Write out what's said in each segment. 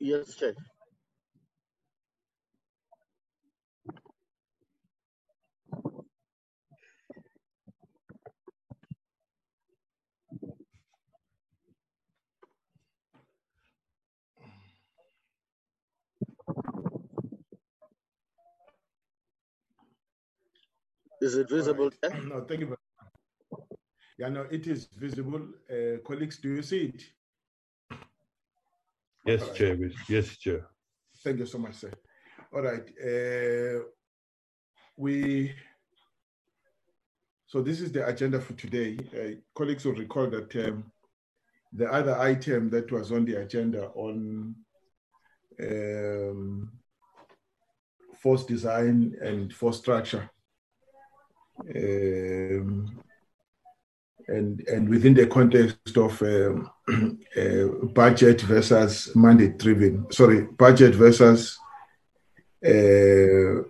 Yes, Chair. Is it visible? right. No, thank you. very. Yeah, no, it is visible. Uh, colleagues, do you see it? Yes, Alright. Chair. Yes, Chair. Thank you so much, sir. All right. Uh, we. So this is the agenda for today. Uh, colleagues will recall that um, the other item that was on the agenda on um, force design and force structure. Um, and, and within the context of um, uh, budget versus mandate driven, sorry, budget versus uh,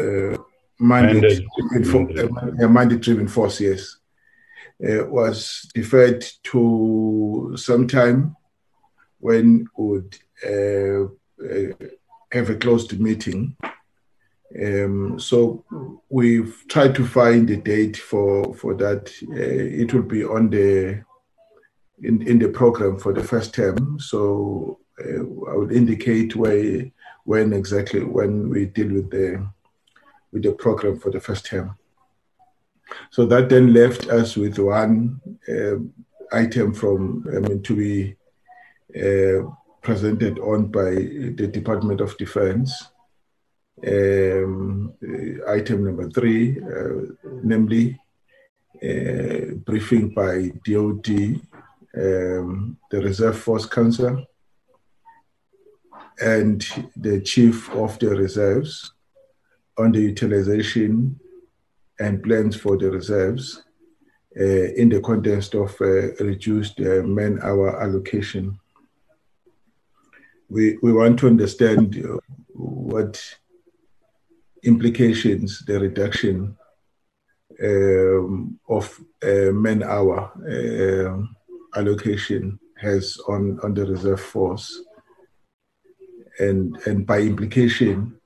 uh, mandate Mandate driven for, uh, mandate driven force, yes, uh, was deferred to some time when would uh, uh, have a closed meeting. Um, so we've tried to find a date for for that. Uh, it will be on the in, in the program for the first term. So uh, I will indicate where when exactly when we deal with the with the program for the first term. So that then left us with one uh, item from I mean to be uh, presented on by the Department of Defense um, uh, item number three, uh, namely uh, briefing by DOD, um, the Reserve Force Council, and the Chief of the Reserves on the utilization and plans for the reserves uh, in the context of uh, reduced uh, man-hour allocation. We, we want to understand what implications the reduction um, of uh, man hour um allocation has on, on the reserve force and, and by implication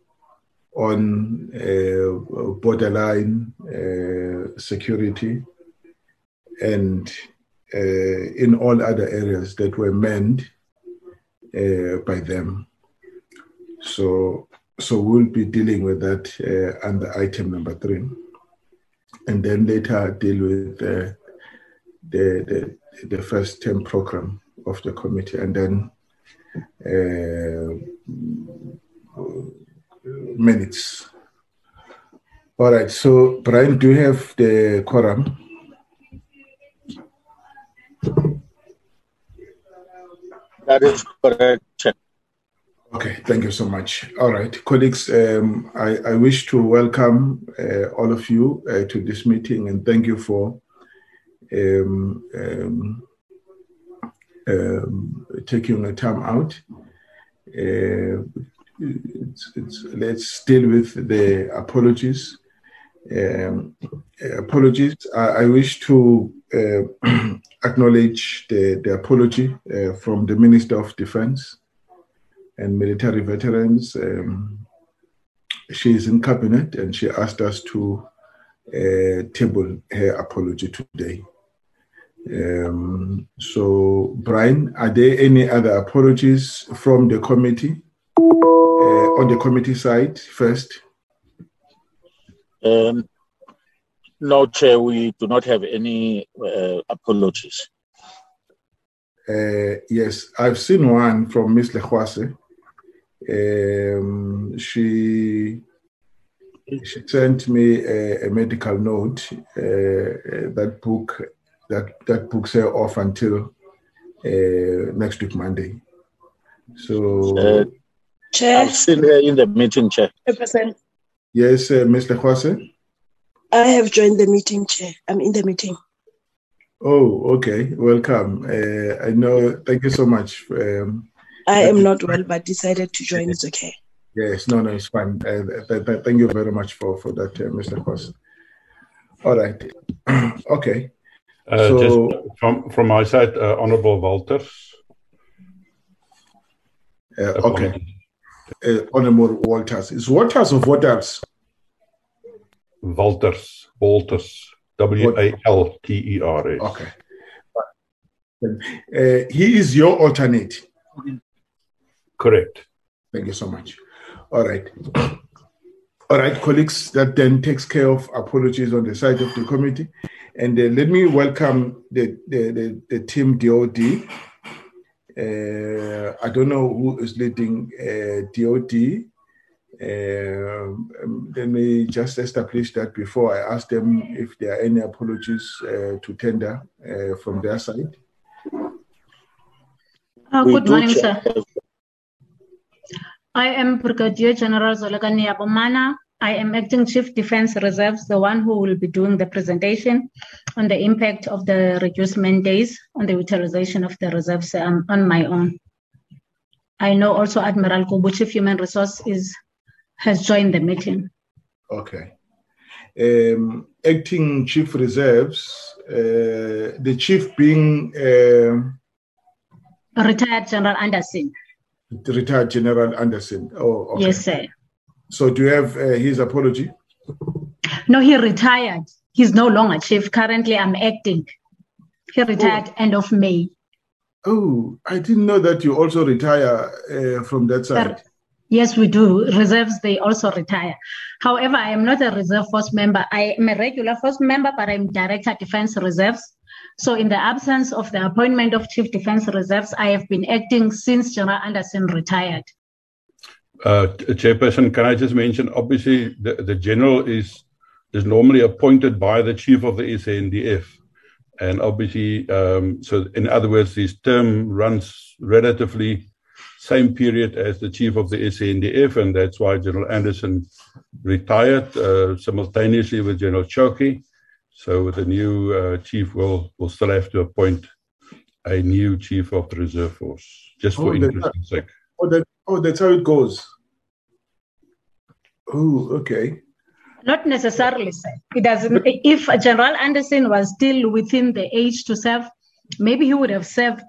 on uh, borderline uh, security and uh, in all other areas that were manned uh, by them. So so we'll be dealing with that uh, under item number three, and then later deal with uh, the, the the first term program of the committee, and then uh, minutes. All right. So Brian, do you have the quorum? That is correct. Okay, thank you so much. All right, colleagues, um, I, I wish to welcome uh, all of you uh, to this meeting and thank you for um, um, um, taking the time out. Uh, it's, it's, let's deal with the apologies. Um, apologies. I, I wish to uh, acknowledge the, the apology uh, from the Minister of Defense and military veterans. Um, she is in cabinet and she asked us to uh, table her apology today. Um, so, Brian, are there any other apologies from the committee? Uh, on the committee side, first. Um, no, Chair, we do not have any uh, apologies. Uh, yes, I've seen one from Miss Lechwase. Um, she she sent me a, a medical note. Uh, that book that that books her off until uh, next week Monday. So Uh, Chair, I've seen her in the meeting, Chair. Represent. yes, uh, Miss Lechwase. I have joined the meeting, Chair. I'm in the meeting. Oh, okay. Welcome. Uh, I know. Thank you so much. Um, I am not well, but decided to join. It's okay. Yes, no, no, it's fine. Uh, th- th- thank you very much for for that, uh, Mr. Cross. All right. okay. Uh, So- Just from from my side, uh, Honorable Walters. Uh, okay. Uh, Honorable Walters. Is Walters of Waters? Walters. Walters. W A L T E R S. Okay. Uh, he is your alternate. Correct. Thank you so much. All right. All right, colleagues, that then takes care of apologies on the side of the committee. And uh, let me welcome the, the, the, the team DOD. Uh, I don't know who is leading uh, DOD. Um, let me just establish that before I ask them if there are any apologies uh, to tender uh, from their side. Uh, good morning, sir. I am Brigadier General Zolekani Abomana. I am Acting Chief Defense Reserves, the one who will be doing the presentation on the impact of the reducement days on the utilization of the reserves um, on my own. I know also Admiral Kubu, Chief Human Resource, is has joined the meeting. Okay. Um, acting Chief Reserves, uh, the chief being uh, Retired General Andersen. Retired General Andersen. Oh, okay. Yes, sir. So do you have uh, his apology? No, he retired. He's no longer chief. Currently, I'm acting. He retired end of May. Oh, I didn't know that you also retire uh, from that side. Yes, we do. Reserves, they also retire. However, I am not a reserve force member. I am a regular force member, but I'm director defense reserves. So, in the absence of the appointment of chief defense reserves, I have been acting since General Andersen retired. Uh, Chairperson, can I just mention? Obviously, the, the general is is normally appointed by the chief of the SANDF, and obviously, um, so in other words, his term runs relatively same period as the chief of the SANDF, and that's why General Andersen retired uh, simultaneously with General Shoke. So the new uh, chief will will still have to appoint a new chief of the reserve force, just for Oh, that- interest sake. Oh, that, oh, that's how it goes. Oh, okay. Not necessarily, sir. It doesn't. If General Andersen was still within the age to serve, maybe he would have served.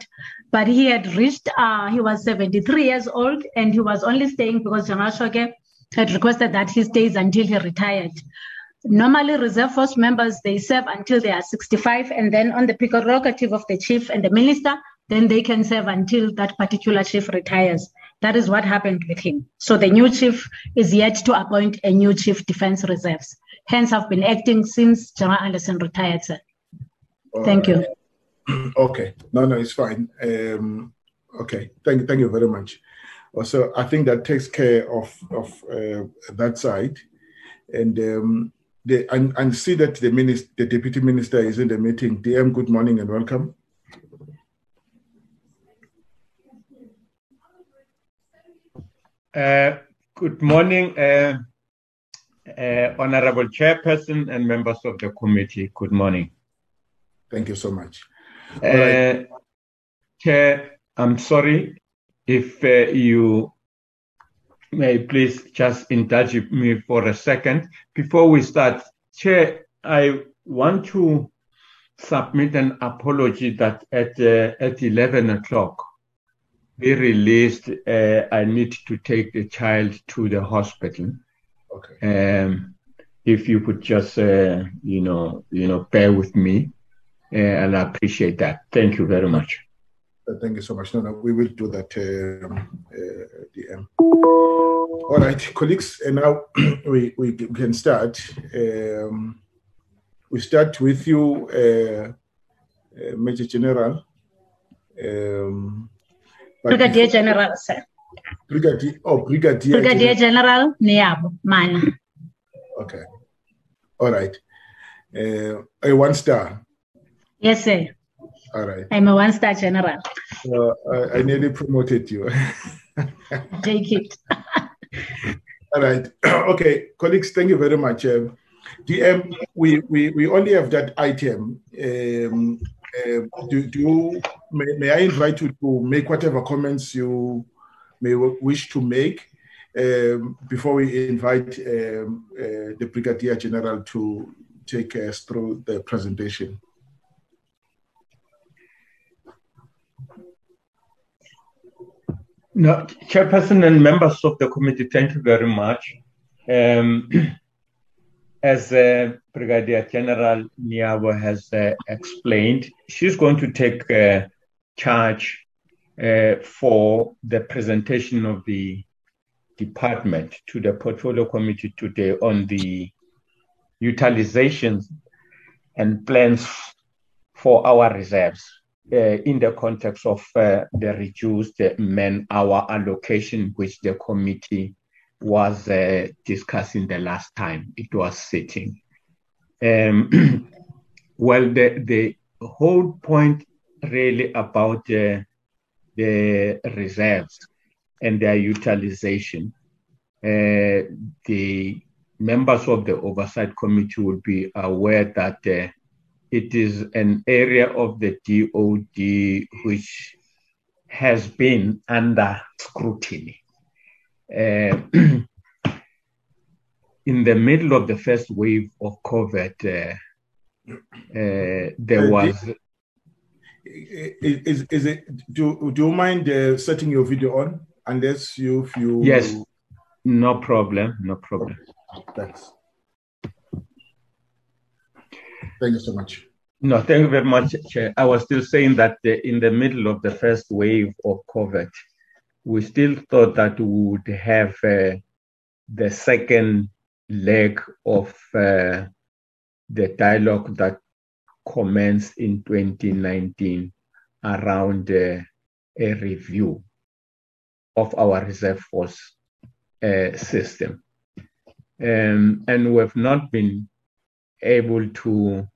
But he had reached. Uh, he was 73 years old, and he was only staying because General Shoke had requested that he stays until he retired. Normally, reserve force members they serve until they are 65, and then on the prerogative of the chief and the minister, then they can serve until that particular chief retires. That is what happened with him. So the new chief is yet to appoint a new chief defense reserves. Hence, I've been acting since General Andersen retired, sir. Thank you. Okay. No, no, it's fine. Um, okay. Thank you. Thank you very much. Also, I think that takes care of of uh, that side, and um, the and, and see that the minister, the deputy minister, is in the meeting. DM, good morning and welcome. Uh, Good morning, uh, uh, Honorable Chairperson and members of the committee. Good morning. Thank you so much. right. Uh, Chair, I'm sorry if uh, you may please just indulge me for a second. Before we start, Chair, I want to submit an apology that at, uh, at 11 o'clock, we released, uh, I need to take the child to the hospital. Okay. Um, if you could just, uh, you know, you know, bear with me, uh, and I appreciate that. Thank you very much. Thank you so much. No, no, we will do that, um, uh, DM. All right, colleagues, and now we, we can start. Um, we start with you, uh, uh, Major General. Um, Brigadier General, sir. Brigadier, oh, Brigadier. Brigadier General. General Niabo Mana. Okay. All right. Uh, a one star. Yes, sir. All right. I'm a one-star general. Uh, I, I nearly promoted you. Take it. All right. okay, colleagues, thank you very much. Um, DM, we, we, we only have that item. Um, uh, do, do you, may, may I invite you to make whatever comments you may wish to make um, before we invite um, uh, the Brigadier General to take us through the presentation? No, Chairperson and members of the committee, thank you very much. Um, as uh, Brigadier General Niabo has uh, explained, she's going to take uh, charge uh, for the presentation of the department to the portfolio committee today on the utilization and plans for our reserves uh, in the context of uh, the reduced man hour allocation, which the committee was uh, discussing the last time it was sitting. Um, well, the, the whole point really about uh, the reserves and their utilization. Uh, the members of the oversight committee will be aware that uh, it is an area of the DOD which has been under scrutiny. Uh, in the middle of the first wave of COVID, uh, uh, there was. Is, is it? Do, do you mind uh, setting your video on? Unless you, you. Yes, no problem, no problem. Thanks. Thank you so much. No, thank you very much, Chair. I was still saying that uh, in the middle of the first wave of COVID, we still thought that we would have uh, the second leg of uh, the dialogue that commenced in 2019 around uh, a review of our reserve force uh, system. Um, and we have not been able to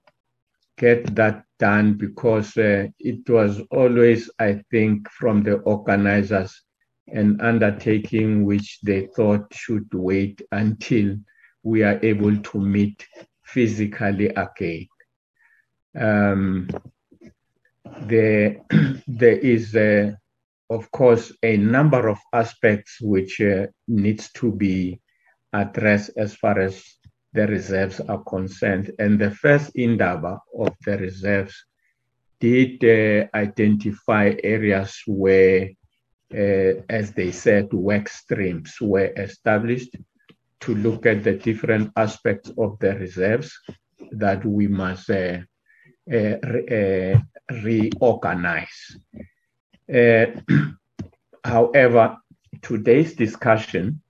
get that done because uh, it was always, I think, from the organizers, an undertaking which they thought should wait until we are able to meet physically again. Um, there, there is, uh, of course, a number of aspects which uh, needs to be addressed as far as the reserves are concerned. And the first indaba of the reserves did uh, identify areas where, uh, as they said, work streams were established to look at the different aspects of the reserves that we must uh, uh, re- uh, reorganize. Uh, however, today's discussion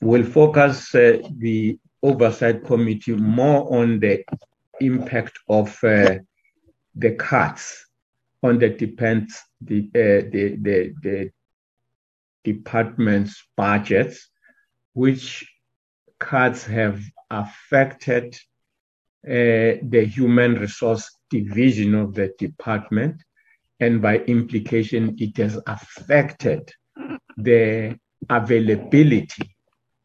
will focus the oversight committee more on the impact of the cuts on the depends the, the, the, the department's budgets, which cuts have affected uh, the human resource division of the department, and by implication, it has affected the availability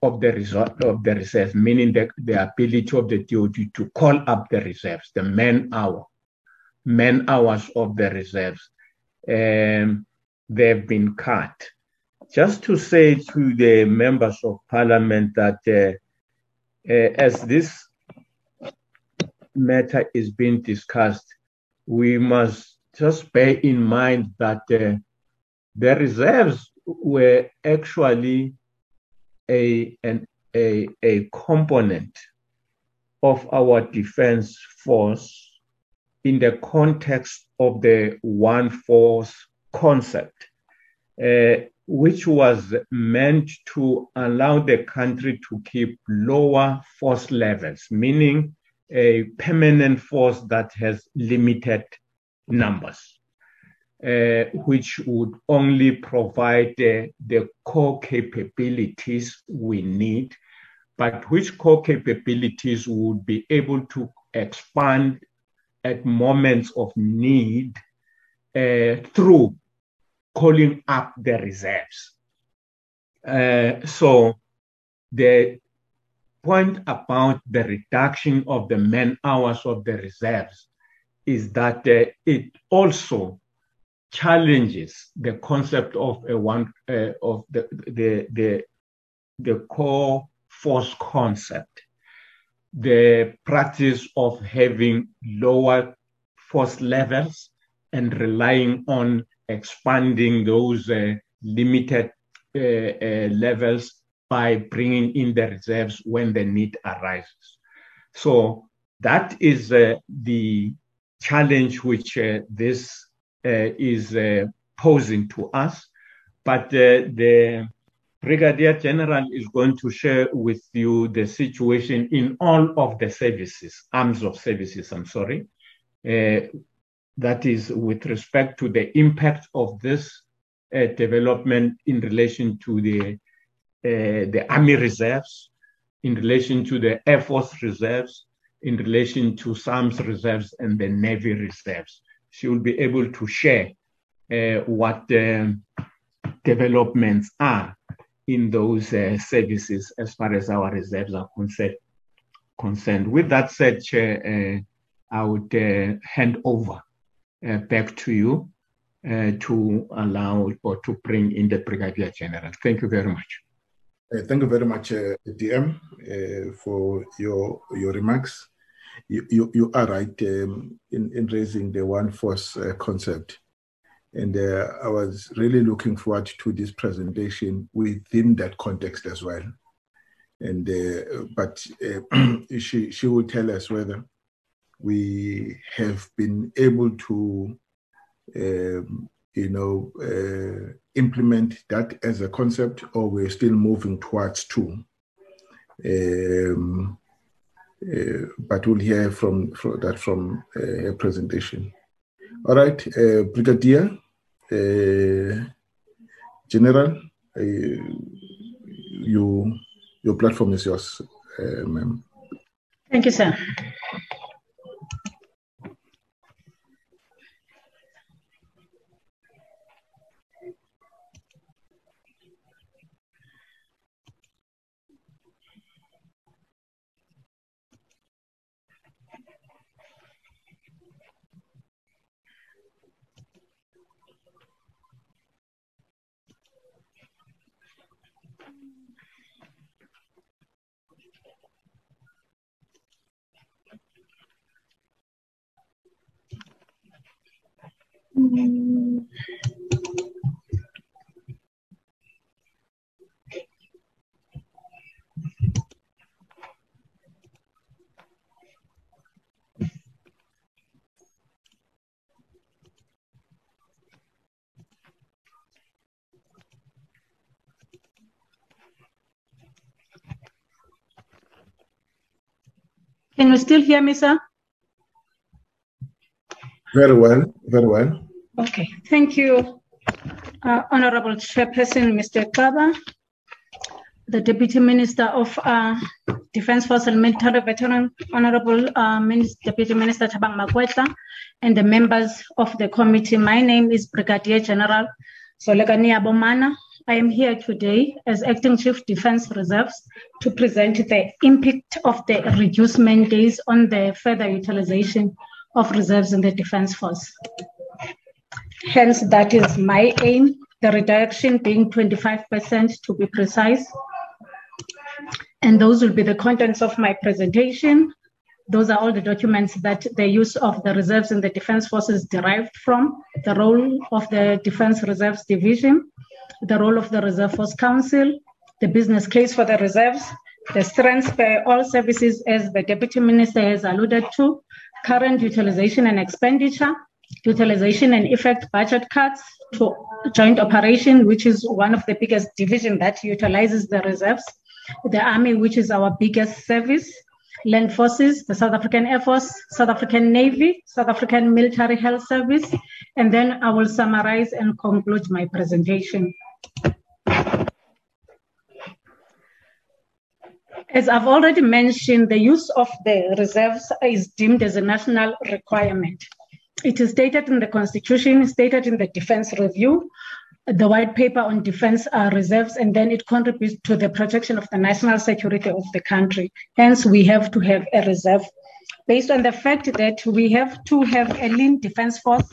of the result of the reserves, meaning the, the ability of the DOD to call up the reserves, the man hour, man hours of the reserves. Um, they've been cut. Just to say to the members of parliament that uh, uh, as this matter is being discussed, we must just bear in mind that uh, the reserves were actually a, an, a, a component of our defense force in the context of the one force concept. Uh, which was meant to allow the country to keep lower force levels, meaning a permanent force that has limited numbers, uh, which would only provide uh, the core capabilities we need, but which core capabilities would be able to expand at moments of need uh, through calling up the reserves. Uh, so the point about the reduction of the man hours of the reserves is that uh, it also challenges the concept of a one uh, of the, the the the core force concept the practice of having lower force levels and relying on expanding those uh, limited uh, uh, levels by bringing in the reserves when the need arises. So that is uh, the challenge which uh, this is uh, posing to us. But the Brigadier General is going to share with you the situation in all of the services, arms of services, I'm sorry. Uh, that is with respect to the impact of this uh, development in relation to the, uh, the Army reserves, in relation to the Air Force reserves, in relation to SAMS reserves and the Navy reserves. She will be able to share uh, what developments are in those uh, services as far as our reserves are concerned. concerned. With that said, Chair, uh, I would uh, hand over uh, back to you to allow or to bring in the Brigadier General. Thank you very much. thank you very much, DM, for your your remarks. You, you, are right um, in, in raising the one force concept. And uh, I was really looking forward to this presentation within that context as well. And uh, but uh, she she will tell us whether we have been able to, um, you know, uh, implement that as a concept, or we're still moving towards two. Um, uh, but we'll hear from, from that from uh, her presentation. All right, Brigadier. Uh, General, uh, you, your platform is yours, uh, ma'am. Thank you, sir. Can you still hear me, sir? Very well, very well. Okay, thank you, uh, Honorable Chairperson, Mr. Xaba, the Deputy Minister of uh, Defense Force and Military Veteran, Honorable uh, Minister, Deputy Minister Thabang Makwetla, and the members of the committee. My name is Brigadier General Solekani Abomana. I am here today as Acting Chief Defense Reserves to present the impact of the reducement days on the further utilization of reserves in the Defense Force. Hence, that is my aim, the reduction being 25% to be precise. And those will be the contents of my presentation. Those are all the documents that the use of the reserves in the Defense Forces derived from, the role of the Defense Reserves Division, the role of the Reserve Force Council, the business case for the reserves, the strengths by all services as the Deputy Minister has alluded to, current utilization and expenditure, utilization and effect budget cuts to joint operation, which is one of the biggest division that utilizes the reserves, the army, which is our biggest service, land forces, the South African Air Force, South African Navy, South African Military Health Service, and then I will summarize and conclude my presentation. As I've already mentioned, the use of the reserves is deemed as a national requirement. It is stated in the Constitution, stated in the Defense Review, the white paper on defense uh, reserves, and then it contributes to the protection of the national security of the country. Hence, we have to have a reserve based on the fact that we have to have a lean defense force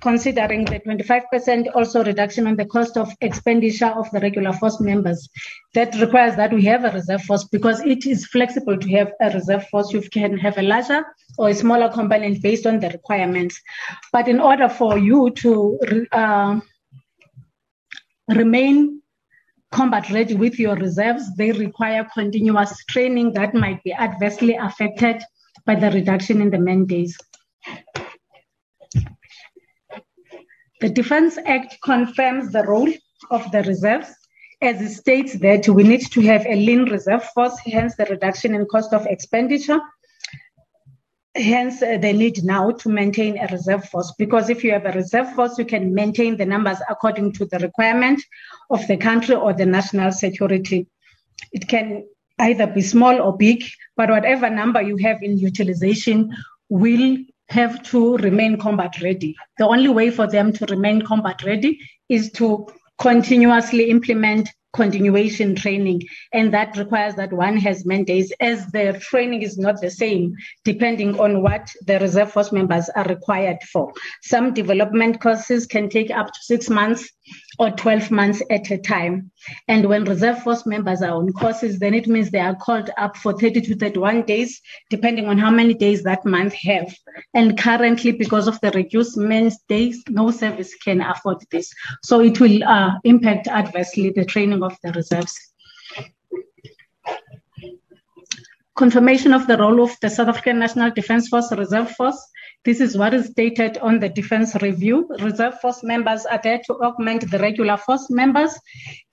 considering the 25% also reduction on the cost of expenditure of the regular force members. That requires that we have a reserve force because it is flexible to have a reserve force. You can have a larger or a smaller component based on the requirements. But in order for you to uh, remain combat ready with your reserves, they require continuous training that might be adversely affected by the reduction in the man days. The Defense Act confirms the role of the reserves as it states that we need to have a lean reserve force, hence the reduction in cost of expenditure. Hence, uh, the need now to maintain a reserve force because if you have a reserve force, you can maintain the numbers according to the requirement of the country or the national security. It can either be small or big, but whatever number you have in utilization will have to remain combat ready. The only way for them to remain combat ready is to continuously implement continuation training. And that requires that one has mandates as the training is not the same depending on what the reserve force members are required for. Some development courses can take up to six months or 12 months at a time and when reserve force members are on courses then it means they are called up for 30 to 31 days depending on how many days that month have and currently because of the reduced men's days no service can afford this so it will uh, impact adversely the training of the reserves. Confirmation of the role of the South African National Defence Force Reserve Force. This is what is stated on the Defence Review. Reserve Force members are there to augment the regular force members.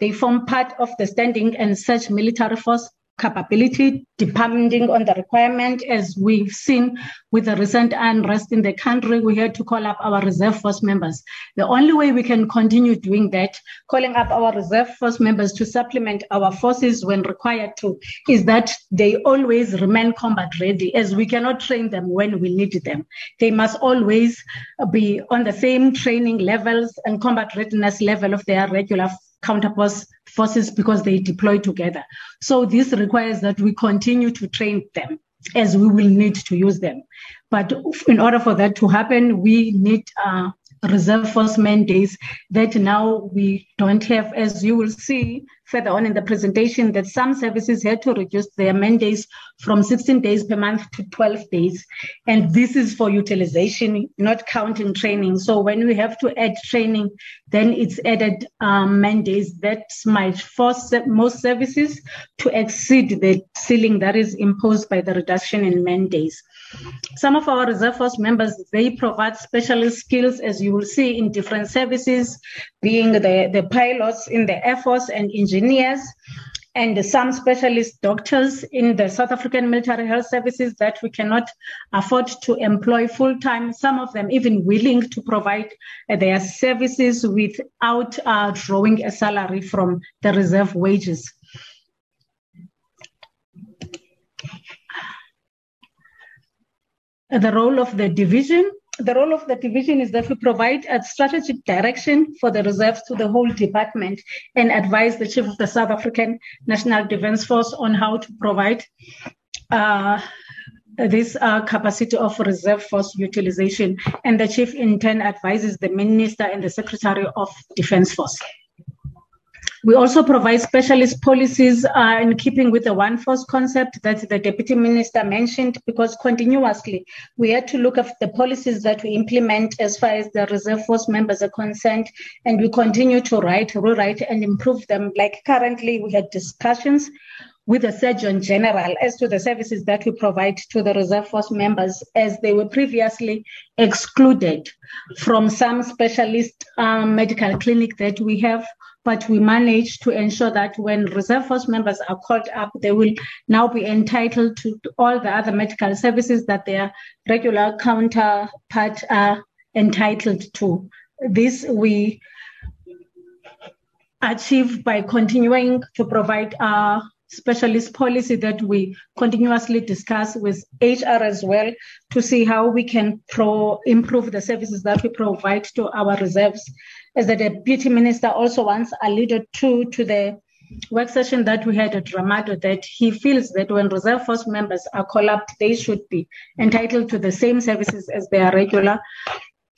They form part of the standing and search military force capability depending on the requirement. As we've seen with the recent unrest in the country, we had to call up our reserve force members. The only way we can continue doing that, calling up our reserve force members to supplement our forces when required to, is that they always remain combat ready as we cannot train them when we need them. They must always be on the same training levels and combat readiness level of their regular counterparts forces because they deploy together. So this requires that we continue to train them as we will need to use them. But in order for that to happen, we need uh, reserve force mandates that now we don't have, as you will see further on in the presentation, that some services had to reduce their mandates from 16 days per month to 12 days. And this is for utilization, not counting training. So when we have to add training, then it's added um, mandates that might force most services to exceed the ceiling that is imposed by the reduction in mandates. Some of our reserve force members, they provide specialist skills, as you will see in different services, being the, the pilots in the Air Force and engineers, and some specialist doctors in the South African military health services that we cannot afford to employ full time. Some of them even willing to provide their services without uh, drawing a salary from the reserve wages. The role of the division. The role of the division is that we provide a strategic direction for the reserves to the whole department and advise the chief of the South African National Defence Force on how to provide uh, this uh, capacity of reserve force utilization. And the chief in turn advises the minister and the secretary of defence force. We also provide specialist policies uh, in keeping with the one force concept that the deputy minister mentioned, because continuously we had to look at the policies that we implement as far as the reserve force members are concerned, and we continue to write, rewrite, and improve them. Like currently, we had discussions with the Surgeon General as to the services that we provide to the reserve force members, as they were previously excluded from some specialist um, medical clinic that we have but we managed to ensure that when reserve force members are called up, they will now be entitled to all the other medical services that their regular counterpart are entitled to. This we achieve by continuing to provide a specialist policy that we continuously discuss with HR as well to see how we can pro improve the services that we provide to our reserves. As the deputy minister also once alluded to, to the work session that we had at Ramado, that he feels that when reserve force members are called up, they should be entitled to the same services as their regular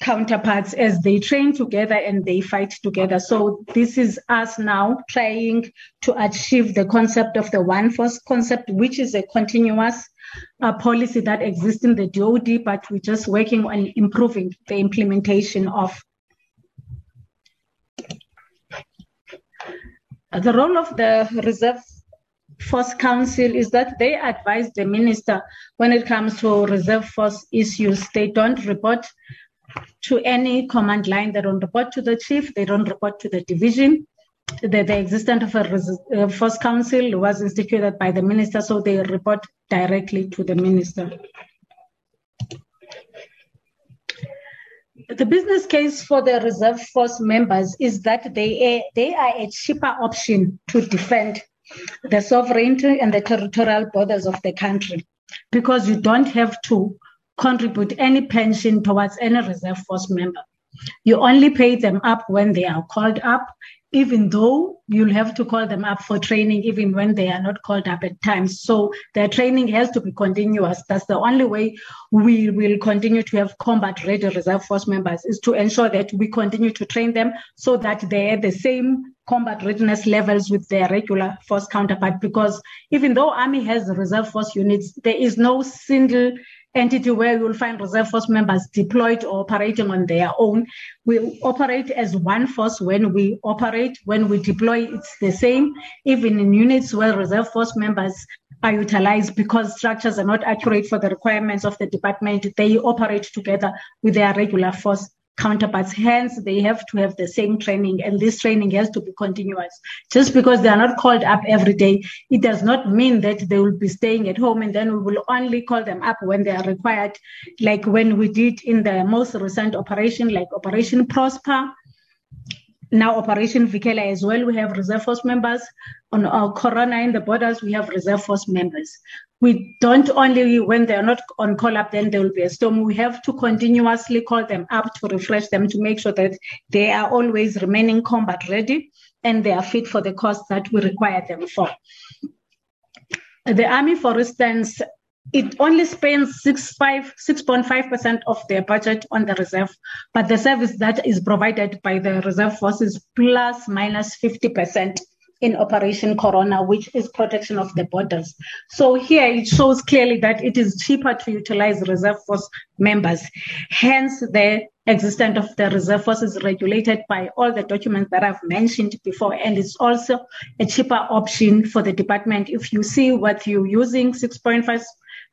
counterparts as they train together and they fight together. So this is us now trying to achieve the concept of the one force concept, which is a continuous uh, policy that exists in the DOD, but we're just working on improving the implementation of The role of the Reserve Force Council is that they advise the minister when it comes to reserve force issues. They don't report to any command line. They don't report to the chief. They don't report to the division. The, the existence of a reserve uh, force council was instituted by the minister, so they report directly to the minister. The business case for the reserve force members is that they, uh, they are a cheaper option to defend the sovereignty and the territorial borders of the country because you don't have to contribute any pension towards any reserve force member. You only pay them up when they are called up, even though you'll have to call them up for training, even when they are not called up at times. So their training has to be continuous. That's the only way we will continue to have combat ready reserve force members is to ensure that we continue to train them so that they're the same combat readiness levels with their regular force counterpart. Because even though Army has reserve force units, there is no single entity where you will find reserve force members deployed or operating on their own. We operate as one force when we operate, when we deploy, it's the same. Even in units where reserve force members are utilized because structures are not accurate for the requirements of the department, they operate together with their regular force counterparts. Hence, they have to have the same training, and this training has to be continuous. Just because they are not called up every day, it does not mean that they will be staying at home and then we will only call them up when they are required, like when we did in the most recent operation, like Operation Prosper. Now, Operation Vikela as well, we have reserve force members. On our Corona in the borders, we have reserve force members we don't only when they're not on call up then there will be a storm. We have to continuously call them up to refresh them to make sure that they are always remaining combat ready and they are fit for the cost that we require them for. The army for instance it only spends 6.5% of their budget on the reserve, but the service that is provided by the reserve forces plus minus 50% in Operation Corona, which is protection of the borders. So here it shows clearly that it is cheaper to utilize reserve force members. Hence, the existence of the reserve force is regulated by all the documents that I've mentioned before, and it's also a cheaper option for the department. If you see what you're using, 6.5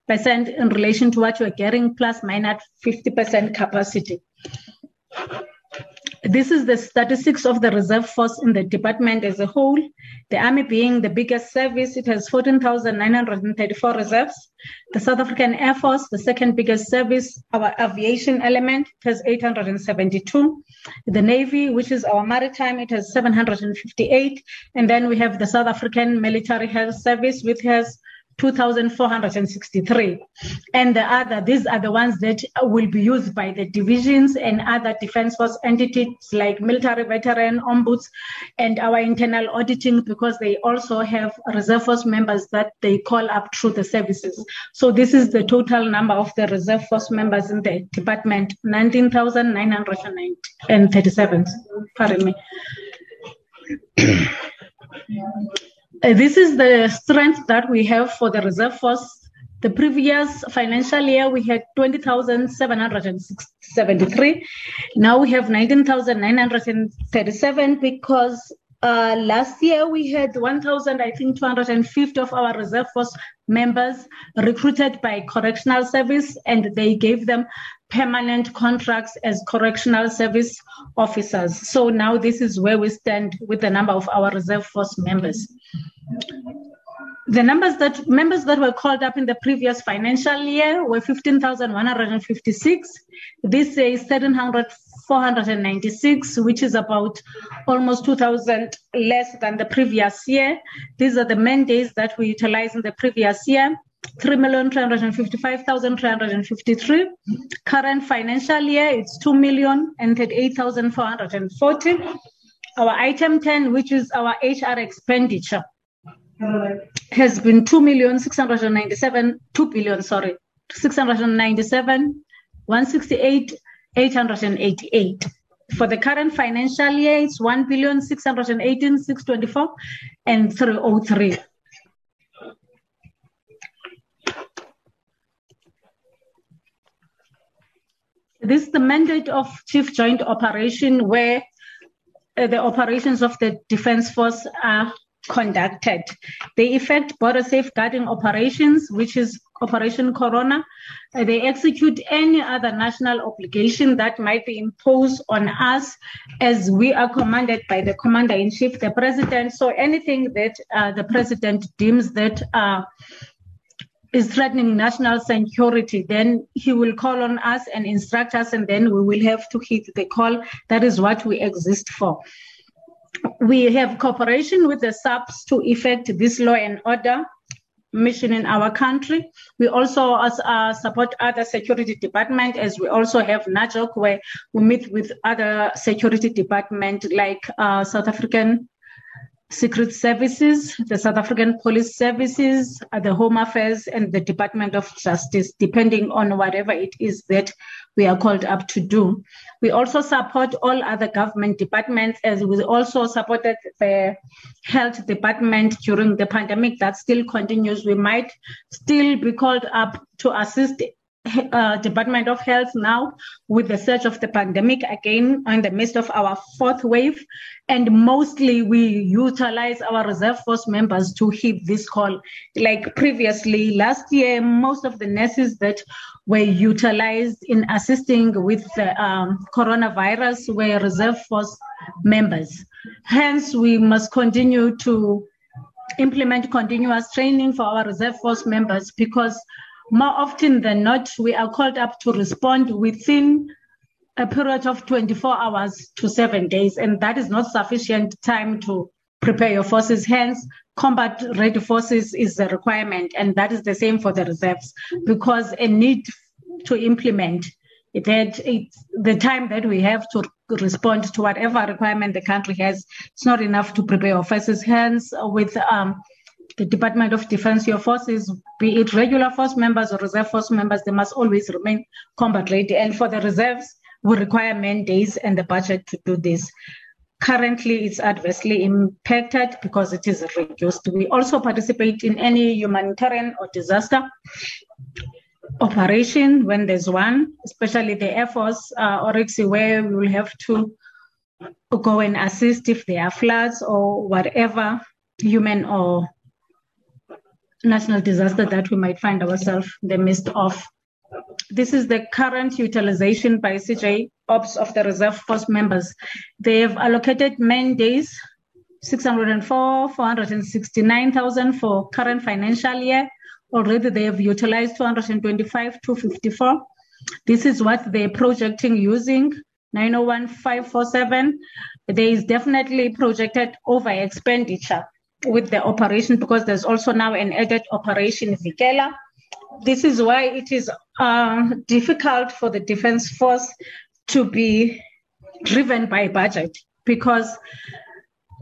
percent in relation to what you're getting, plus minus 50% capacity. This is the statistics of the reserve force in the department as a whole. The Army being the biggest service, it has 14,934 reserves. The South African Air Force, the second biggest service, our aviation element, has 872. The Navy, which is our maritime, it has 758. And then we have the South African Military Health Service, which has 2,463. And the other, these are the ones that will be used by the divisions and other defense force entities like military veteran ombuds and our internal auditing because they also have reserve force members that they call up through the services. So this is the total number of the reserve force members in the department, 19,937. Pardon me. Uh, this is the strength that we have for the reserve force. The previous financial year, we had 20,773. Now we have 19,937 because uh, last year we had 1,000, I think 250 of our reserve force members recruited by correctional service and they gave them permanent contracts as correctional service officers. So now this is where we stand with the number of our reserve force members. The numbers that members that were called up in the previous financial year were 15,156. This is 700, which is about almost 2,000 less than the previous year. These are the main days that we utilized in the previous year. 3,355,353. Current financial year, it's 2,038,440. Our item 10, which is our HR expenditure, has been 2,697, 2 billion, sorry, 697, 168, 888. For the current financial year, it's 1 billion, 618, 624, and 303. This is the mandate of Chief Joint Operation where uh, the operations of the Defence Force are conducted. They effect border safeguarding operations, which is Operation Corona. Uh, they execute any other national obligation that might be imposed on us as we are commanded by the Commander in Chief, the President. So anything that uh, the President deems that uh, is threatening national security, then he will call on us and instruct us, and then we will have to hit the call. That is what we exist for. We have cooperation with the SAPS to effect this law and order mission in our country. We also uh, support other security department as we also have NAJOC where we meet with other security department like uh, South African Secret Services, the South African Police Services, uh, the Home Affairs, and the Department of Justice, depending on whatever it is that we are called up to do. We also support all other government departments, as we also supported the health department during the pandemic that still continues. We might still be called up to assist uh, Department of Health now with the surge of the pandemic again in the midst of our fourth wave. And mostly we utilize our reserve force members to hit this call. Like previously, last year, most of the nurses that were utilized in assisting with the um, coronavirus were reserve force members. Hence, we must continue to implement continuous training for our reserve force members because more often than not, we are called up to respond within a period of 24 hours to seven days, and that is not sufficient time to prepare your forces. Hence, combat ready forces is the requirement, and that is the same for the reserves because a need to implement that it's the time that we have to respond to whatever requirement the country has. It's not enough to prepare our forces. Hence, with um, the Department of Defense, your forces, be it regular force members or reserve force members, they must always remain combat ready. And for the reserves, we require man days and the budget to do this. Currently, it's adversely impacted because it is reduced. We also participate in any humanitarian or disaster operation when there's one, especially the Air Force uh, Oryx, where we will have to go and assist if there are floods or whatever human or national disaster that we might find ourselves in the midst of. This is the current utilization by CJ Ops of the reserve force members. They have allocated main days 604, 469,000 for current financial year. Already they have utilized 225, 254. This is what they're projecting using 901547. There is definitely projected over expenditure with the operation because there's also now an added operation Vikela. This is why it is uh, difficult for the defense force to be driven by budget because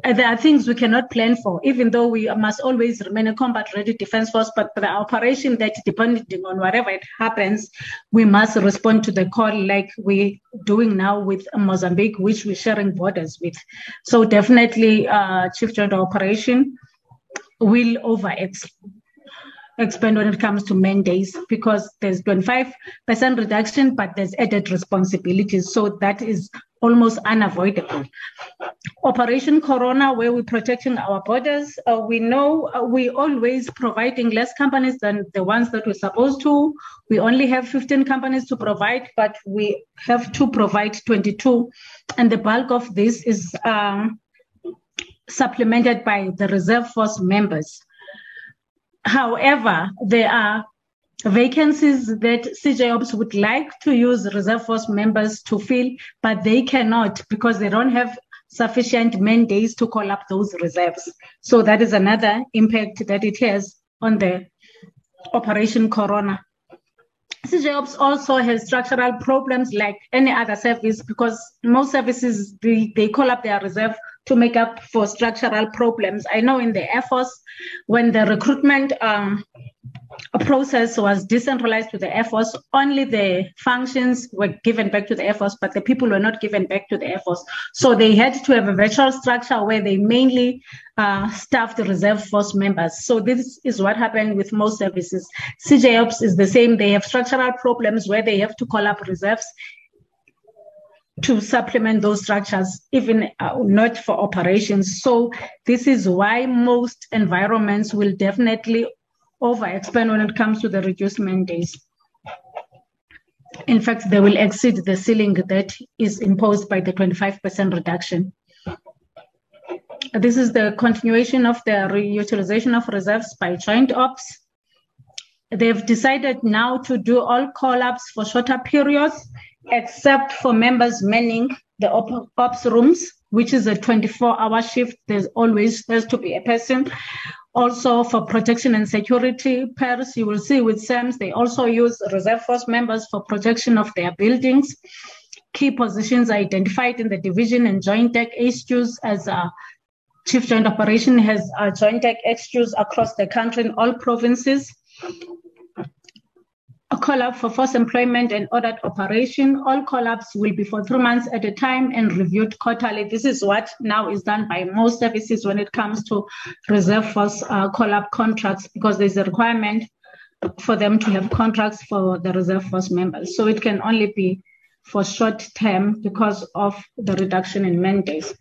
there are things we cannot plan for, even though we must always remain a combat ready defense force. But the operation that, depending on whatever it happens, we must respond to the call like we're doing now with Mozambique, which we're sharing borders with. So definitely, uh, Chief Joint Operation will over expand when it comes to mandates because there's 25% reduction, but there's added responsibilities. So that is almost unavoidable. Operation Corona, where we're protecting our borders, uh, we know uh, we always providing less companies than the ones that we're supposed to. We only have 15 companies to provide, but we have to provide 22. And the bulk of this is um, supplemented by the reserve force members. However, there are vacancies that CJOPS would like to use reserve force members to fill, but they cannot because they don't have sufficient mandates to call up those reserves. So that is another impact that it has on the Operation Corona. CJOPS also has structural problems like any other service because most services, they, they call up their reserve to make up for structural problems. I know in the Air Force, when the recruitment um, process was decentralized to the Air Force, only the functions were given back to the Air Force, but the people were not given back to the Air Force. So they had to have a virtual structure where they mainly uh, staffed the reserve force members. So this is what happened with most services. CJOps is the same. They have structural problems where they have to call up reserves to supplement those structures, even uh, not for operations. So this is why most environments will definitely overexpand when it comes to the reduced mandates. In fact, they will exceed the ceiling that is imposed by the 25% reduction. This is the continuation of the reutilization of reserves by joint ops. They've decided now to do all call-ups for shorter periods, except for members manning the op- ops rooms, which is a 24-hour shift. There's always has to be a person. Also for protection and security pairs, you will see with SAMS, they also use reserve force members for protection of their buildings. Key positions are identified in the division and joint deck HQs as a Chief Joint Operation has a joint deck HQs across the country in all provinces. A call-up for force employment and ordered operation. All call-ups will be for three months at a time and reviewed quarterly. This is what now is done by most services when it comes to reserve force uh, call-up contracts because there's a requirement for them to have contracts for the reserve force members. So it can only be for short term because of the reduction in mandates.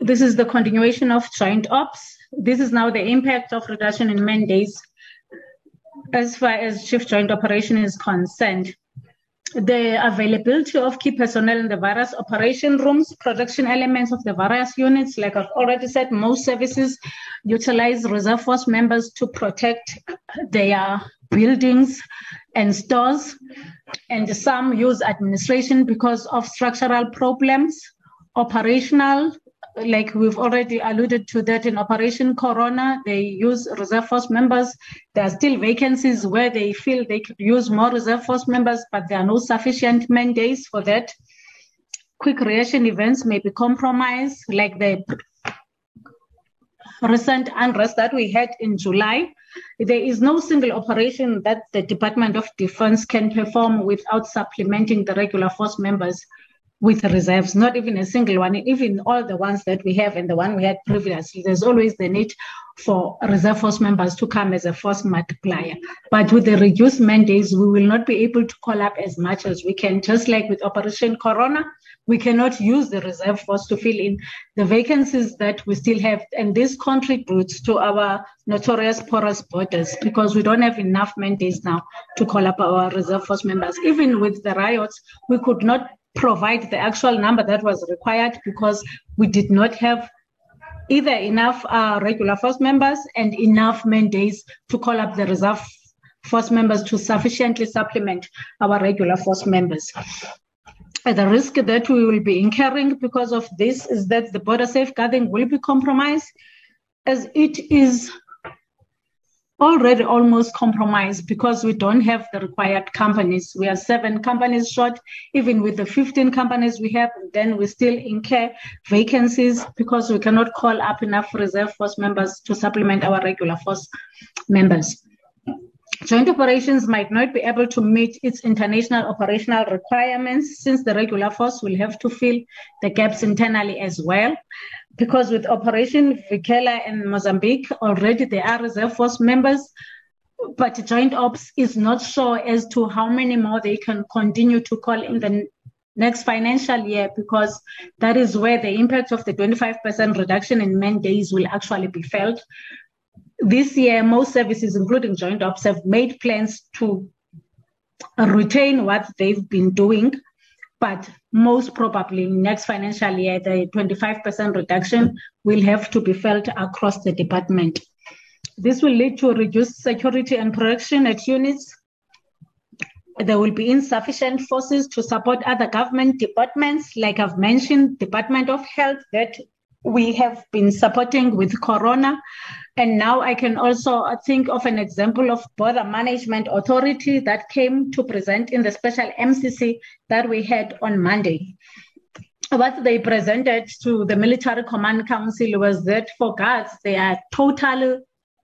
This is the continuation of joint ops. This is now the impact of reduction in mandates as far as chief joint operation is concerned. The availability of key personnel in the various operation rooms, production elements of the various units, like I've already said, most services utilize reserve force members to protect their buildings and stores, and some use administration because of structural problems operational like we've already alluded to that in Operation Corona, they use reserve force members. There are still vacancies where they feel they could use more reserve force members, but there are no sufficient mandates for that. Quick reaction events may be compromised, like the recent unrest that we had in July. There is no single operation that the Department of Defense can perform without supplementing the regular force members with reserves, not even a single one, even all the ones that we have and the one we had previously, there's always the need for reserve force members to come as a force multiplier. But with the reduced mandates, we will not be able to call up as much as we can. Just like with Operation Corona, we cannot use the reserve force to fill in the vacancies that we still have. And this contributes to our notorious porous borders because we don't have enough mandates now to call up our reserve force members. Even with the riots, we could not provide the actual number that was required because we did not have either enough uh, regular force members and enough mandates to call up the reserve force members to sufficiently supplement our regular force members. And the risk that we will be incurring because of this is that the border safeguarding will be compromised as it is already almost compromised because we don't have the required companies. We are seven companies short, even with the 15 companies we have, then we still incur vacancies because we cannot call up enough reserve force members to supplement our regular force members. Joint operations might not be able to meet its international operational requirements since the regular force will have to fill the gaps internally as well because with Operation Vikela in Mozambique, already there are reserve force members, but Joint Ops is not sure as to how many more they can continue to call in the next financial year because that is where the impact of the 25% reduction in man days will actually be felt. This year, most services, including Joint Ops, have made plans to retain what they've been doing but most probably next financial year, the 25% reduction will have to be felt across the department. This will lead to reduced security and production at units. There will be insufficient forces to support other government departments, like I've mentioned, Department of Health that we have been supporting with Corona. And now I can also uh, think of an example of border management authority that came to present in the special MCC that we had on Monday. What they presented to the Military Command Council was that for guards, they are totally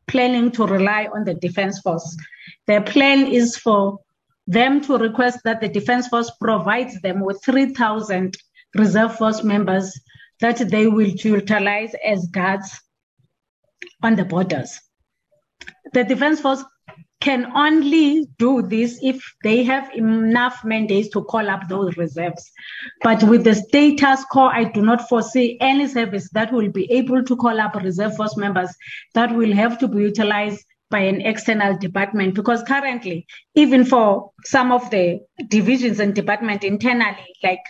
planning to rely on the Defense Force. Their plan is for them to request that the Defense Force provides them with 3,000 reserve force members that they will utilize as guards on the borders. The Defense Force can only do this if they have enough mandates to call up those reserves. But with the status quo, I do not foresee any service that will be able to call up reserve force members that will have to be utilized by an external department because currently even for some of the divisions and department internally like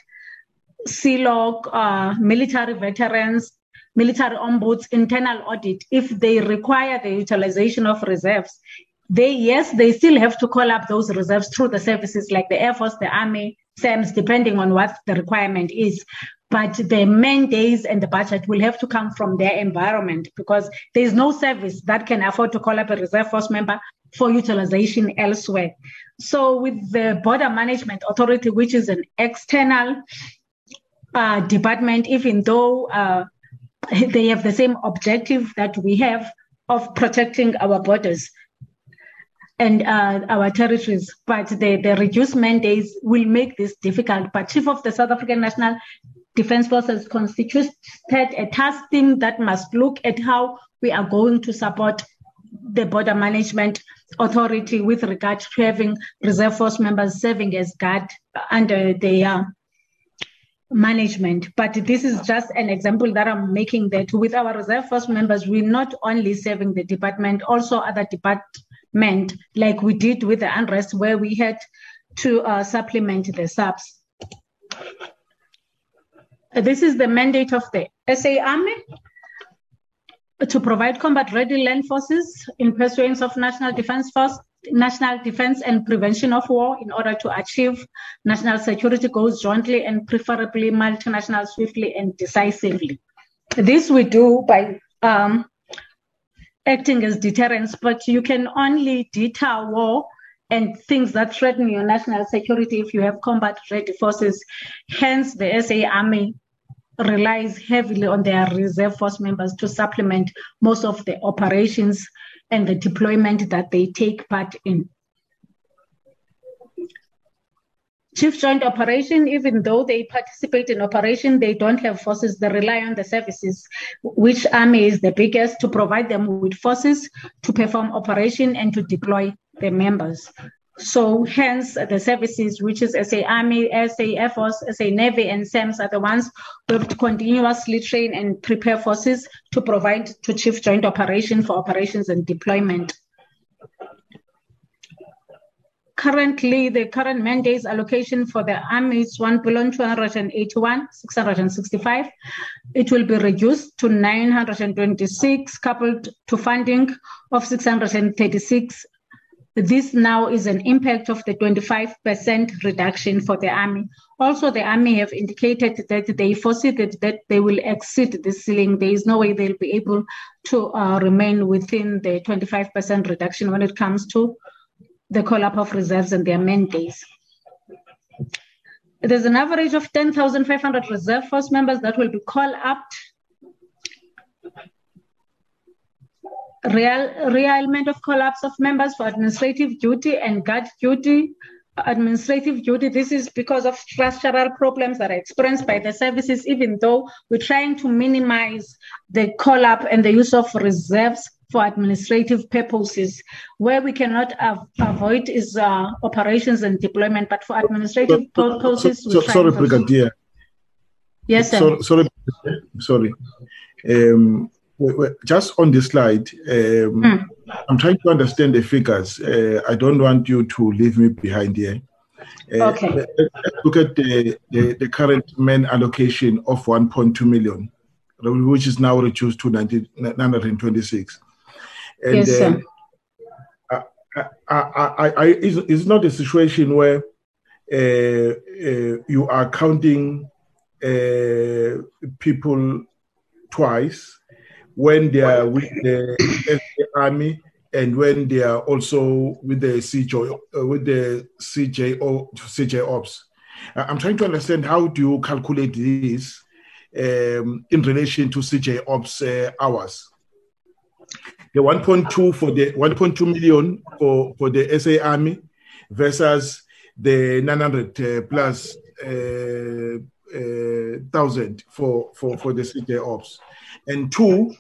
CLOC, uh, military veterans, military ombuds, internal audit, if they require the utilization of reserves, they yes they still have to call up those reserves through the services like the air force the army SAMS, depending on what the requirement is. But the mandates and the budget will have to come from their environment because there is no service that can afford to call up a reserve force member for utilization elsewhere. So with the border management authority which is an external uh, department even though uh, they have the same objective that we have of protecting our borders and uh, our territories, but the, the reduced mandates will make this difficult. But Chief of the South African National Defence Forces constituted a task team that must look at how we are going to support the border management authority with regard to having reserve force members serving as guard under their management. But this is just an example that I'm making that with our reserve force members, we're not only serving the department, also other departments meant, like we did with the unrest, where we had to uh, supplement the SAPS. This is the mandate of the SA Army to provide combat-ready land forces in pursuance of National Defence Force, national defence and prevention of war in order to achieve national security goals jointly and preferably multinational swiftly and decisively. This we do by um, acting as deterrence, but you can only deter war and things that threaten your national security if you have combat ready forces. Hence, the SA Army relies heavily on their reserve force members to supplement most of the operations and the deployment that they take part in. Chief Joint Operation, even though they participate in operation, they don't have forces. They rely on the services, which Army is the biggest, to provide them with forces to perform operation and to deploy their members. So hence uh, the services, which is SA Army, SA Air Force, SA Navy, and SAMS are the ones who have to continuously train and prepare forces to provide to Chief Joint Operation for operations and deployment. Currently the current mandates allocation for the army is 1 billion 281 665 it will be reduced to 926 coupled to funding of 636 this now is an impact of the 25% reduction for the army also the army have indicated that they foresee that, that they will exceed the ceiling there is no way they'll be able to uh, remain within the 25% reduction when it comes to the call-up of reserves and their mandates. There's an average of 10,500 reserve force members that will be called up. Real, realignement of call-ups of members for administrative duty and guard duty. Administrative duty, this is because of structural problems that are experienced by the services, even though we're trying to minimize the call-up and the use of reserves for administrative purposes. Where we cannot av- avoid is uh, operations and deployment, but for administrative so, purposes, so, so, sorry, Brigadier. Yes, sir. So, sorry, sorry. Um, just on this slide, um, mm. I'm trying to understand the figures. Uh, I don't want you to leave me behind here. Uh, okay. Look at the, the, the, current main allocation of 1.2 million, which is now reduced to 926. And yes, sir. Uh, I, I, I, it's, it's, not a situation where uh, uh, you are counting uh, people twice when they are with the army and when they are also with the CJ uh, with the CJ or CJ ops. I'm trying to understand how do you calculate this um, in relation to CJ ops uh, hours the 1.2 for the 1.2 million for, for the SA Army versus the 900 uh, plus uh, uh, thousand for, for, for the CJ Ops. And two,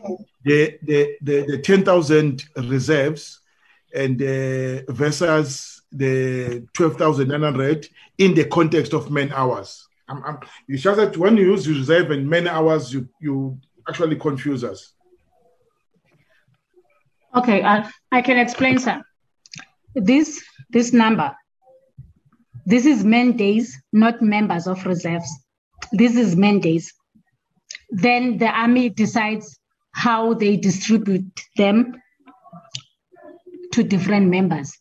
the, the, the, the 10,000 reserves and uh, versus the 12,900 in the context of man hours. I'm, I'm, it's just that when you use reserve and man hours, you, you actually confuse us. Okay, I, I can explain, sir. This, this number, this is men days, not members of reserves. This is men days. Then the army decides how they distribute them to different members.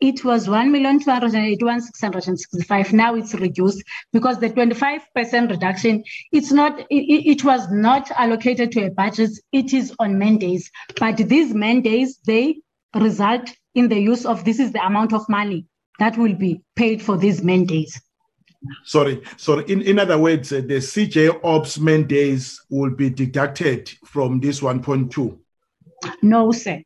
It was 1,281,665. Now it's reduced because the 25% reduction, it's not, it, it was not allocated to a budget. It is on mandates. But these mandates, they result in the use of this is the amount of money that will be paid for these mandates. Sorry, sorry. in, in other words, uh, the CJ Ops mandates will be deducted from this 1.2. No, sir.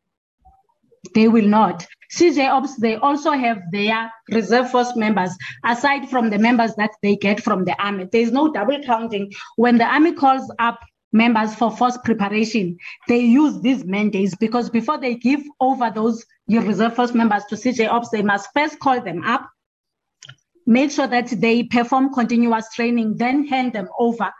They will not. CJ Ops, they also have their reserve force members, aside from the members that they get from the army. There's no double counting. When the army calls up members for force preparation, they use these mandates because before they give over those reserve force members to CJ Ops, they must first call them up, make sure that they perform continuous training, then hand them over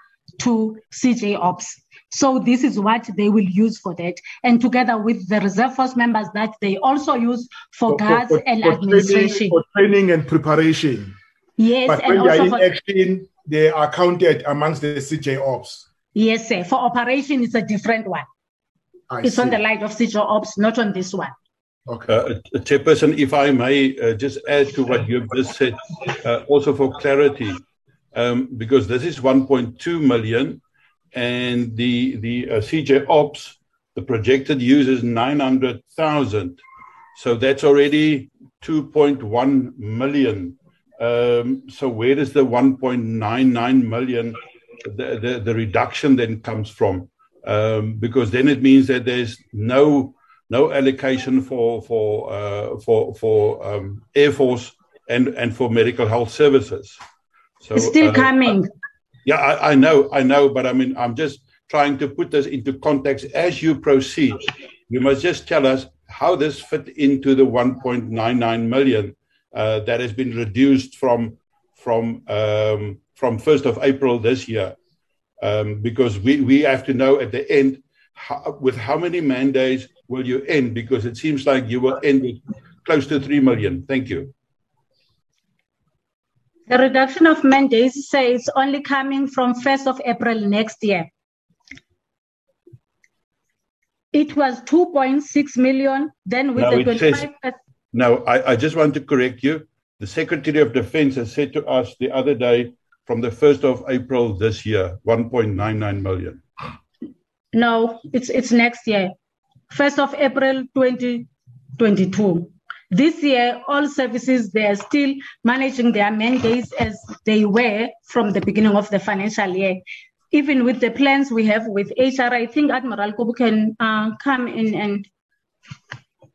to CJ Ops. So this is what they will use for that. And together with the reserve force members that they also use for, for guards for, for, and administration. Training, for training and preparation. Yes. But when they are in action, they are counted amongst the CJ Ops. Yes, sir. For operation, it's a different one. I it's see. on the light of CJ Ops, not on this one. Okay. Uh, Chairperson, if I may uh, just add to what you've just said, uh, also for clarity, um, because this is 1.2 million and the the uh, CJ Ops, the projected use is 900,000. So that's already 2.1 million. Um, so where does the 1.99 million, the, the, the reduction then comes from? Um, because then it means that there's no no allocation for for uh, for for um, Air Force and and for medical health services. So it's still uh, coming. Yeah, I, I know, I know, but I mean, I'm just trying to put this into context as you proceed. You must just tell us how this fit into the 1.99 million uh, that has been reduced from from um, from 1st of April this year, um, because we we have to know at the end how, with how many mandates will you end? Because it seems like you will end with close to three million. Thank you. The reduction of mandates say it's only coming from 1st of April next year. It was 2.6 million, then with no, the 25 says, No, I, I just want to correct you. The Secretary of Defense has said to us the other day from the 1st of April this year, 1.99 million. No, it's it's next year. 1st of April 2022. This year, all services, they are still managing their mandates as they were from the beginning of the financial year. Even with the plans we have with HR, I think Admiral Kobu can uh, come in and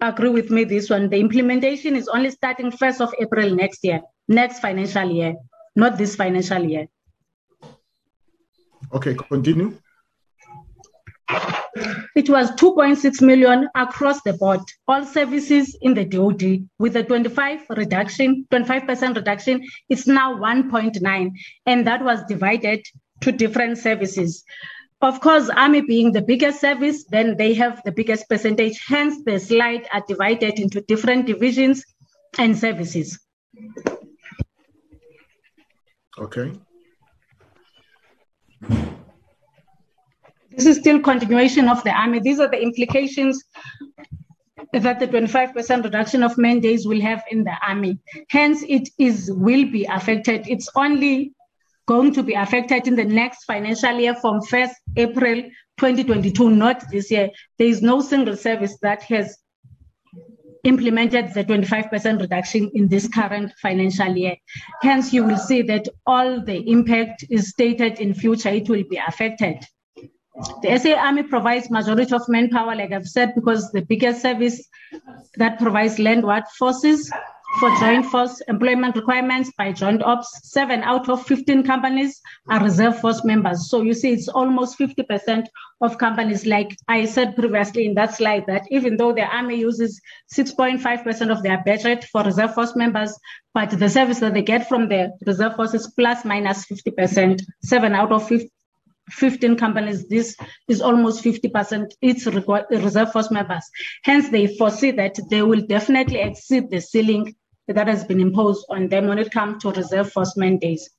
agree with me this one. The implementation is only starting 1st of April next year, next financial year, not this financial year. Okay, continue. It was 2.6 million across the board, all services in the DOD with a 25 reduction, 25% reduction. It's now 1.9, and that was divided to different services. Of course, Army being the biggest service, then they have the biggest percentage. Hence, the slide are divided into different divisions and services. Okay. This is still continuation of the army. These are the implications that the 25% reduction of men days will have in the army. Hence, it is will be affected. It's only going to be affected in the next financial year from 1st April 2022, not this year. There is no single service that has implemented the 25% reduction in this current financial year. Hence, you will see that all the impact is stated in future, it will be affected. The SA Army provides majority of manpower, like I've said, because the biggest service that provides landward forces for joint force employment requirements by joint ops. Seven out of 15 companies are reserve force members. So you see, it's almost 50% of companies, like I said previously in that slide, that even though the Army uses 6.5% of their budget for reserve force members, but the service that they get from the reserve force is plus minus 50%. Seven out of 50, 15 companies, this is almost 50% its reserve force members. Hence, they foresee that they will definitely exceed the ceiling that has been imposed on them when it comes to reserve force mandates.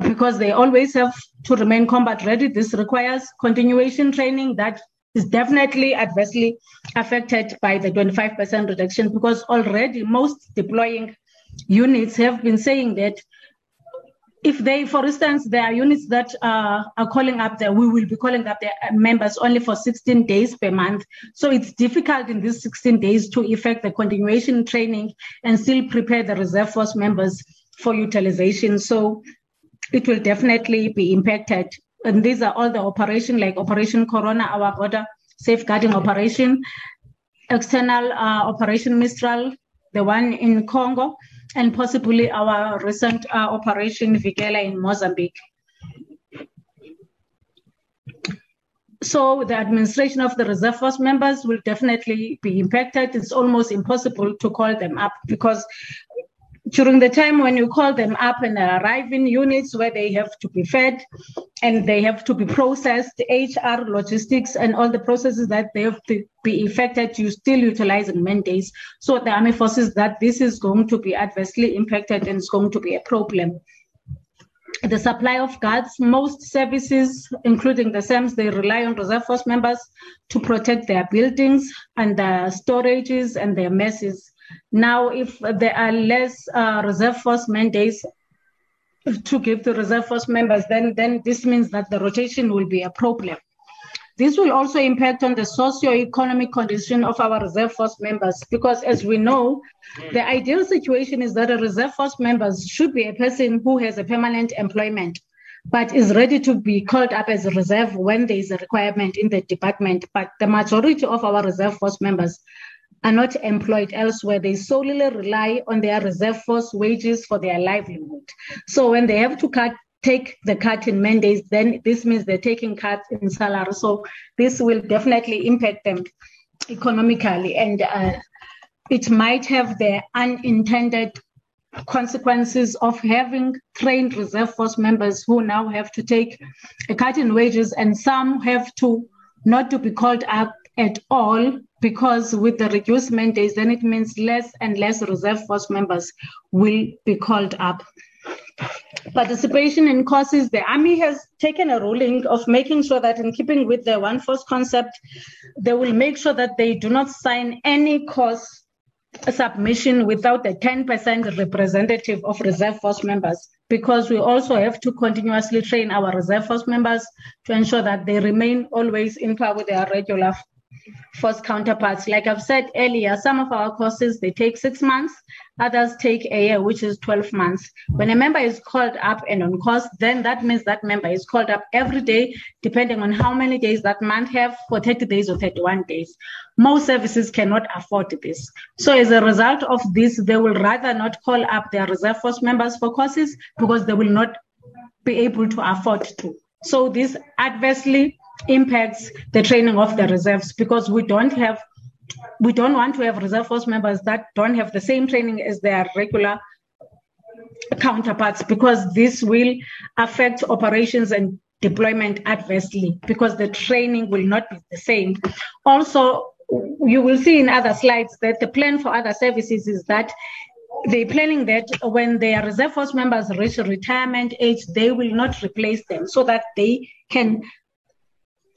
Because they always have to remain combat ready, this requires continuation training that is definitely adversely affected by the 25% reduction because already most deploying units have been saying that if they, for instance, there are units that uh, are calling up there, we will be calling up their members only for 16 days per month. So it's difficult in these 16 days to effect the continuation training and still prepare the reserve force members for utilization. So it will definitely be impacted. And these are all the operation like Operation Corona, our border safeguarding operation, external uh, Operation Mistral, the one in Congo, and possibly our recent uh, Operation Vikela in Mozambique. So the administration of the reserve force members will definitely be impacted. It's almost impossible to call them up because during the time when you call them up and they arrive in units where they have to be fed and they have to be processed, HR, logistics, and all the processes that they have to be effected, you still utilize utilizing mandates. So the army forces that this is going to be adversely impacted and it's going to be a problem. The supply of guards, most services, including the SAMs, they rely on reserve force members to protect their buildings and their storages and their messes now, if there are less uh, reserve force mandates to give to reserve force members, then, then this means that the rotation will be a problem. This will also impact on the socio-economic condition of our reserve force members because as we know, the ideal situation is that a reserve force member should be a person who has a permanent employment but is ready to be called up as a reserve when there is a requirement in the department. But the majority of our reserve force members are not employed elsewhere. They solely rely on their reserve force wages for their livelihood. So when they have to cut, take the cut in mandates, then this means they're taking cut in salary. So this will definitely impact them economically, and uh, it might have the unintended consequences of having trained reserve force members who now have to take a cut in wages, and some have to not to be called up at all because with the reduced mandates, then it means less and less reserve force members will be called up. Participation in courses, the Army has taken a ruling of making sure that in keeping with the one force concept, they will make sure that they do not sign any course submission without a 10% representative of reserve force members because we also have to continuously train our reserve force members to ensure that they remain always in par with their regular force counterparts. Like I've said earlier, some of our courses, they take six months, others take a year, which is 12 months. When a member is called up and on course, then that means that member is called up every day, depending on how many days that month have for 30 days or 31 days. Most services cannot afford this. So as a result of this, they will rather not call up their reserve force members for courses because they will not be able to afford to. So this adversely impacts the training of the reserves because we don't have we don't want to have reserve force members that don't have the same training as their regular counterparts because this will affect operations and deployment adversely because the training will not be the same. Also, you will see in other slides that the plan for other services is that they're planning that when their reserve force members reach retirement age, they will not replace them so that they can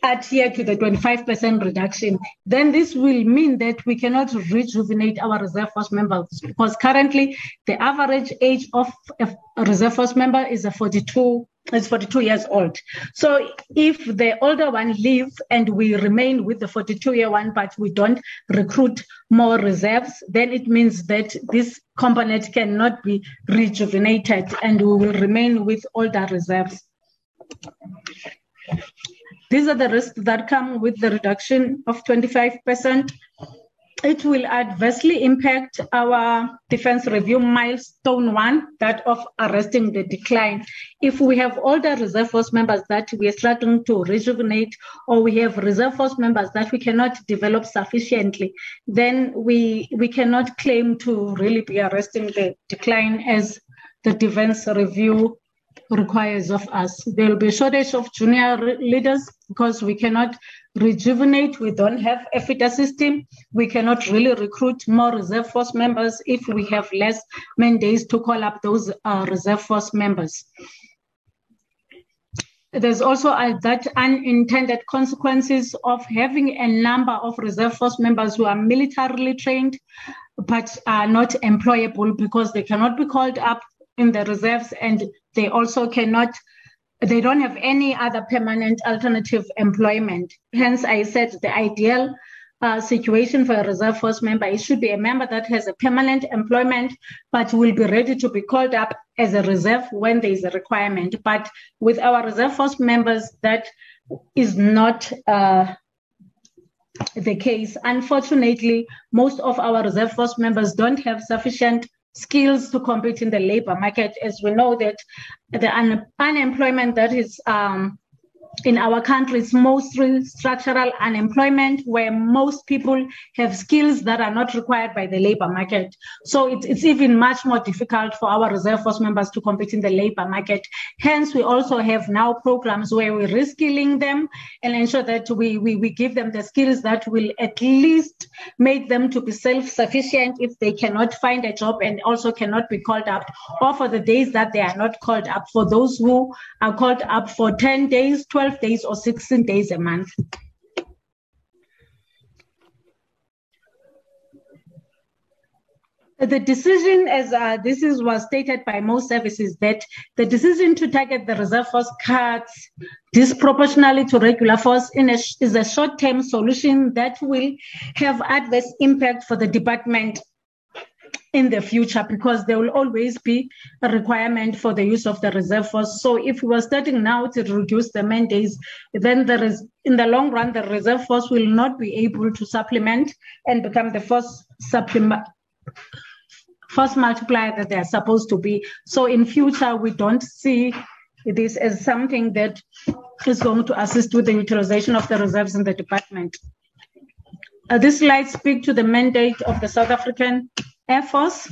adhere to the 25% reduction, then this will mean that we cannot rejuvenate our reserve force members because currently the average age of a reserve force member is a 42 is 42 years old. So if the older one leaves and we remain with the 42 year one, but we don't recruit more reserves, then it means that this component cannot be rejuvenated and we will remain with older reserves. These are the risks that come with the reduction of 25%. It will adversely impact our defense review milestone one, that of arresting the decline. If we have older reserve force members that we are struggling to rejuvenate, or we have reserve force members that we cannot develop sufficiently, then we we cannot claim to really be arresting the decline as the defense review requires of us. There will be a shortage of junior leaders because we cannot rejuvenate. We don't have a feeder system. We cannot really recruit more reserve force members if we have less mandates to call up those uh, reserve force members. There's also uh, that unintended consequences of having a number of reserve force members who are militarily trained but are not employable because they cannot be called up in the reserves and they also cannot they don't have any other permanent alternative employment. Hence i said the ideal uh, situation for a reserve force member it should be a member that has a permanent employment but will be ready to be called up as a reserve when there is a requirement. But with our reserve force members that is not uh, the case. Unfortunately most of our reserve force members don't have sufficient skills to compete in the labor market, as we know that the un- unemployment that is um, in our country is mostly structural unemployment, where most people have skills that are not required by the labor market. So it's, it's even much more difficult for our reserve force members to compete in the labor market. Hence, we also have now programs where we're reskilling them and ensure that we, we, we give them the skills that will at least make them to be self-sufficient if they cannot find a job and also cannot be called up, or for the days that they are not called up. For those who are called up for 10 days, 12 12 days or 16 days a month. The decision, as uh, this is, was stated by most services, that the decision to target the reserve force cuts disproportionately to regular force a, is a short-term solution that will have adverse impact for the department in the future because there will always be a requirement for the use of the reserve force. So if we were starting now to reduce the mandates, then there is in the long run the reserve force will not be able to supplement and become the first supplement multiplier that they're supposed to be. So in future we don't see this as something that is going to assist with the utilization of the reserves in the department. Uh, this slide speak to the mandate of the South African Air Force.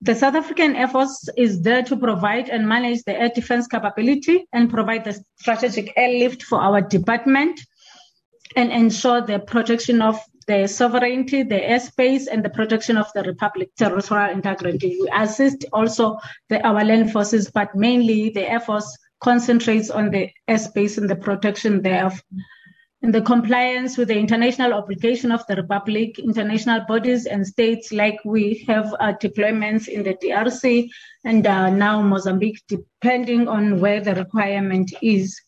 The South African Air Force is there to provide and manage the air defense capability and provide the strategic airlift for our department and ensure the protection of the sovereignty, the airspace, and the protection of the Republic territorial integrity. We assist also the, our land forces, but mainly the Air Force concentrates on the airspace and the protection thereof in the compliance with the international obligation of the Republic, international bodies and states like we have uh, deployments in the DRC and uh, now Mozambique, depending on where the requirement is.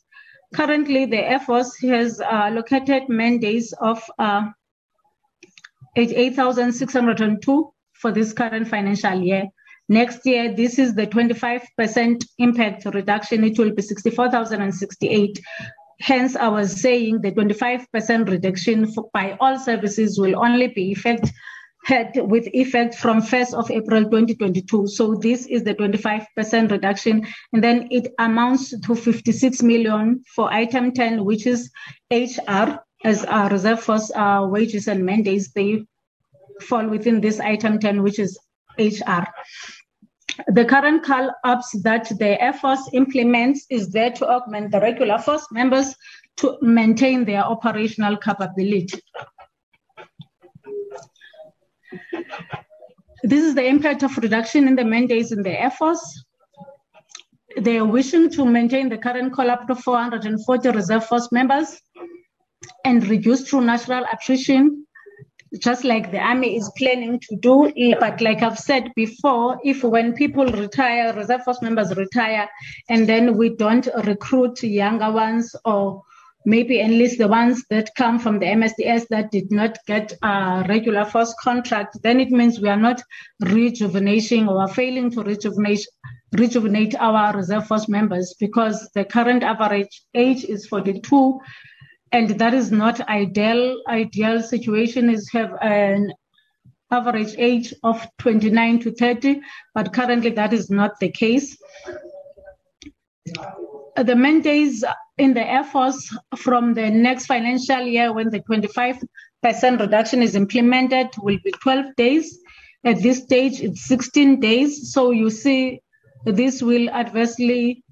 Currently, the Air Force has uh, located mandates of uh, 8,602 for this current financial year. Next year, this is the 25% impact reduction. It will be 64,068. Hence, I was saying the 25% reduction for, by all services will only be effect had with effect from 1st of April 2022. So this is the 25% reduction. And then it amounts to 56 million for item 10, which is HR as our reserve force uh, wages and mandates. They fall within this item 10, which is HR the current call ups that the Air Force implements is there to augment the regular force members to maintain their operational capability. This is the impact of reduction in the mandates in the Air Force. They are wishing to maintain the current call up to 440 reserve force members and reduce through natural attrition just like the army is planning to do. Eh, but like I've said before, if when people retire, reserve force members retire, and then we don't recruit younger ones or maybe enlist the ones that come from the MSDS that did not get a regular force contract, then it means we are not rejuvenating or failing to rejuvenate rejuvenate our reserve force members because the current average age is 42 and that is not ideal. Ideal situation is have an average age of 29 to 30 but currently that is not the case. The mandates in the air force from the next financial year when the 25% reduction is implemented will be 12 days. At this stage it's 16 days. So you see this will adversely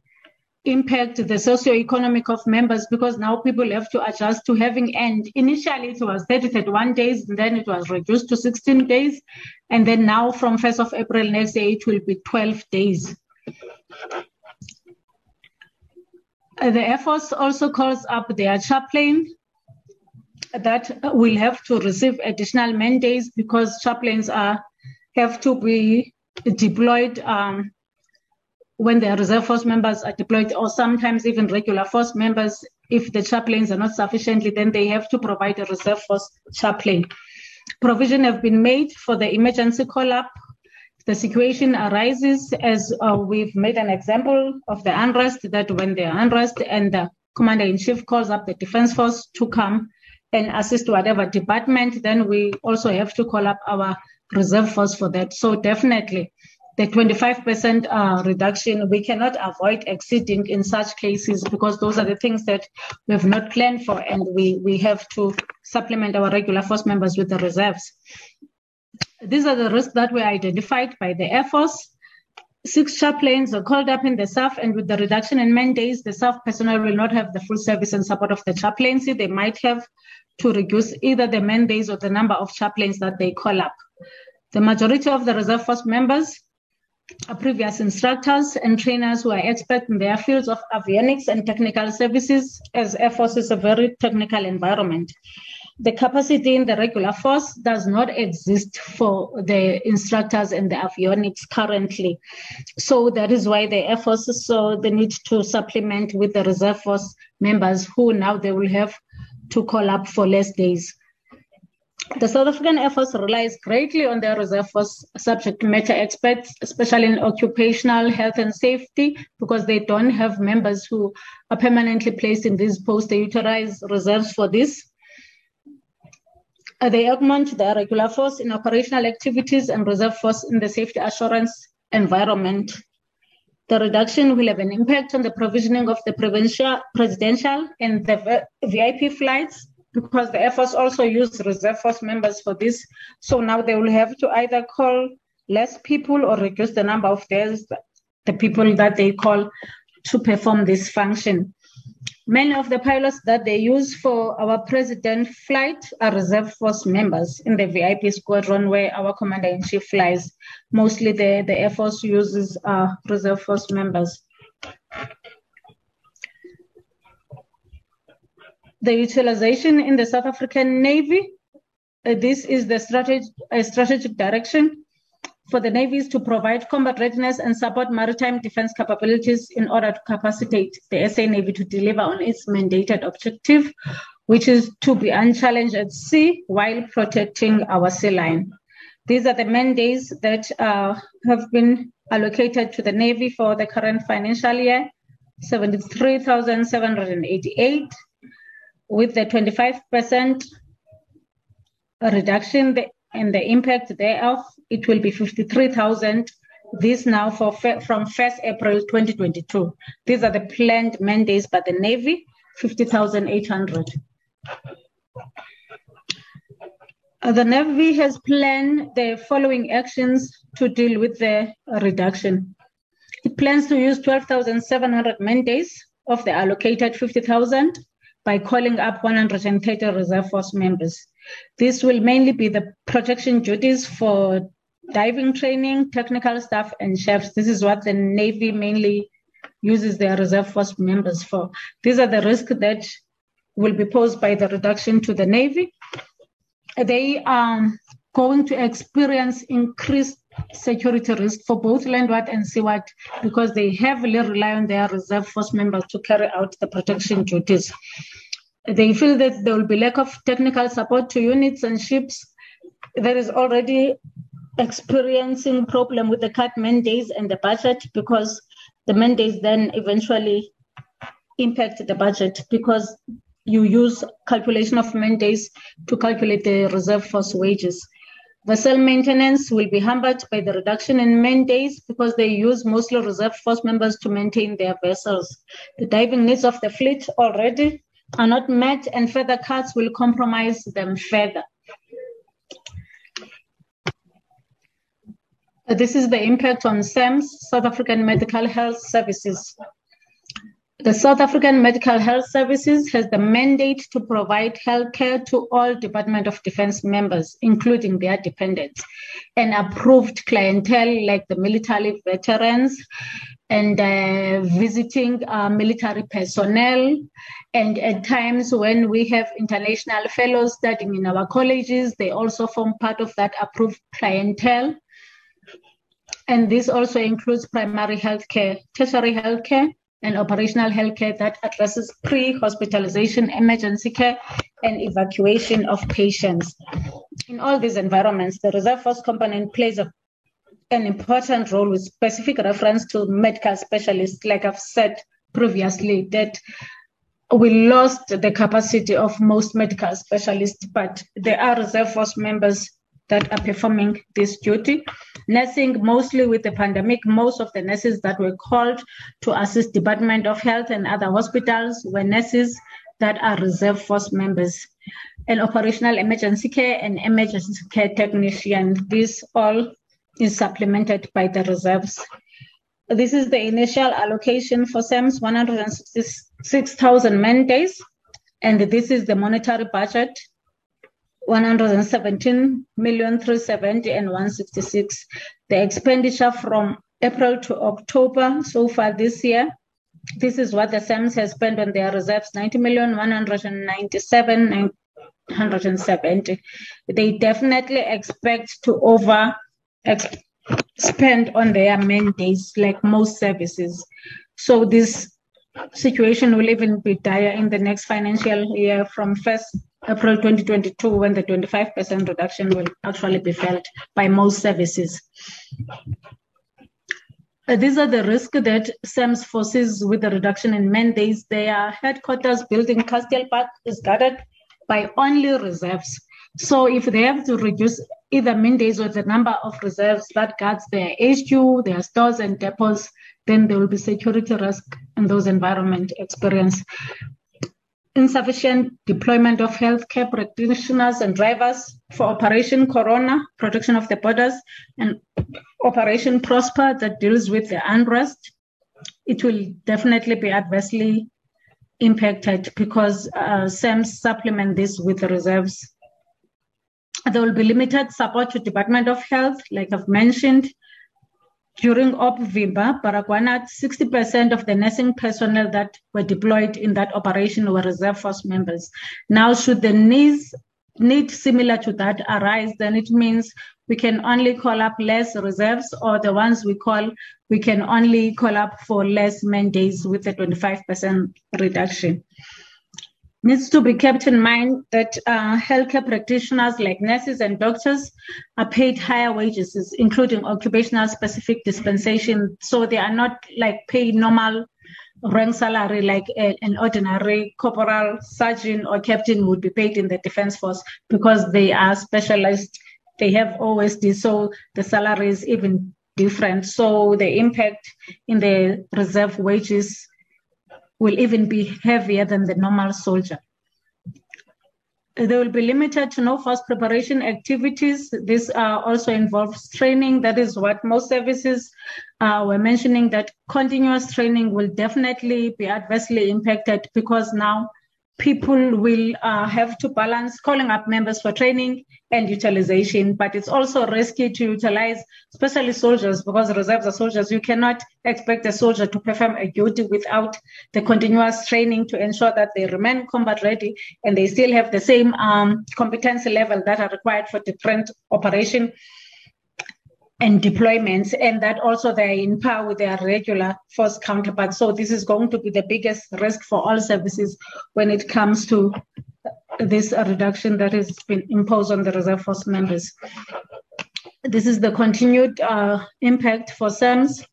impact the socio-economic of members because now people have to adjust to having end. Initially, it was 30, 31 days, and then it was reduced to 16 days. And then now from 1st of April next year, it will be 12 days. Uh, the Air Force also calls up their chaplain that will have to receive additional mandates because chaplains are have to be deployed um, when the reserve force members are deployed, or sometimes even regular force members, if the chaplains are not sufficiently, then they have to provide a reserve force chaplain. Provision have been made for the emergency call-up. The situation arises as uh, we've made an example of the unrest that when the unrest and the commander in chief calls up the defense force to come and assist whatever department, then we also have to call up our reserve force for that. So definitely the 25% uh, reduction, we cannot avoid exceeding in such cases because those are the things that we have not planned for and we, we have to supplement our regular force members with the reserves. These are the risks that were identified by the Air Force. Six chaplains are called up in the SAF, and with the reduction in mandates, the SAF personnel will not have the full service and support of the chaplaincy. They might have to reduce either the mandates or the number of chaplains that they call up. The majority of the reserve force members previous instructors and trainers who are experts in their fields of avionics and technical services, as Air Force is a very technical environment. The capacity in the regular force does not exist for the instructors and the avionics currently. So that is why the Air Force saw the need to supplement with the reserve force members who now they will have to call up for less days. The South African Air Force relies greatly on their reserve force subject matter experts, especially in occupational health and safety, because they don't have members who are permanently placed in these posts. They utilize reserves for this. Uh, they augment their regular force in operational activities and reserve force in the safety assurance environment. The reduction will have an impact on the provisioning of the presidential and the VIP flights because the Air Force also used reserve force members for this. So now they will have to either call less people or reduce the number of days, the people that they call to perform this function. Many of the pilots that they use for our president flight are reserve force members in the VIP squadron where our commander in chief flies. Mostly the, the Air Force uses uh, reserve force members. The utilization in the South African Navy. Uh, this is the strategic, uh, strategic direction for the navies to provide combat readiness and support maritime defense capabilities in order to capacitate the SA Navy to deliver on its mandated objective, which is to be unchallenged at sea while protecting our sea line. These are the mandates that uh, have been allocated to the Navy for the current financial year 73,788 with the 25% reduction and the impact thereof, it will be 53,000. This now for from 1st April 2022. These are the planned mandates by the Navy, 50,800. Uh, the Navy has planned the following actions to deal with the reduction. It plans to use 12,700 mandates of the allocated 50,000 by calling up 130 reserve force members. This will mainly be the protection duties for diving training, technical staff, and chefs. This is what the Navy mainly uses their reserve force members for. These are the risks that will be posed by the reduction to the Navy. They are going to experience increased security risk for both landward and seaward because they heavily rely on their reserve force members to carry out the protection duties. They feel that there will be lack of technical support to units and ships. There is already experiencing problem with the cut mandates and the budget because the mandates then eventually impact the budget because you use calculation of mandates to calculate the reserve force wages. Vessel maintenance will be hampered by the reduction in mandates because they use mostly reserve force members to maintain their vessels. The diving needs of the fleet already are not met and further cuts will compromise them further. This is the impact on SAMS, South African Medical Health Services. The South African Medical Health Services has the mandate to provide healthcare to all Department of Defense members, including their dependents, and approved clientele like the military veterans and uh, visiting uh, military personnel. And at times when we have international fellows studying in our colleges, they also form part of that approved clientele. And this also includes primary healthcare, tertiary healthcare, and operational healthcare that addresses pre-hospitalization, emergency care, and evacuation of patients. In all these environments, the reserve force component plays a, an important role with specific reference to medical specialists, like I've said previously, that we lost the capacity of most medical specialists, but there are reserve force members that are performing this duty. Nursing, mostly with the pandemic, most of the nurses that were called to assist Department of Health and other hospitals were nurses that are reserve force members. And operational emergency care and emergency care technician, this all is supplemented by the reserves. This is the initial allocation for SAMS, 166,000 man days. And this is the monetary budget 117 million 370 and 166. The expenditure from April to October so far this year. This is what the SAMS has spent on their reserves 90 million 197 970. They definitely expect to over spend on their mandates like most services. So this situation will even be dire in the next financial year from 1st April 2022 when the 25% reduction will actually be felt by most services. Uh, these are the risks that SAMS foresees with the reduction in mandates. Their headquarters building Kasteel Park is guarded by only reserves. So if they have to reduce either mandates or the number of reserves that guards their HQ, their stores and depots, then there will be security risk in those environment experience insufficient deployment of healthcare practitioners and drivers for Operation Corona, protection of the borders, and Operation Prosper that deals with the unrest, it will definitely be adversely impacted because uh, SAMS supplement this with the reserves. There will be limited support to Department of Health, like I've mentioned, during OPVIMBA, Baragwanath, 60% of the nursing personnel that were deployed in that operation were reserve force members. Now, should the needs need similar to that arise, then it means we can only call up less reserves, or the ones we call, we can only call up for less mandates with a 25% reduction needs to be kept in mind that uh, healthcare practitioners like nurses and doctors are paid higher wages, including occupational specific dispensation. So they are not like paid normal rank salary like a, an ordinary corporal, sergeant, or captain would be paid in the defense force because they are specialized. They have OSD, so the salary is even different. So the impact in the reserve wages will even be heavier than the normal soldier. There will be limited to no first preparation activities. This uh, also involves training. That is what most services uh, were mentioning that continuous training will definitely be adversely impacted because now people will uh, have to balance calling up members for training and utilization, but it's also risky to utilize, especially soldiers, because reserves are soldiers. You cannot expect a soldier to perform a duty without the continuous training to ensure that they remain combat ready and they still have the same um, competency level that are required for different operation and deployments, and that also they're in par with their regular force counterparts. So this is going to be the biggest risk for all services when it comes to this reduction that has been imposed on the reserve force members. This is the continued uh, impact for SAMS.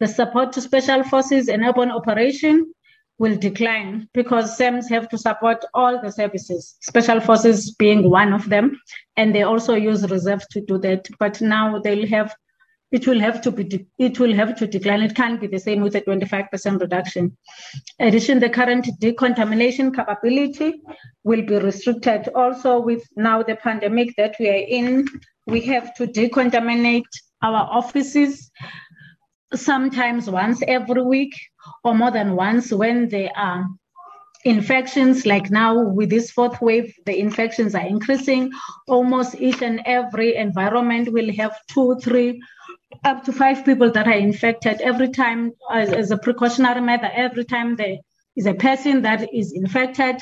The support to special forces and urban operation will decline because SAMs have to support all the services, special forces being one of them, and they also use reserves to do that. But now they'll have it will have to be it will have to decline. It can't be the same with a 25% reduction. Addition, the current decontamination capability will be restricted. Also, with now the pandemic that we are in, we have to decontaminate our offices sometimes once every week or more than once when there are infections like now with this fourth wave the infections are increasing. Almost each and every environment will have two three up to five people that are infected. Every time as, as a precautionary measure every time there is a person that is infected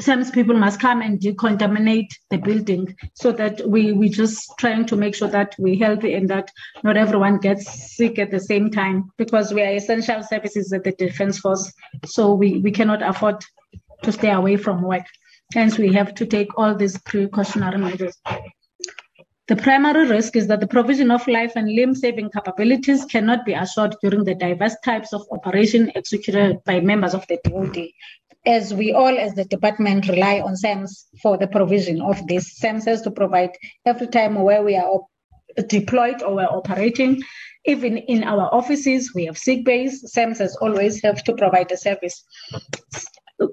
some people must come and decontaminate the building so that we we just trying to make sure that we're healthy and that not everyone gets sick at the same time because we are essential services at the defense force. So we we cannot afford to stay away from work. Hence we have to take all these precautionary measures. The primary risk is that the provision of life and limb saving capabilities cannot be assured during the diverse types of operation executed by members of the DoD. As we all, as the department, rely on SAMS for the provision of this, SAMS has to provide every time where we are op- deployed or we're operating. Even in our offices, we have sick bays. SAMS has always have to provide a service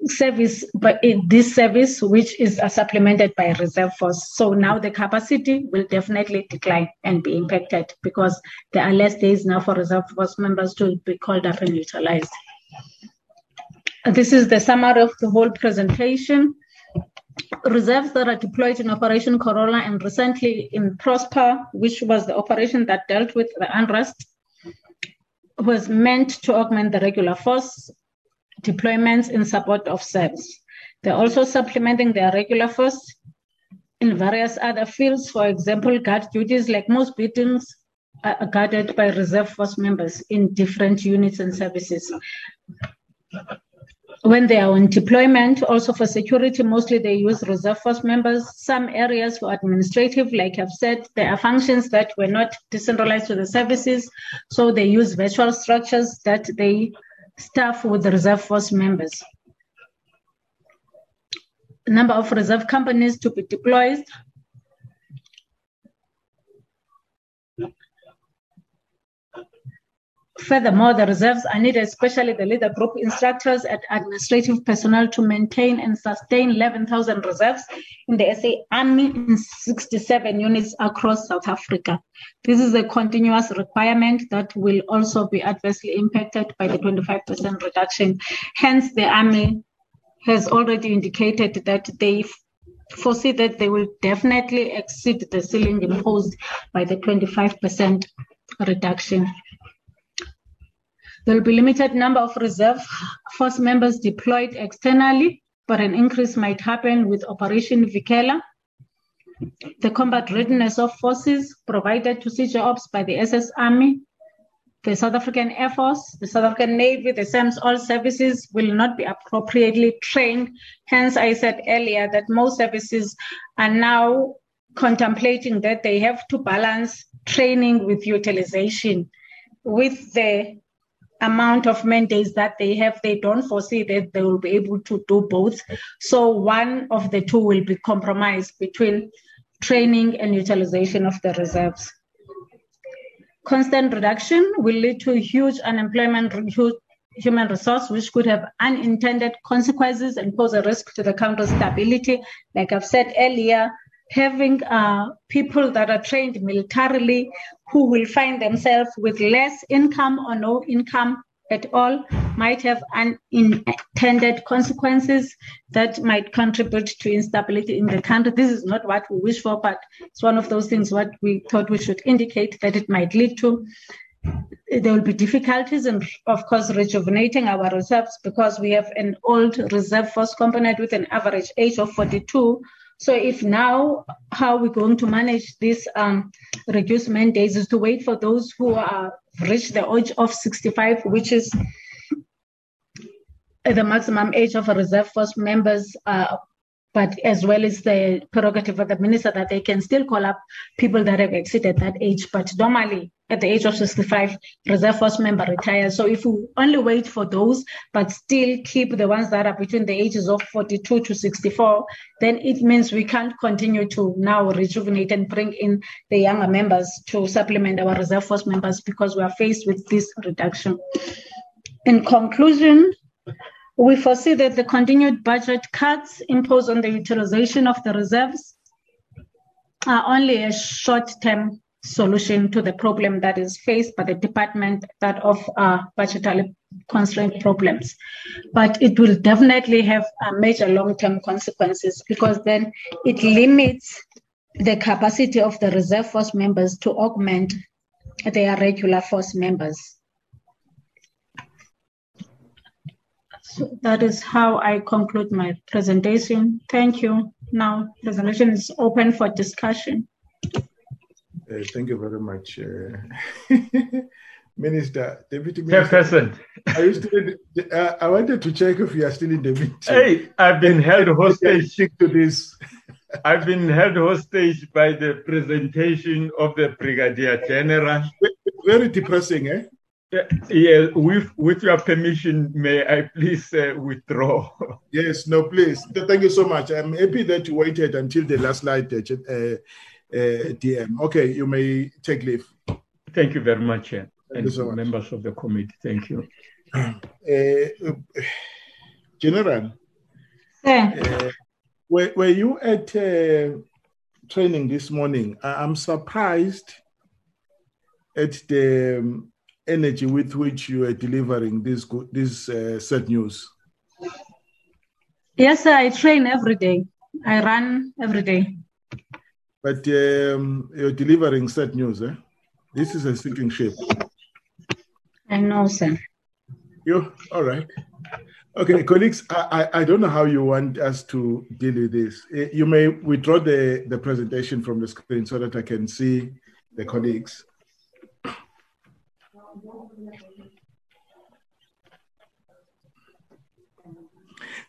service, but in this service, which is supplemented by reserve force. So now the capacity will definitely decline and be impacted because there are less days now for reserve force members to be called up and utilized. This is the summary of the whole presentation. Reserves that are deployed in Operation Corona and recently in Prosper, which was the operation that dealt with the unrest, was meant to augment the regular force deployments in support of SAMs. They're also supplementing their regular force in various other fields. For example, guard duties, like most buildings, are guarded by reserve force members in different units and services. When they are on deployment, also for security, mostly they use reserve force members. Some areas for administrative, like I've said, there are functions that were not decentralized to the services, so they use virtual structures that they staff with the reserve force members. Number of reserve companies to be deployed. Furthermore, the reserves are needed, especially the leader group instructors and administrative personnel to maintain and sustain 11,000 reserves in the SA Army in 67 units across South Africa. This is a continuous requirement that will also be adversely impacted by the 25% reduction. Hence, the Army has already indicated that they foresee that they will definitely exceed the ceiling imposed by the 25% reduction. There will be limited number of reserve force members deployed externally, but an increase might happen with Operation Vikela. The combat readiness of forces provided to CJOPS by the SA Army, the South African Air Force, the South African Navy, the SAMS, all services will not be appropriately trained. Hence, I said earlier that most services are now contemplating that they have to balance training with utilization. With the amount of mandates that they have, they don't foresee that they will be able to do both. So one of the two will be compromised between training and utilization of the reserves. Constant reduction will lead to huge unemployment, huge human resource, which could have unintended consequences and pose a risk to the country's stability. Like I've said earlier, having uh, people that are trained militarily who will find themselves with less income or no income at all might have unintended consequences that might contribute to instability in the country. This is not what we wish for, but it's one of those things what we thought we should indicate that it might lead to. There will be difficulties and of course rejuvenating our reserves because we have an old reserve force component with an average age of 42 so if now how we're going to manage this um, reduced mandates is to wait for those who are reached the age of 65, which is the maximum age of a reserve force members uh, but as well as the prerogative of the minister that they can still call up people that have exceeded that age. But normally, at the age of 65, reserve force member retires. So if we only wait for those, but still keep the ones that are between the ages of 42 to 64, then it means we can't continue to now rejuvenate and bring in the younger members to supplement our reserve force members because we are faced with this reduction. In conclusion, we foresee that the continued budget cuts imposed on the utilization of the reserves are only a short-term solution to the problem that is faced by the department that of uh, budgetary constraint problems. But it will definitely have uh, major long-term consequences because then it limits the capacity of the reserve force members to augment their regular force members. So that is how I conclude my presentation. Thank you. Now, presentation is open for discussion. Uh, thank you very much. Uh, Minister, Deputy Minister. Chairperson. Are you still in, uh, I wanted to check if you are still in the meeting. Hey, I've been held hostage. Stick to this. I've been held hostage by the presentation of the Brigadier General. Very depressing, eh? Yeah, with with your permission, may I please uh, withdraw? Yes, no, please. Thank you so much. I'm happy that you waited until the last slide, uh, uh, uh DM. Okay, you may take leave. Thank you very much, uh, and so members of the committee. Thank you. Uh, General, yeah. were, were you at training this morning? I'm surprised at the um, energy with which you are delivering this this uh, sad news? Yes, sir, I train every day. I run every day. But um, you're delivering sad news, eh? This is a sinking ship. I know, sir. You all right? Okay, colleagues, I, I, I don't know how you want us to deal with this. Eh, you may withdraw the, the presentation from the screen so that I can see the colleagues.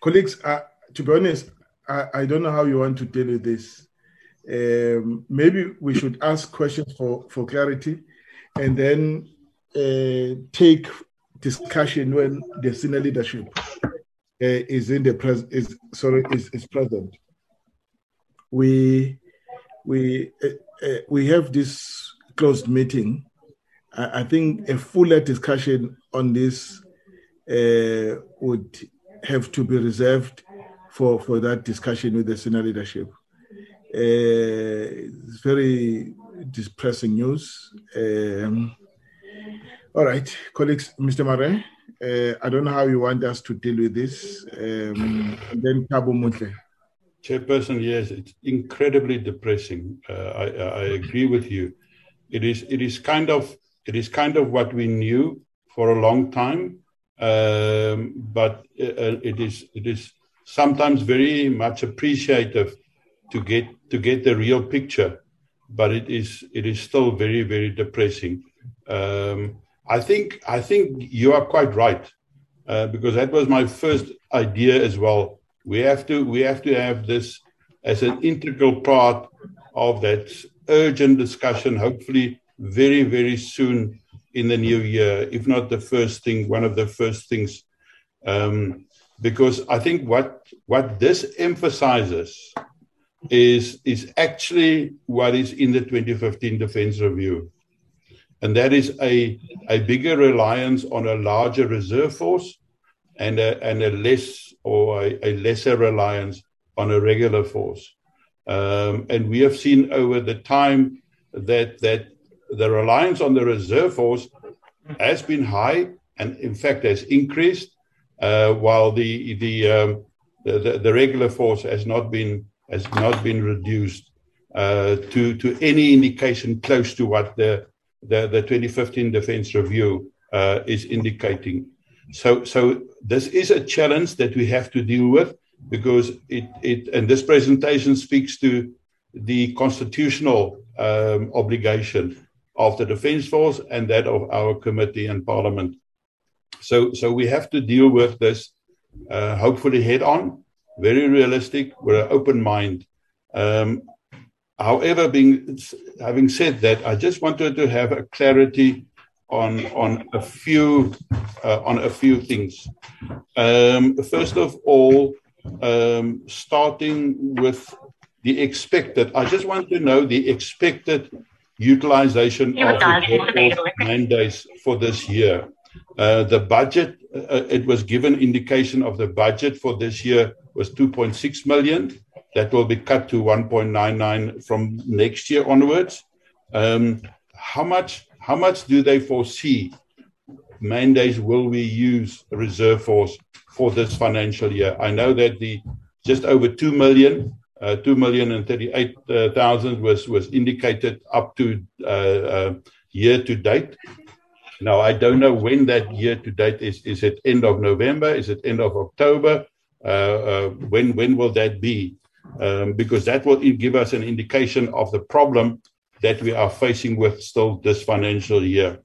Colleagues, uh, to be honest, I, I, don't know how you want to deal with this. Um, maybe we should ask questions for, for clarity and then uh, take discussion when the senior leadership uh, is in the pres is sorry is, is present. We we uh, uh, we have this closed meeting I think a fuller discussion on this uh, would have to be reserved for, for that discussion with the senior leadership. Uh, it's very depressing news. Um, all right, colleagues, Mr. Marais, uh, I don't know how you want us to deal with this. Um, then Thabo Mmutle. Chairperson, yes, it's incredibly depressing. Uh, I, I agree with you. It is, it is kind of it is kind of what we knew for a long time, um, but uh, it is it is sometimes very much appreciative to get to get the real picture, but it is it is still very very depressing. Um, I think I think you are quite right uh, because that was my first idea as well. We have to we have to have this as an integral part of that urgent discussion. Hopefully, very, very soon in the new year, if not the first thing, one of the first things. Um, because I think what what this emphasizes is is actually what is in the 2015 defense review, and that is a a bigger reliance on a larger reserve force, and a and a less or a, a lesser reliance on a regular force. Um, and we have seen over the time that that the reliance on the reserve force has been high and, in fact, has increased, uh, while the the, um, the, the regular force has not been has not been reduced uh, to to any indication close to what the the, the 2015 Defence Review uh, is indicating. So so this is a challenge that we have to deal with because it it and this presentation speaks to the constitutional um, obligation of the Defence Force and that of our committee and Parliament. So, so we have to deal with this, uh, hopefully head on, very realistic, with an open mind. Um, however, being having said that, I just wanted to have a clarity on on a few uh, on a few things. Um, first of all, um, starting with the expected, I just want to know the expected utilization of the mandates for this year. Uh, the budget, uh, it was given indication of the budget for this year was 2.6 million. That will be cut to 1.99 from next year onwards. Um, how much? How much do they foresee mandates will we use reserve force for this financial year? I know that the just over 2 million uh, 2 million and 38,000 was, was indicated up to uh, uh, year to date. Now, I don't know when that year to date is. Is it end of November? Is it end of October? Uh, uh, when, when will that be? Um, because that will give us an indication of the problem that we are facing with still this financial year.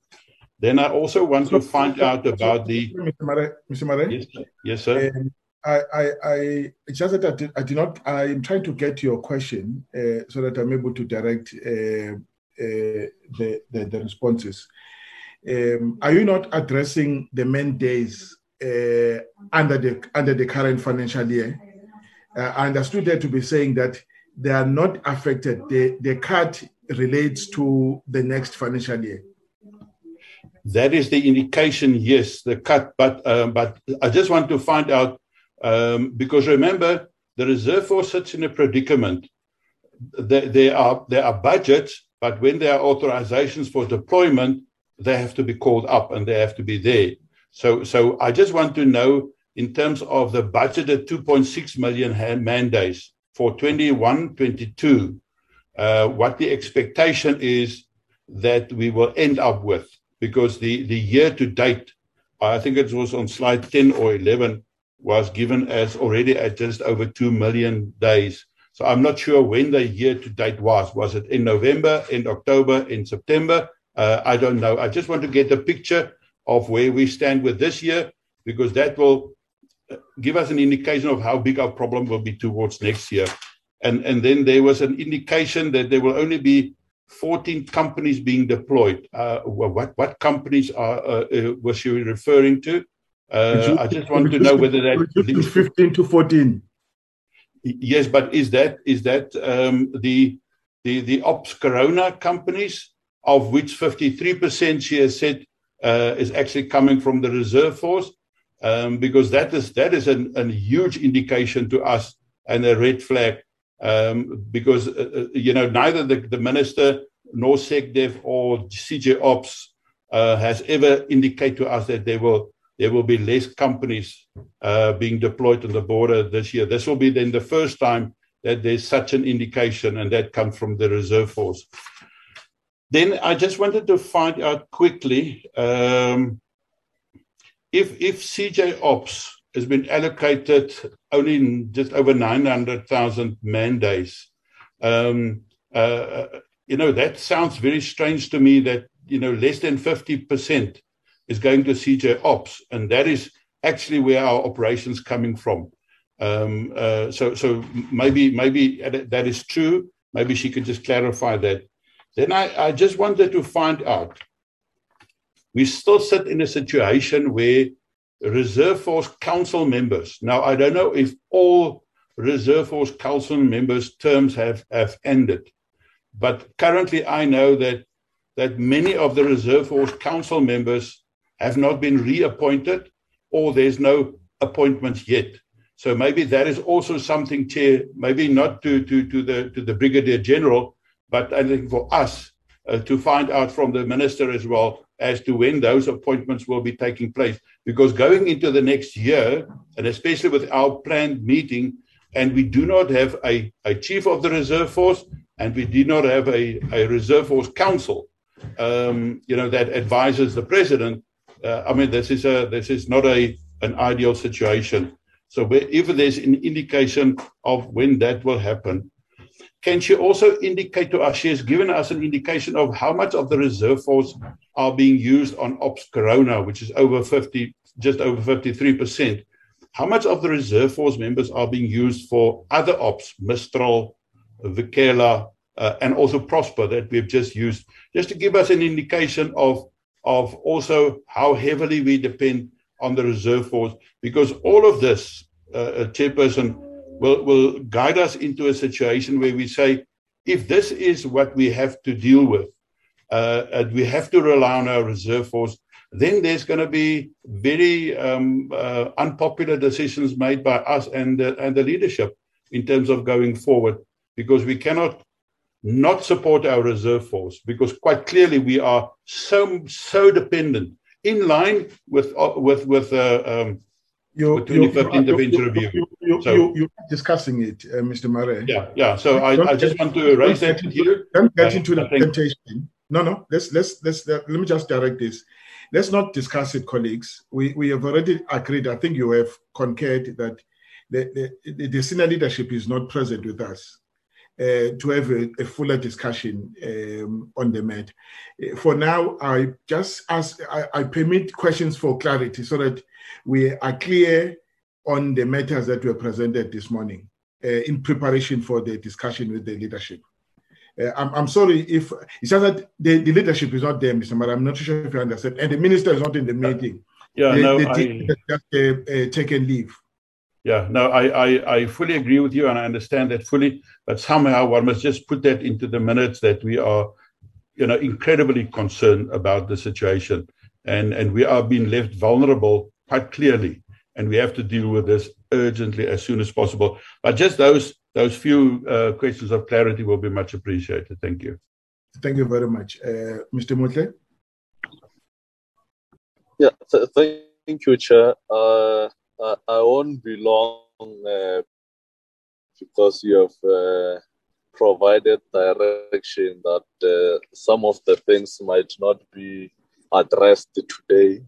Then I also want to find out about the. Mr. Marais, Mr. Marais? Yes, yes sir. Um, I, I, I just that I did, I did not. I'm trying to get your question uh, so that I'm able to direct uh, uh, the, the, the responses. Um, are you not addressing the main days uh, under the under the current financial year? Uh, I understood that to be saying that they are not affected. The the cut relates to the next financial year. That is the indication, yes, the cut. But um, but I just want to find out um, because remember, the reserve force sits in a predicament. There, there, are, there are budgets, but when there are authorizations for deployment, they have to be called up and they have to be there. So, so I just want to know in terms of the budgeted 2.6 million man days for 21 22, uh, what the expectation is that we will end up with. Because the, the year to date, I think it was on slide 10 or 11, was given as already at just over 2 million days. So I'm not sure when the year to date was. Was it in November, in October, in September? Uh, I don't know. I just want to get a picture of where we stand with this year because that will uh, give us an indication of how big our problem will be towards next year. And, and then there was an indication that there will only be 14 companies being deployed. Uh, what, what companies are, uh, uh was she referring to? Uh, I just want to know whether that 15 to 14. Yes, but is that is that um, the the the ops corona companies of which 53% she has said uh, is actually coming from the reserve force um, because that is that is an, a huge indication to us and a red flag um, because uh, uh you know neither the, the minister nor SecDef or CJ Ops uh, has ever indicated to us that they will there will be less companies uh, being deployed on the border this year. This will be then the first time that there's such an indication, and that comes from the reserve force. Then I just wanted to find out quickly um, if if CJ Ops has been allocated only just over 900,000 man days. Um, uh, you know that sounds very strange to me. That you know less than 50 percent is going to CJ Ops, and that is actually where our operations coming from. Um, uh, so, so maybe maybe that is true. Maybe she could just clarify that. Then I, I just wanted to find out. We still sit in a situation where Reserve Force Council members. Now, I don't know if all Reserve Force Council members' terms have, have ended, but currently I know that that many of the Reserve Force Council members have not been reappointed or there's no appointments yet. So maybe that is also something, Chair, maybe not to, to, to, the, to the Brigadier General, but I think for us uh, to find out from the Minister as well as to when those appointments will be taking place. Because going into the next year, and especially with our planned meeting, and we do not have a, a chief of the reserve force, and we do not have a, a reserve force council, um, you know, that advises the president uh, I mean, this is a this is not a an ideal situation. So if there's an indication of when that will happen, can she also indicate to us? She has given us an indication of how much of the reserve force are being used on Ops Corona, which is over 50, just over 53 percent. how much of the reserve force members are being used for other ops, Mistral, Vikela, uh, and also Prosper that we've just used, just to give us an indication of of also how heavily we depend on the reserve force, because all of this, uh, chairperson, will will guide us into a situation where we say, if this is what we have to deal with, uh, and we have to rely on our reserve force, then there's going to be very um, uh, unpopular decisions made by us and the, and the leadership in terms of going forward, because we cannot not support our reserve force because quite clearly we are so so dependent in line with uh, with with uh, um, you, 25th intervention you, review. You, so, you, you're discussing it, uh, Mr. Marais. Yeah, yeah. So I, I just want to raise that here. Don't get into the temptation. No, no. Let's let's let's let me just direct this. Let's not discuss it, colleagues. We we have already agreed. I think you have concurred that the, the, the senior leadership is not present with us uh, to have a, a fuller discussion um, on the matter. Uh, for now, I just ask, I, I, permit questions for clarity so that we are clear on the matters that were presented this morning uh, in preparation for the discussion with the leadership. Uh, I'm, I'm, sorry if it's just that the, the leadership is not there, Mr. Marais. I'm not sure if you understand. And the minister is not in the meeting. Yeah, the, no, the I... just uh, uh, taken leave. Yeah, no, I, I, I fully agree with you and I understand that fully. But somehow one must just put that into the minutes that we are, you know, incredibly concerned about the situation. And, and we are being left vulnerable quite clearly. And we have to deal with this urgently as soon as possible. But just those those few uh, questions of clarity will be much appreciated. Thank you. Thank you very much. Uh, Mr. Mmutle? Yeah, th- thank you, Chair. Uh, I, I won't be long uh, because you have uh, provided direction that uh, some of the things might not be addressed today.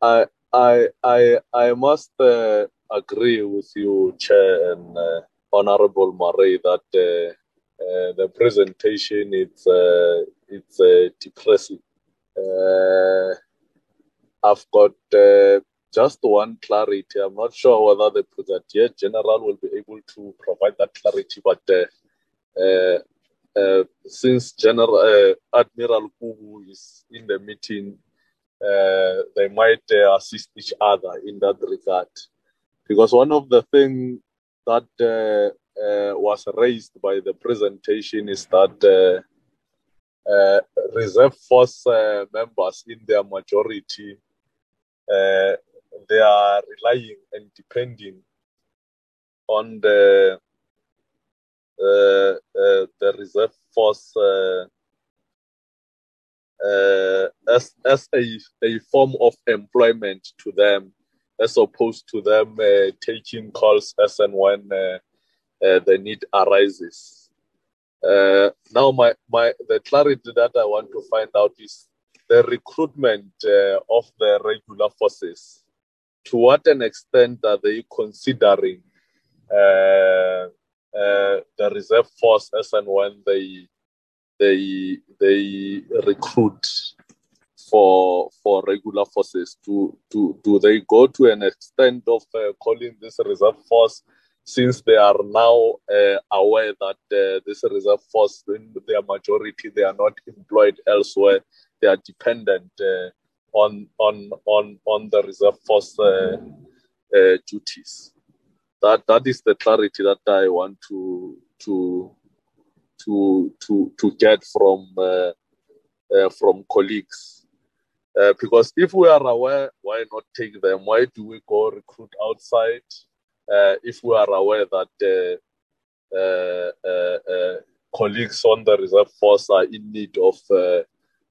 I I I I must uh, agree with you, Chair and uh, Honorable Marais, that uh, the presentation it's it's depressing. I've got just one clarity. I'm not sure whether the Brigadier General will be able to provide that clarity, but uh, uh, uh, since General uh, Admiral Kubu is in the meeting, uh, they might uh, assist each other in that regard. Because one of the things that was raised by the presentation is that reserve force members in their majority uh, they are relying and depending on the uh, uh, the reserve force uh, uh, as as a, a form of employment to them, as opposed to them uh, taking calls as and when the need arises. now, my, my the clarity that I want to find out is the recruitment of the regular forces to what an extent are they considering uh, uh, the reserve force as and when they they they recruit for for regular forces? Do do do they go to an extent of uh, calling this reserve force? Since they are now uh, aware that uh, this reserve force, in their majority, they are not employed elsewhere, they are dependent uh, on on on on the reserve force uh, uh, duties. That that is the clarity that I want to to to to to get from uh, uh from colleagues. Uh, because if we are aware, why not take them? Why do we go recruit outside? Uh, if we are aware that colleagues on the reserve force are in need of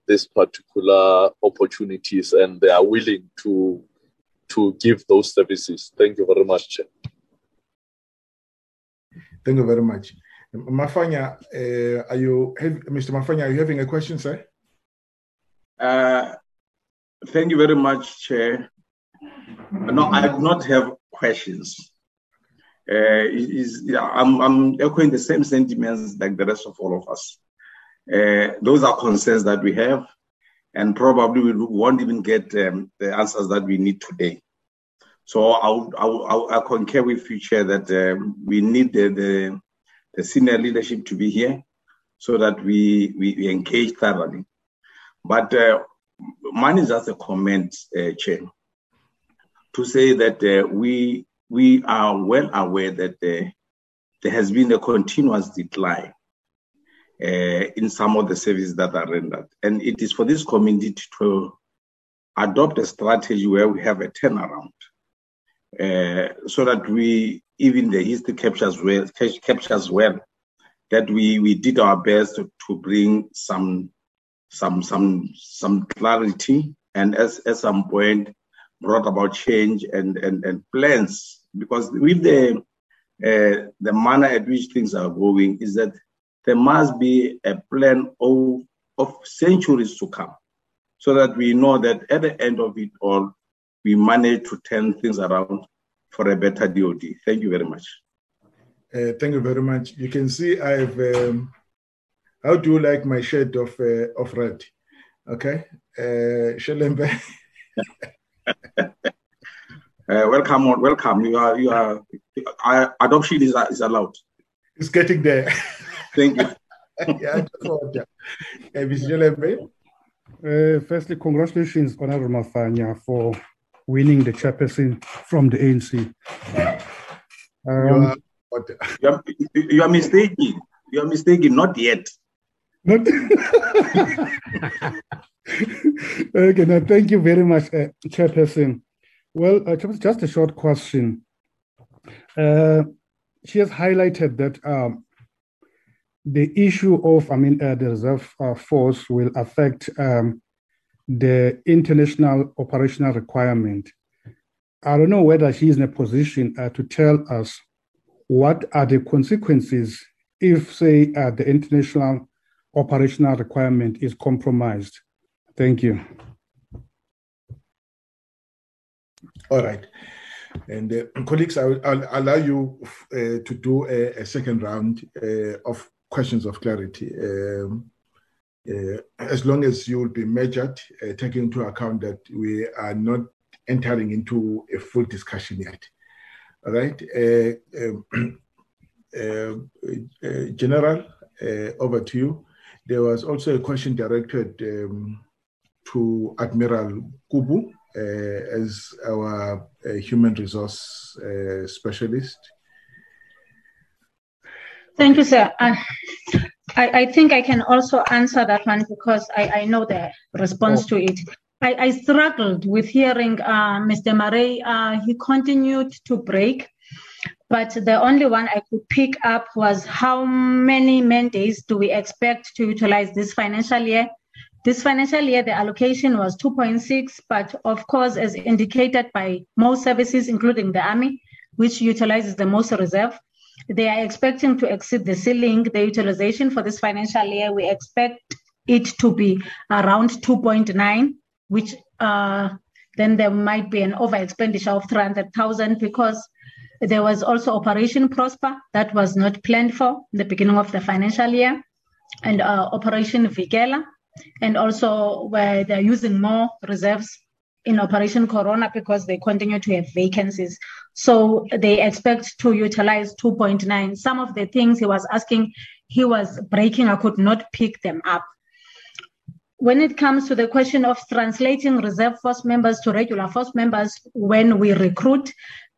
these particular opportunities and they are willing to to give those services. Thank you very much. Thank you very much. Mafanya, uh, are you, Mr. Mafanya, are you having a question, sir? Uh, thank you very much, Chair. No, I do not have questions. Uh, is, yeah, I'm, I'm echoing the same sentiments like the rest of all of us. Uh, those are concerns that we have, and probably we won't even get um, the answers that we need today. So I'll, I'll concur with you, Chair, that um, we need the, the, the senior leadership to be here so that we, we, we engage thoroughly. But uh, mine is just a comment, uh, Chair, to say that uh, we we are well aware that uh, there has been a continuous decline in some of the services that are rendered, and it is for this community to adopt a strategy where we have a turnaround, uh, so that we even the history captures well captures well that we we did our best to, to bring some some some some clarity and as at some point brought about change and and, and plans. Because with the uh, the manner at which things are going is that there must be a plan of of centuries to come so that we know that at the end of it all we manage to turn things around for a better DOD. Thank you very much. Uh, thank you very much. You can see I've. Um, how do you like my shade of uh, of red? Okay, uh, Shelembe. uh, welcome, welcome. You are, you are. Uh, adoption is is allowed. It's getting there. Thank you. yeah, uh, Mr. Shelembe. Uh, firstly, congratulations, Honorable Mafanya, for winning the chairperson from the ANC. Um, you are, you are mistaken. You are mistaken. Not yet. Not okay. Now, thank you very much, uh, Chairperson. Well, uh, just a short question. Uh, she has highlighted that um, the issue of, I mean, uh, the reserve uh, force will affect um, the international operational requirement. I don't know whether she is in a position uh, to tell us what are the consequences if, say, uh, the international operational requirement is compromised? Thank you. All right. And uh, colleagues, I will I'll allow you uh, to do a, a second round uh, of questions of clarity. Um, uh, as long as you will be measured, uh, taking into account that we are not entering into a full discussion yet. All right. Uh, um, uh, uh, General, over to you. There was also a question directed um, to Admiral Kubu as our human resource specialist. Thank you, sir. I, I, think I can also answer that one because I, I know the response oh. to it. I, I struggled with hearing uh, Mr. Marais. Uh, he continued to break, but the only one I could pick up was how many mandates do we expect to utilize this financial year? This financial year, the allocation was 2.6, but of course, as indicated by most services, including the Army, which utilizes the most reserve, they are expecting to exceed the ceiling. The utilization for this financial year, we expect it to be around 2.9 which uh, then there might be an over expenditure of 300,000 because there was also Operation Prosper that was not planned for the beginning of the financial year, and uh, Operation Vikela, and also where they're using more reserves in Operation Corona because they continue to have vacancies. So they expect to utilize 2.9. Some of the things he was asking, he was breaking, I could not pick them up when it comes to the question of translating reserve force members to regular force members when we recruit,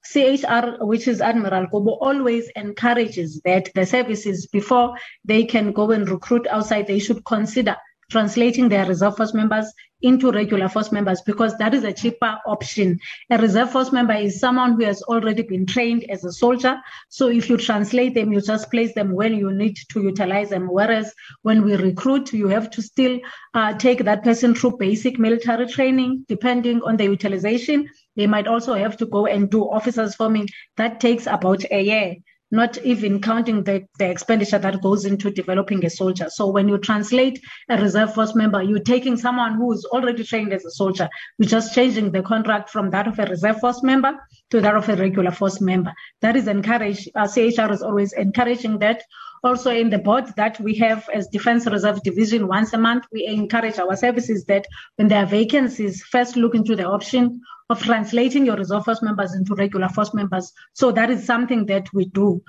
CHR, which is Admiral Kobo, always encourages that the services, before they can go and recruit outside, they should consider translating their reserve force members into regular force members because that is a cheaper option. A reserve force member is someone who has already been trained as a soldier. So if you translate them, you just place them when you need to utilize them. Whereas when we recruit, you have to still uh, take that person through basic military training, depending on the utilization. They might also have to go and do officers forming. That takes about a year not even counting the, the expenditure that goes into developing a soldier. So when you translate a reserve force member, you're taking someone who is already trained as a soldier. We're just changing the contract from that of a reserve force member to that of a regular force member. That is encouraged. Uh, CHR is always encouraging that. Also, in the board that we have as Defense Reserve Division once a month, we encourage our services that when there are vacancies, first look into the option of translating your reserve force members into regular force members. So that is something that we do.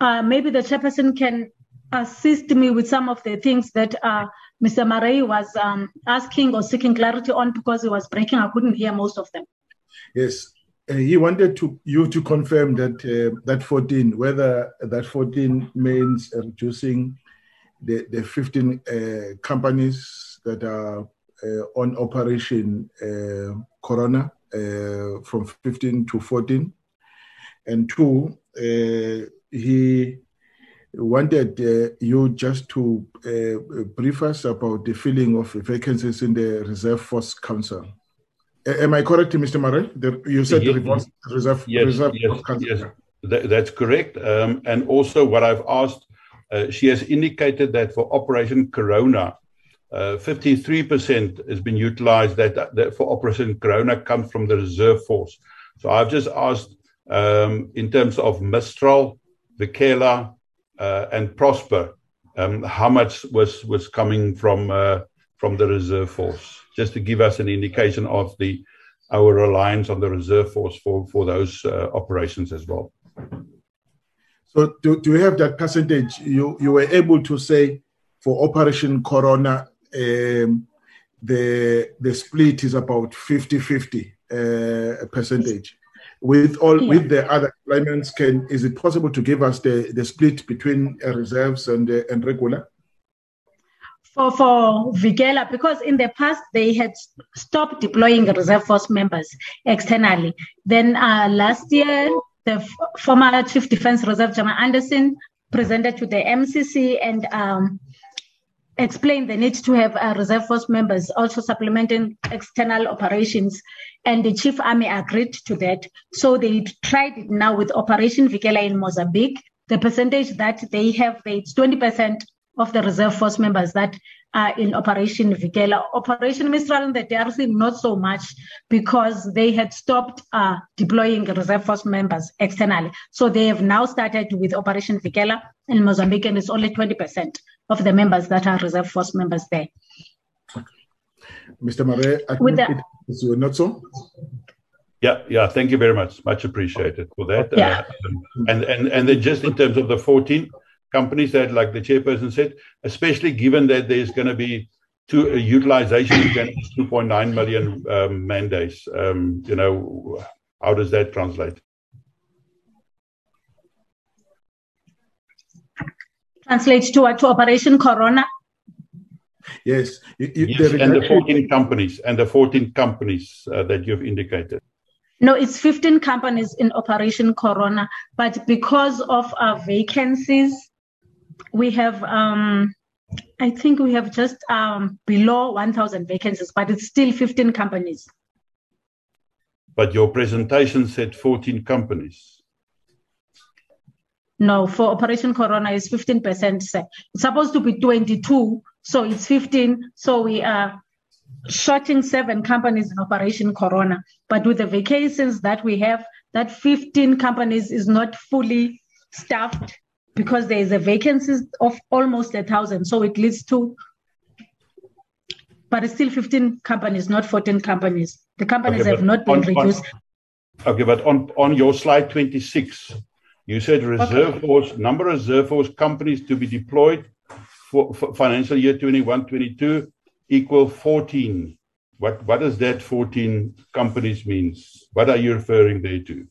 Uh, maybe the chairperson can assist me with some of the things that uh, Mr. Marais was um, asking or seeking clarity on because he was breaking. I couldn't hear most of them. Yes, uh, he wanted to you to confirm that uh, that 14, whether that 14 means reducing the, the 15 uh, companies that are uh, on Operation uh, Corona from 15 to 14. And two, he wanted uh, you just to uh, brief us about the filling of vacancies in the Reserve Force Council. am I correct, Mr. Marais? you said yes, the Reserve, yes, Reserve yes, Force Council. Yes, that, that's correct. Um, and also, what I've asked, uh, she has indicated that for Operation Corona, 53% uh, has been utilized that, for Operation Corona comes from the Reserve Force. So I've just asked um, in terms of Mistral, Vikela, uh, and Prosper, um, how much was was coming from uh, from the reserve force? Just to give us an indication of the our reliance on the reserve force for for those operations as well. So, do, do you have that percentage? You you were able to say for Operation Corona, um, the the split is about 50-50 uh, percentage. With all yeah. with the other deployments can is it possible to give us the the split between uh, reserves and uh, and regular? For for Vikela because in the past they had stopped deploying reserve force members externally. Then uh, last year the f- former chief defense reserve general Andersen presented to the mcc and um, explained the need to have uh, reserve force members also supplementing external operations, and the chief army agreed to that. So they tried it now with Operation Vikela in Mozambique. The percentage that they have, it's 20% of the reserve force members that are in Operation Vikela. Operation Mistral in the DRC, not so much because they had stopped uh, deploying reserve force members externally. So they have now started with Operation Vikela in Mozambique, and it's only 20% of the members that are reserve force members there. Mr. Marais, I With think it is not so. Yeah, yeah. Thank you very much. Much appreciated for that. Yeah. Uh, and and and then just in terms of the 14, companies that, like the chairperson said, especially given that there's going to be two uh, utilization against 2.9 million um, man days. Um, you know, how does that translate? Translates to, to Operation Corona. Yes, you, you, yes and the 14 companies and the 14 companies uh, that you've indicated. No, it's 15 companies in Operation Corona, but because of our vacancies we have um, I think we have just um, below 1,000 vacancies, but it's still 15 companies. But your presentation said 14 companies. No, for Operation Corona is 15%. It's supposed to be 22, so it's 15. So we are shorting seven companies in Operation Corona. But with the vacancies that we have, that 15 companies is not fully staffed because there is a vacancy of almost a thousand. So it leads to, but it's still 15 companies, not 14 companies. The companies okay, have not been on, reduced. On, okay, but on, on your slide 26, you said reserve okay. force, number of reserve force companies to be deployed for, for financial year 21 22 equal 14. What, what does that 14 companies means? What are you referring there to?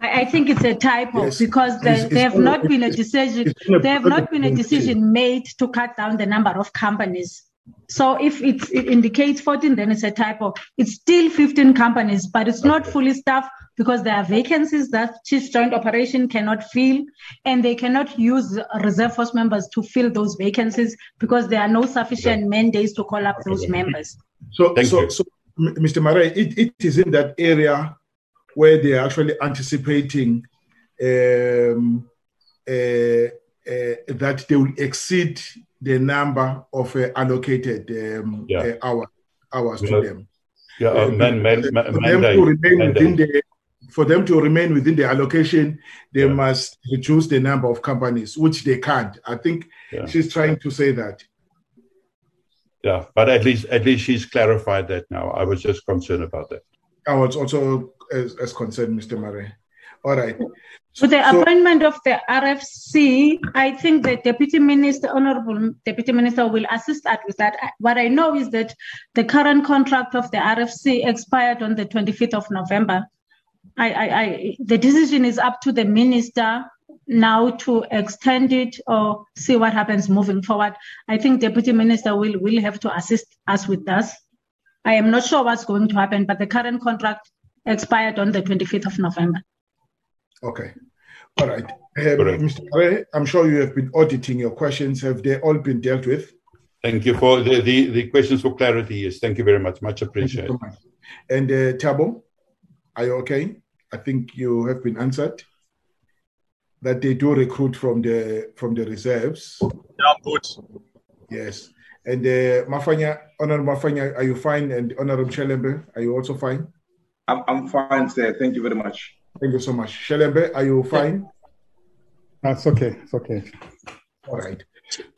I think it's a typo yes. because there, it's, have not been a decision. There have not been a decision made to cut down the number of companies. So if it indicates 14, then it's a typo. It's still 15 companies, but it's not fully staffed because there are vacancies that Chief Joint Operation cannot fill, and they cannot use reserve force members to fill those vacancies because there are no sufficient mandates to call up those members. So, so, so, Mr. Marais, it, it is in that area where they're actually anticipating um, uh, uh, that they will exceed the number of uh, allocated um, yeah. Uh, hour, hours yeah. to them. Yeah, uh, man, man, man, for, them to remain within the, for them to remain within the allocation, they yeah. must reduce the number of companies, which they can't. I think she's trying to say that. yeah, but at least at least she's clarified that now. I was just concerned about that. I was also as, as concerned, Mr. Marais. All right. With the so, appointment of the RFC, I think the Deputy Minister, Honorable Deputy Minister, will assist us with that. Uh, what I know is that the current contract of the RFC expired on the 25th of November. I, I, I, the decision is up to the minister now to extend it or see what happens moving forward. I think Deputy Minister will, will have to assist us with this. I am not sure what's going to happen, but the current contract expired on the 25th of November. Okay. All right. Um, Mr. Ray, I'm sure you have been auditing your questions. Have they all been dealt with? Thank you for the, the, the questions for clarity. Yes, thank you very much. Much appreciated. So much. And uh, Thabo, are you okay? I think you have been answered. That they do recruit from the from the reserves. Yeah, good. Yes. And uh, Mafanya, Honorable Mafanya, are you fine? And Honorable Shelembe, are you also fine? I'm, I'm fine, sir. Thank you very much. Thank you so much. Shelembe, are you fine? That's okay. It's okay. All right.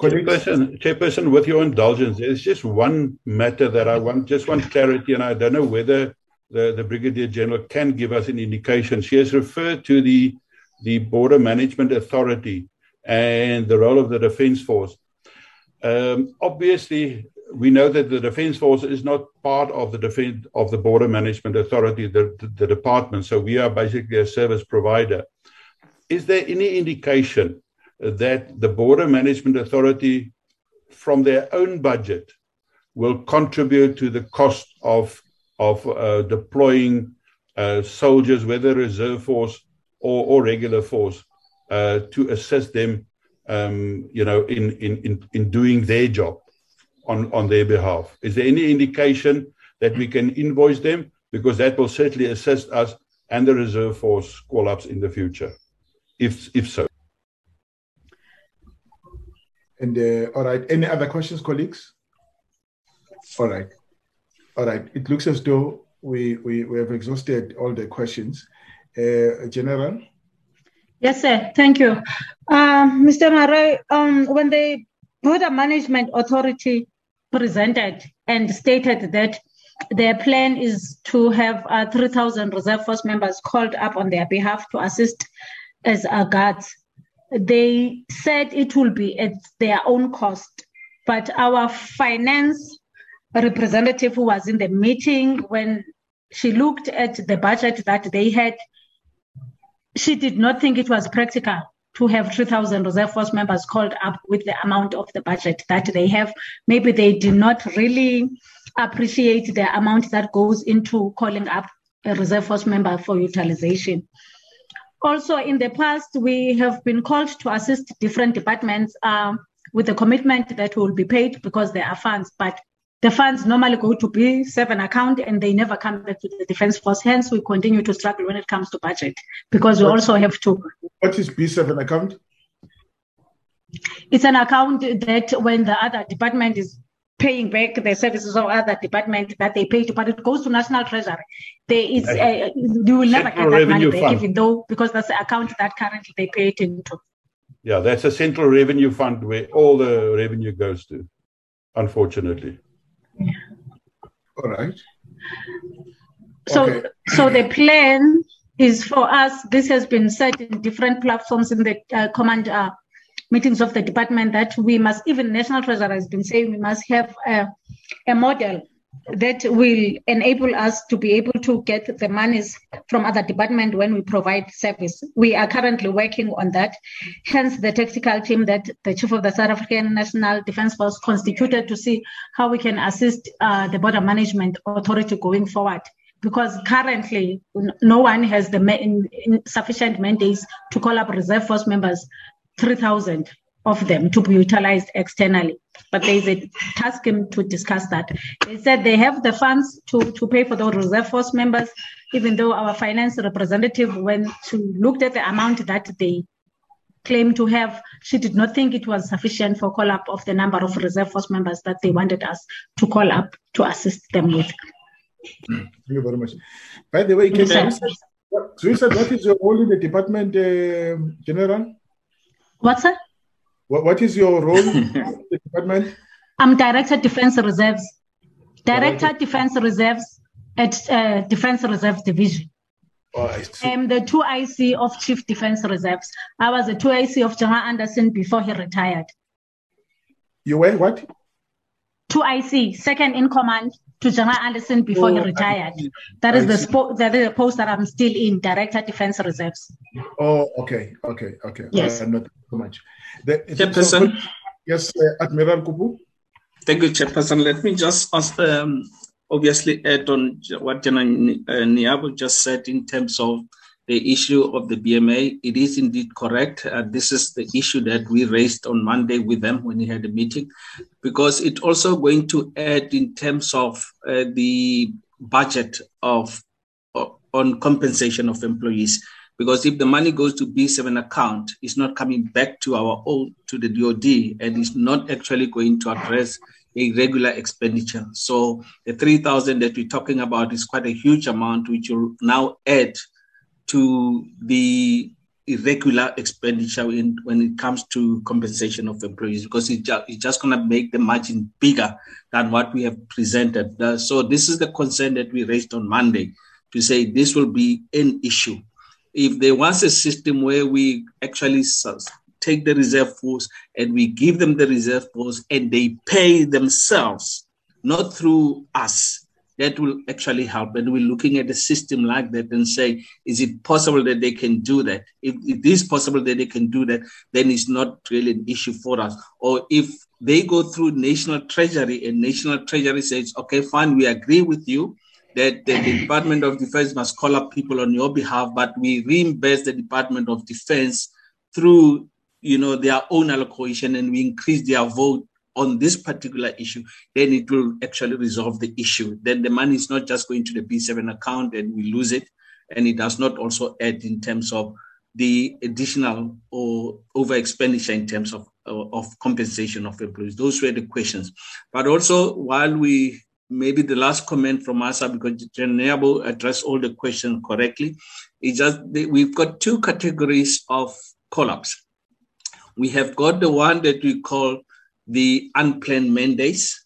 Chairperson, Chairperson, with your indulgence, there's just one matter that I want, just want clarity, and I don't know whether the, the Brigadier General can give us an indication. She has referred to the, the Border Management Authority and the role of the Defence Force. Um, obviously, we know that the Defence Force is not part of the defense of the Border Management Authority, the, the, the department. So we are basically a service provider. Is there any indication that the Border Management Authority, from their own budget, will contribute to the cost of of uh, deploying uh, soldiers, whether reserve force or, or regular force, uh, to assist them, um, you know, in, in, in doing their job on, on their behalf. Is there any indication that we can invoice them? Because that will certainly assist us and the reserve force call-ups in the future, if, if so. And uh, all right, any other questions, colleagues? All right. All right. It looks as though we, we, we have exhausted all the questions. Uh, General? Yes, sir. Thank you. Uh, Mr. Marais, um, when the Border Management Authority presented and stated that their plan is to have uh, 3,000 reserve force members called up on their behalf to assist as guards, they said it will be at their own cost. But our finance representative who was in the meeting when she looked at the budget that they had she did not think it was practical to have 3000 reserve force members called up with the amount of the budget that they have. Maybe they did not really appreciate the amount that goes into calling up a reserve force member for utilization. Also in the past we have been called to assist different departments uh, with the commitment that will be paid because there are funds but the funds normally go to B7 account and they never come back to the Defense Force. Hence, we continue to struggle when it comes to budget because we what, also have to. What is B7 account? It's an account that when the other department is paying back the services of other department that they pay to, but it goes to National Treasury. There is, a, you will never get that money back, fund. even though because that's the account that currently they pay it into. Yeah, that's a central revenue fund where all the revenue goes to, unfortunately. All right. So, okay. so the plan is for us. This has been said in different platforms in the uh, command uh, meetings of the department that we must, even National Treasury has been saying, we must have a, a model that will enable us to be able to get the monies from other department when we provide service. We are currently working on that. Hence, the tactical team that the chief of the South African National Defence Force constituted to see how we can assist uh, the border management authority going forward. Because currently, no one has the ma- sufficient mandates to call up reserve force members, 3,000 of them to be utilized externally. But there is a task to discuss that. They said they have the funds to, to pay for those reserve force members, even though our finance representative, when she looked at the amount that they claim to have, she did not think it was sufficient for call up of the number of reserve force members that they wanted us to call up to assist them with. Thank you very much. By the way, you, so what is your role in the department, uh, General? What's that? What, what is your role in the department? I'm Director Defense Reserves. Director Defense Reserves at uh, Defense Reserve Division. Oh, I see. I'm the 2IC of Chief Defense Reserves. I was the 2IC of General Andersen before he retired. You were what? 2IC, second in command to General Andersen before he Oh, I retired. That is the spo- that is the post that I'm still in, Director Defense Reserves. Oh, okay, okay, okay. Yes. Uh, not so much. The, Chairperson. yes, uh, Admiral Kupu. Thank you, Chairperson. Let me just ask, um, obviously add on what General uh, Niabu just said in terms of the issue of the BMA. It is indeed correct. Uh, this is the issue that we raised on Monday with them when we had a meeting, because it's also going to add in terms of uh, the budget of on compensation of employees. Because if the money goes to B7 account, it's not coming back to our own to the DoD, and it's not actually going to address a regular expenditure. So the 3,000 that we're talking about is quite a huge amount, which will now add to the irregular expenditure in, when it comes to compensation of employees, because it ju- it's just going to make the margin bigger than what we have presented. Uh, so this is the concern that we raised on Monday to say this will be an issue. If there was a system where we actually take the reserve force and we give them the reserve force and they pay themselves, not through us, that will actually help. And we're looking at a system like that and say, is it possible that they can do that? If it is possible that they can do that, then it's not really an issue for us. Or if they go through national treasury and national treasury says, okay, fine, we agree with you that the, Department of Defense must call up people on your behalf, but we reimburse the Department of Defense through you know their own allocation and we increase their vote on this particular issue, then it will actually resolve the issue. Then the money is not just going to the B7 account and we lose it. And it does not also add in terms of the additional or over expenditure in terms of, of compensation of employees. Those were the questions. But also, while we maybe the last comment from Asa, because General addressed all the questions correctly, it's just we've got two categories of collapse. We have got the one that we call the unplanned mandates.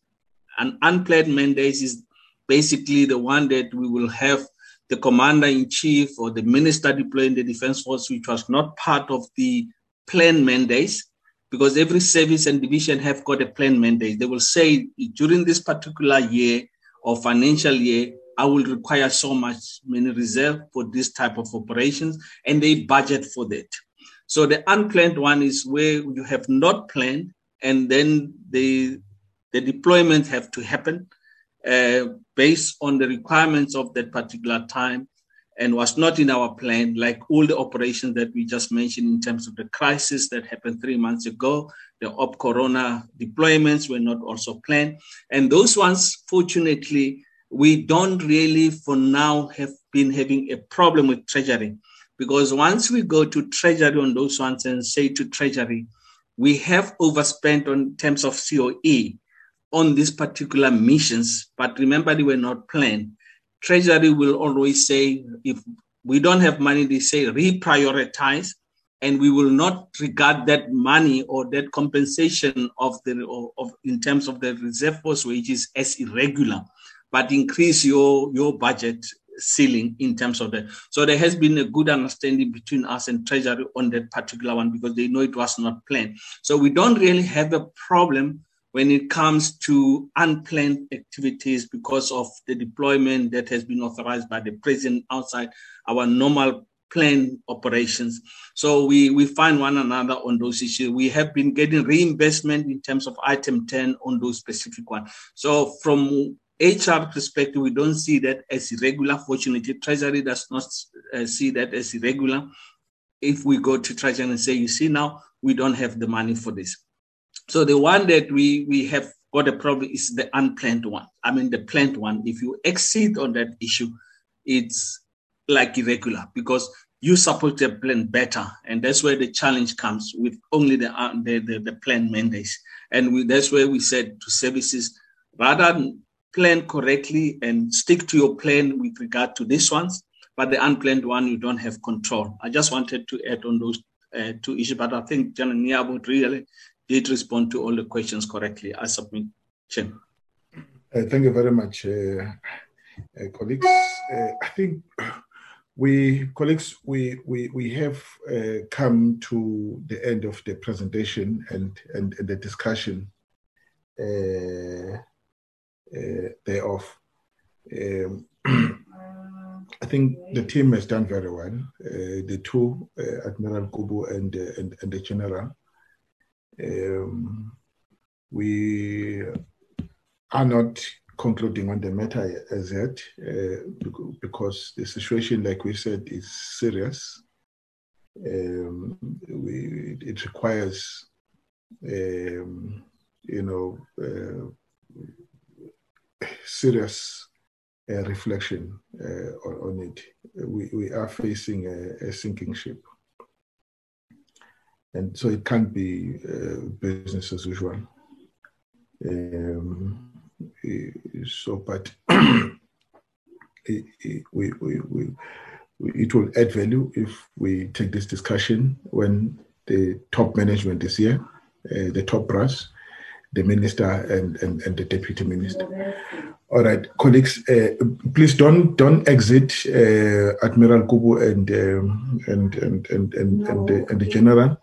An unplanned mandates is basically the one that we will have the commander in chief or the minister deploying the defense force, which was not part of the planned mandates, because every service and division have got a planned mandate. They will say during this particular year or financial year, I will require so much money reserve for this type of operations, and they budget for that. So the unplanned one is where you have not planned, and then the the deployment have to happen uh, based on the requirements of that particular time and was not in our plan, like all the operations that we just mentioned in terms of the crisis that happened three months ago. The op corona deployments were not also planned. And those ones, fortunately, we don't really for now have been having a problem with treasury because once we go to treasury on those ones and say to treasury, we have overspent on terms of COE on these particular missions, but remember they were not planned. Treasury will always say, if we don't have money, they say reprioritize, and we will not regard that money or that compensation of the of in terms of the reserve force wages as irregular, but increase your your budget ceiling in terms of that. So there has been a good understanding between us and Treasury on that particular one because they know it was not planned. So we don't really have a problem when it comes to unplanned activities because of the deployment that has been authorized by the president outside our normal planned operations. So we, we find one another on those issues. We have been getting reimbursement in terms of item 10 on those specific ones. So from HR perspective, we don't see that as irregular. Fortunately, Treasury does not uh, see that as irregular. If we go to Treasury and say, you see, now we don't have the money for this. So the one that we, we have got a problem is the unplanned one. I mean, the planned one. If you exceed on that issue, it's like irregular because you support the plan better. And that's where the challenge comes with only the, uh, the, the, the plan mandates. And we, that's where we said to services, rather than plan correctly and stick to your plan with regard to these ones, but the unplanned one, you don't have control. I just wanted to add on those uh, two issues, but I think General Niabu really did respond to all the questions correctly. I submit Chair. Uh, thank you very much, uh, uh, colleagues. Uh, I think we, colleagues, we we we have uh, come to the end of the presentation and and, and the discussion uh, thereof. Um, I think the team has done very well. the two, Admiral Kubu and, and and the general. Um, we are not concluding on the matter as yet uh, because the situation, like we said, is serious. Um, we, it requires, um, you know, uh, serious uh, reflection uh, on, on, it. We, we are facing a, a, sinking ship. And so it can't be uh, business as usual. Um, so, but it, we, we, we, it will add value if we take this discussion when the top management is here, uh, the top brass, the minister and, and, and the deputy minister. All right, colleagues, uh, please don't don't exit uh, Admiral Kubu and, um, and, and, and, and, and, and the general.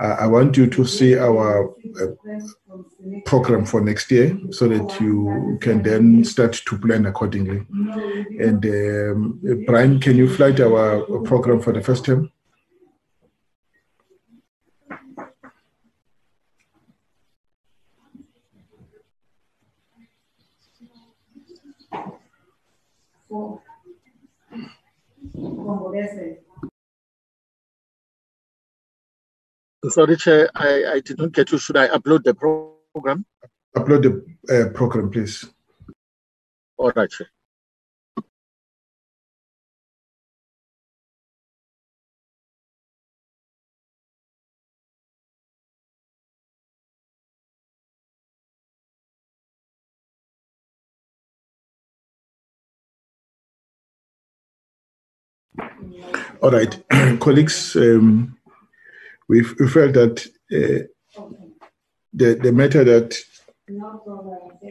Uh, I want you to see our uh, program for next year so that you can then start to plan accordingly. And um, Brian, can you flight our program for the first term? Sorry, Chair, I, I did not get you. Should I upload the program? Upload the uh, program, please. All right, Chair. All right, colleagues, um, we, we felt that uh, the, the matter that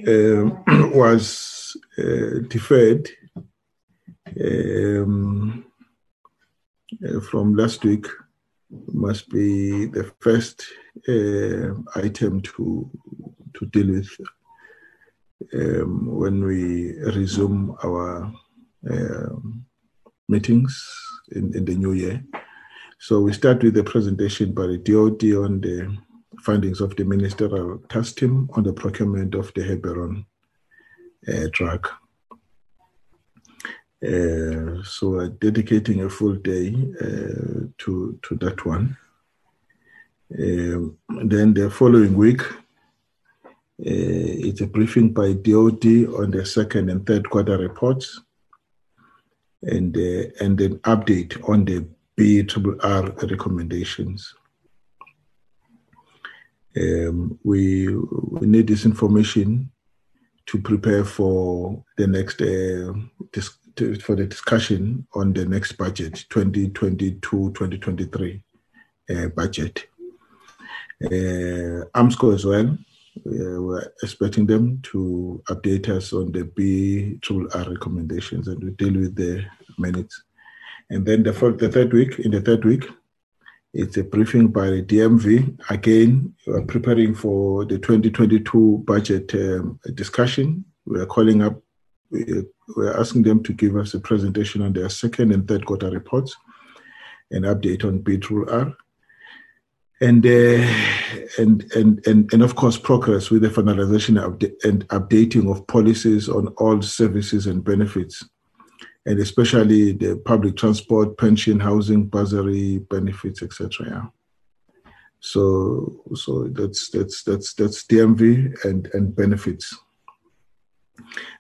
uh, was uh, deferred um, uh, from last week must be the first uh, item to to deal with um, when we resume our um, meetings in, in the new year. So we start with the presentation by the DOD on the findings of the ministerial task team on the procurement of the Heberon uh, drug. Uh, so we're dedicating a full day uh, to, to that one. Um, then the following week, uh, it's a briefing by DOD on the second and third quarter reports and, uh, and an update on the BRRR recommendations. Um, we, we need this information to prepare for the next uh, dis- to, for the discussion on the next budget 2022-2023 uh, budget uh, Armscor as well uh, we're expecting them to update us on the BRRR recommendations and we deal with the minutes and then the, the third week, in the third week, it's a briefing by the DMV. Again, we are preparing for the 2022 budget um, discussion. We are calling up, we, are asking them to give us a presentation on their second and third quarter reports, an update on BRRR, and, uh, and, and, and, and of course, progress with the finalization of and updating of policies on all services and benefits and especially the public transport, pension, housing, bursary benefits, etc. Yeah. So, so that's that's that's that's DMV and and benefits.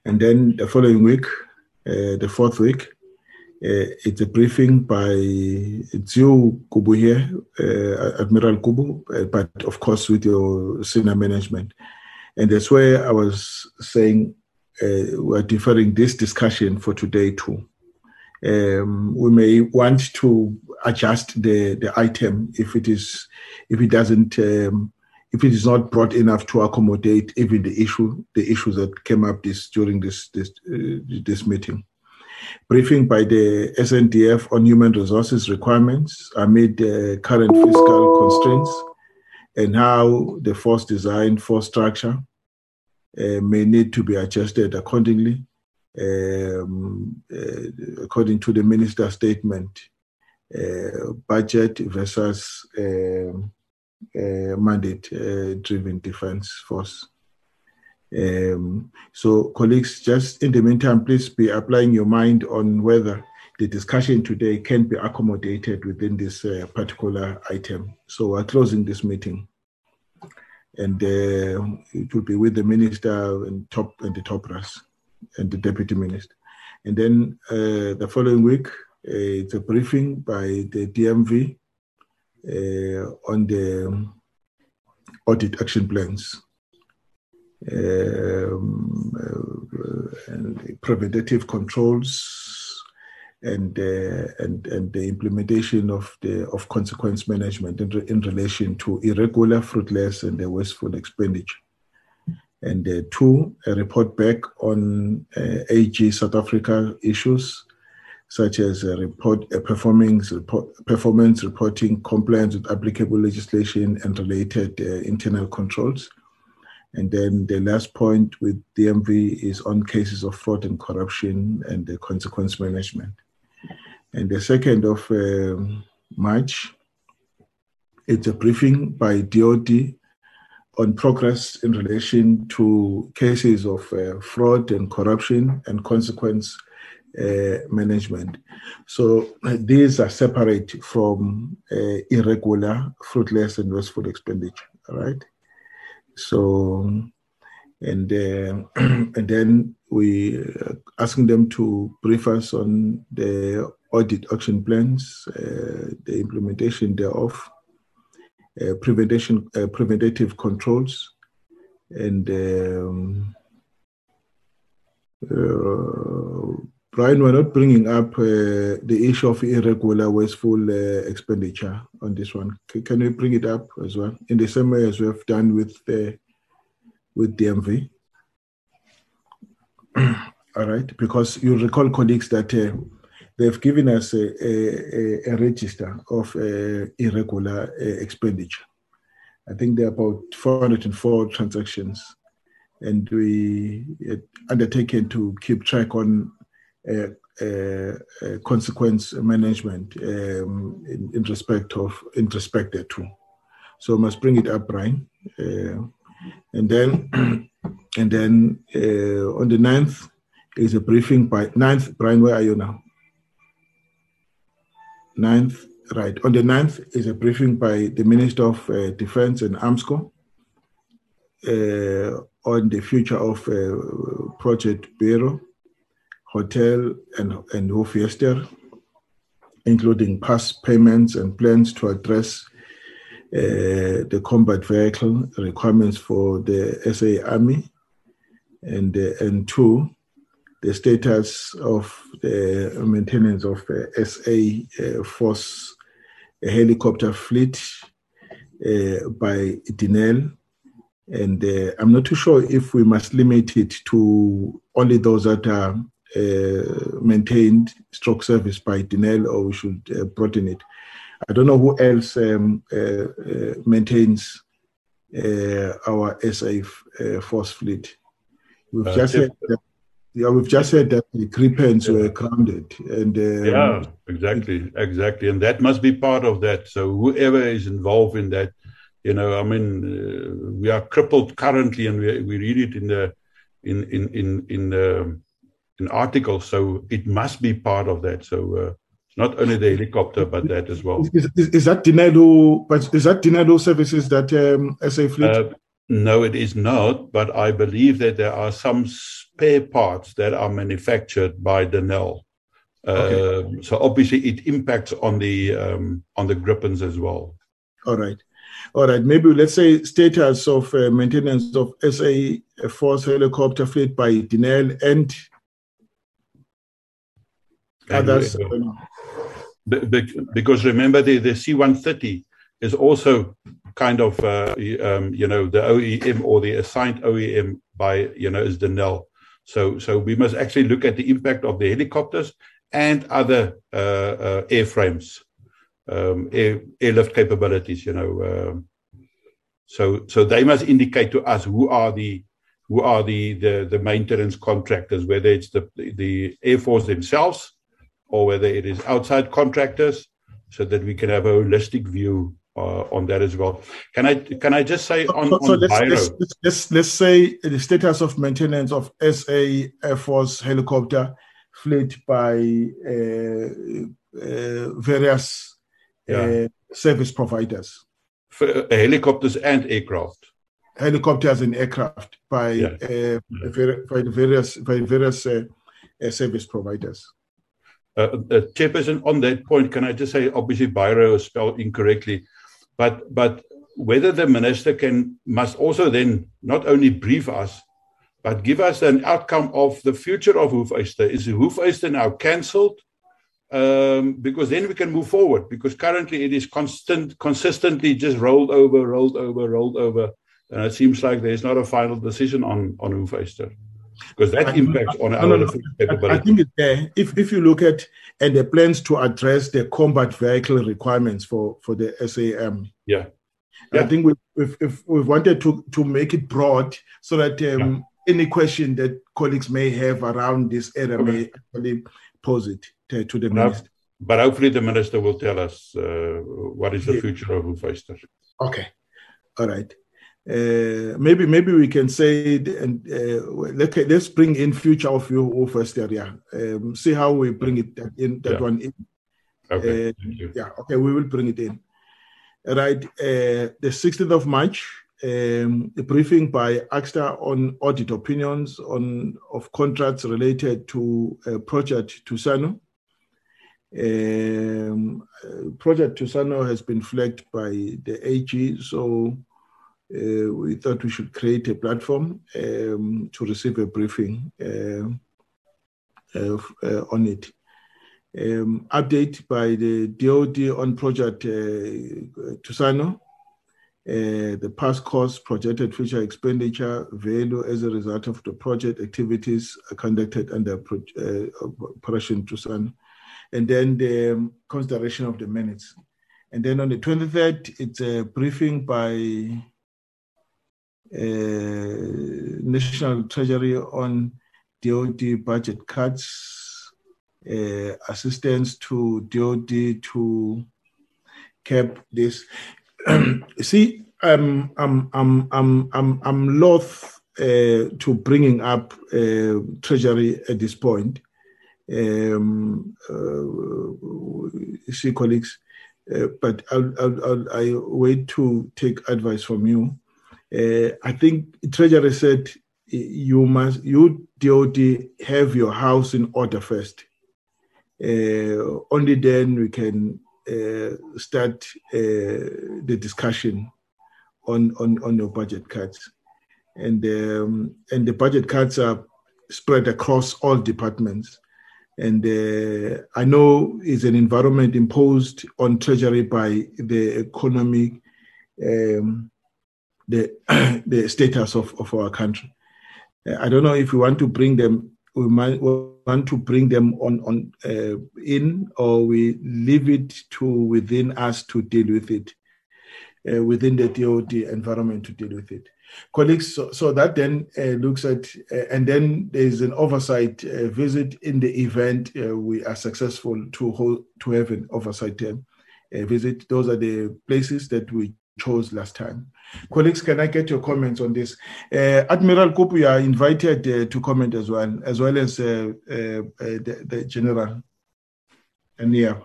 And then the following week, uh, the fourth week, uh, it's a briefing by Zio Kubu here, uh, Admiral Kubu, uh, but of course with your senior management. And that's where I was saying we're deferring this discussion for today too. Um, we may want to adjust the, the item if it is if it doesn't um, if it is not broad enough to accommodate even the issue, the issues that came up this during this this uh, this meeting. Briefing by the SANDF on human resources requirements amid the current fiscal constraints and how the force design, force structure uh, may need to be adjusted accordingly, um, uh, according to the minister's statement, uh, budget versus um, uh, mandate uh, driven defense force. Um, so, colleagues, just in the meantime, please be applying your mind on whether the discussion today can be accommodated within this uh, particular item. So, we're closing this meeting, and uh, it will be with the minister and top and the top brass and the deputy minister. And then uh, the following week, uh, it's a briefing by the DMV uh, on the audit action plans um, uh, and preventative controls and, uh, and and the implementation of the of consequence management in, re, in relation to irregular, fruitless, and wasteful expenditure. And uh, two, a report back on uh, AG South Africa issues such as a report, a performance, report, performance reporting, compliance with applicable legislation and related uh, internal controls and then the last point with DMV is on cases of fraud and corruption and the consequence management. And the second of uh, March, it's a briefing by DOD on progress in relation to cases of uh, fraud and corruption and consequence uh, management. So these are separate from uh, irregular, fruitless, and wasteful expenditure. All right. So, and uh, and then we uh, asking them to brief us on the audit action plans, uh, the implementation thereof, uh, prevention, uh, preventative controls, and um, Brian, we're not bringing up uh, the issue of irregular wasteful uh, expenditure on this one. C- can we bring it up as well in the same way as we have done with uh, with DMV? All right, because you recall, colleagues, that uh, they've given us a, a, a register of uh, irregular uh, expenditure. I think there are about 404 transactions, and we undertaken to keep track on uh, uh, uh, consequence management um, in, in, respect of in respect thereto. So I must bring it up, Brian, and then and then on the 9th is a briefing by 9th. Brian, where are you now? 9th, right. On the 9th is a briefing by the Minister of uh, Defense and Armscor uh, on the future of uh, Project Biro hotel and, and Hoefyster, including past payments and plans to address uh, the combat vehicle requirements for the SA Army, and, uh, and two, the status of the maintenance of uh, SA uh, Force helicopter fleet uh, by Denel. And uh, I'm not too sure if we must limit it to only those that are uh, maintained stroke service by Denel or we should uh, broaden it. I don't know who else um, uh, maintains our SA force fleet. We've just said that yeah, we've just said that the Gripens yeah. were grounded, and um, yeah, exactly, exactly, and that must be part of that. So whoever is involved in that, you know, I mean, uh, we are crippled currently, and we we read it in the in in in in the an article, so it must be part of that. So uh, not only the helicopter, but that as well. Is, is, is that Denel? But is that Denel services that um, SA Fleet? Uh, no, it is not. But I believe that there are some spare parts that are manufactured by Denel. Okay. Uh, so obviously, it impacts on the um, on the Gripens as well. All right. All right, maybe let's say status of uh, maintenance of SA Force helicopter fleet by Denel and Others, because remember the, the C-130 is also kind of uh, um, you know the OEM or the assigned OEM by you know is Denel. So so we must actually look at the impact of the helicopters and other uh, uh, airframes, um, air, airlift capabilities. You know, um, so so they must indicate to us who are the who are the the, the maintenance contractors, whether it's the the air force themselves or whether it is outside contractors, so that we can have a holistic view uh, on that as well. Can I can I just say on, so, so on let's, Byro, let's, let's, let's say the status of maintenance of SA Air Force helicopter fleet by uh, uh, various uh, Yeah. service providers, for, uh, helicopters and aircraft. helicopters and aircraft by Yeah. uh, var- by the various by various uh, uh, service providers. Uh, uh, Chairperson, on that point, can I just say, obviously, Byro is spelled incorrectly, but but whether the minister can must also then not only brief us, but give us an outcome of the future of Hoefyster. Is Hoefyster now cancelled? Um, because then we can move forward. Because currently it is constant, consistently just rolled over, rolled over, rolled over, and it seems like there's not a final decision on on Hoefyster. Because that I- impacts on our no, no. I, think it's there. If if you look at and the plans to address the combat vehicle requirements for for the SA Army, Yeah. I think we if, if we wanted to to make it broad so that um, any question that colleagues may have around this area may actually pose it to, to the No, minister. but hopefully the minister will tell us uh, what is the Yeah. future of Hoefyster. Okay, all right. Uh, maybe maybe we can say and uh, let's let's bring in future of Hoefyster. Um, see how we bring it in that Yeah. one in. Okay, Uh, yeah, okay, we will bring it in. Right, uh, the 16th of March, um, a briefing by AXTA on audit opinions on of contracts related to Project Thusano. Um, uh, Project Thusano has been flagged by the AG, so uh, we thought we should create a platform um, to receive a briefing um, uh, on it um, update by the DOD on project uh, Thusano, uh, the past cost, projected future expenditure, value as a result of the project activities conducted under pro- uh, Operation Thusano, and then the um, consideration of the minutes. And then on the 23rd, it's a briefing by National Treasury on DOD budget cuts, uh, assistance to DOD to cap this. See, um, I'm, I'm, I'm, I'm, I'm loath uh, to bringing up uh, Treasury at this point. Um, uh, see, colleagues, uh, but I'll, I'll, I'll, I wait to take advice from you. Uh, I think Treasury said you must, you DOD, have your house in order first. Uh, only then we can uh, start uh, the discussion on, on, on your budget cuts. And, um, and the budget cuts are spread across all departments. And uh, I know it's an environment imposed on Treasury by the economic, um, the, the status of, of our country. Uh, I don't know if we want to bring them, we might want to bring them on, on uh, in, or we leave it to within us to deal with it, uh, within the DOD environment to deal with it. Colleagues, so, so that then uh, looks at, uh, and then there's an oversight uh, visit in the event we are successful to hold, to have an oversight visit. Those are the places that we chose last time. Colleagues, can I get your comments on this? Uh, Admiral Kubu, you are invited uh, to comment as well, as well as uh, uh, uh, the, the General. And yeah.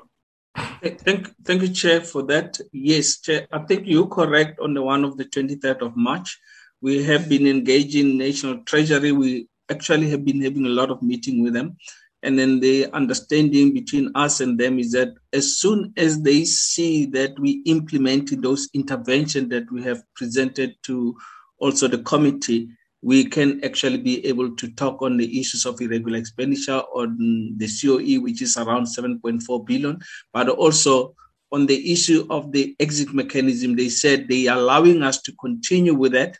Thank, thank you, Chair, for that. Yes, Chair, I think you're correct on the one of the 23rd of March. We have been engaging National Treasury. We actually have been having a lot of meeting with them. And then the understanding between us and them is that as soon as they see that we implemented those interventions that we have presented to also the committee, we can actually be able to talk on the issues of irregular expenditure on the COE, which is around 7.4 billion, but also on the issue of the exit mechanism, they said they are allowing us to continue with that,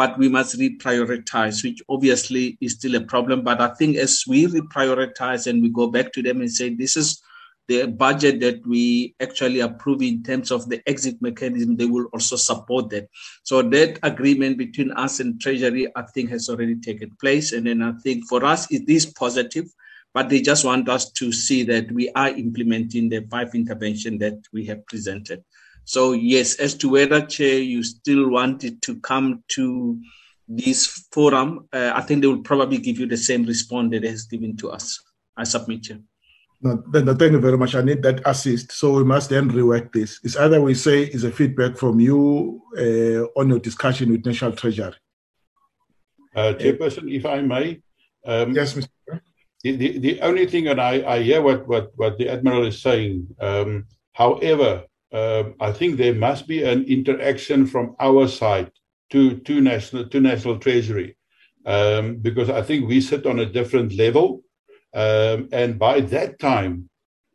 but we must reprioritize, which obviously is still a problem. But I think as we reprioritize and we go back to them and say, this is the budget that we actually approve in terms of the exit mechanism, they will also support that. So that agreement between us and Treasury, I think, has already taken place. And then I think for us, it is positive but they just want us to see that we are implementing the five intervention that we have presented. So yes, as to whether chair you still wanted to come to this forum, uh, I think they will probably give you the same response that has given to us. I submit chair. No, no, thank you very much. I need that assist. So we must then rework this. It's either we say it's a feedback from you uh, on your discussion with National Treasury. Uh, Chairperson, if I may. Um, yes, Mr the, the, the only thing, and I, I hear what, what, what the Admiral is saying, um, however, um, I think there must be an interaction from our side to, to, national, to National Treasury, um, because I think we sit on a different level. Um, and by that time,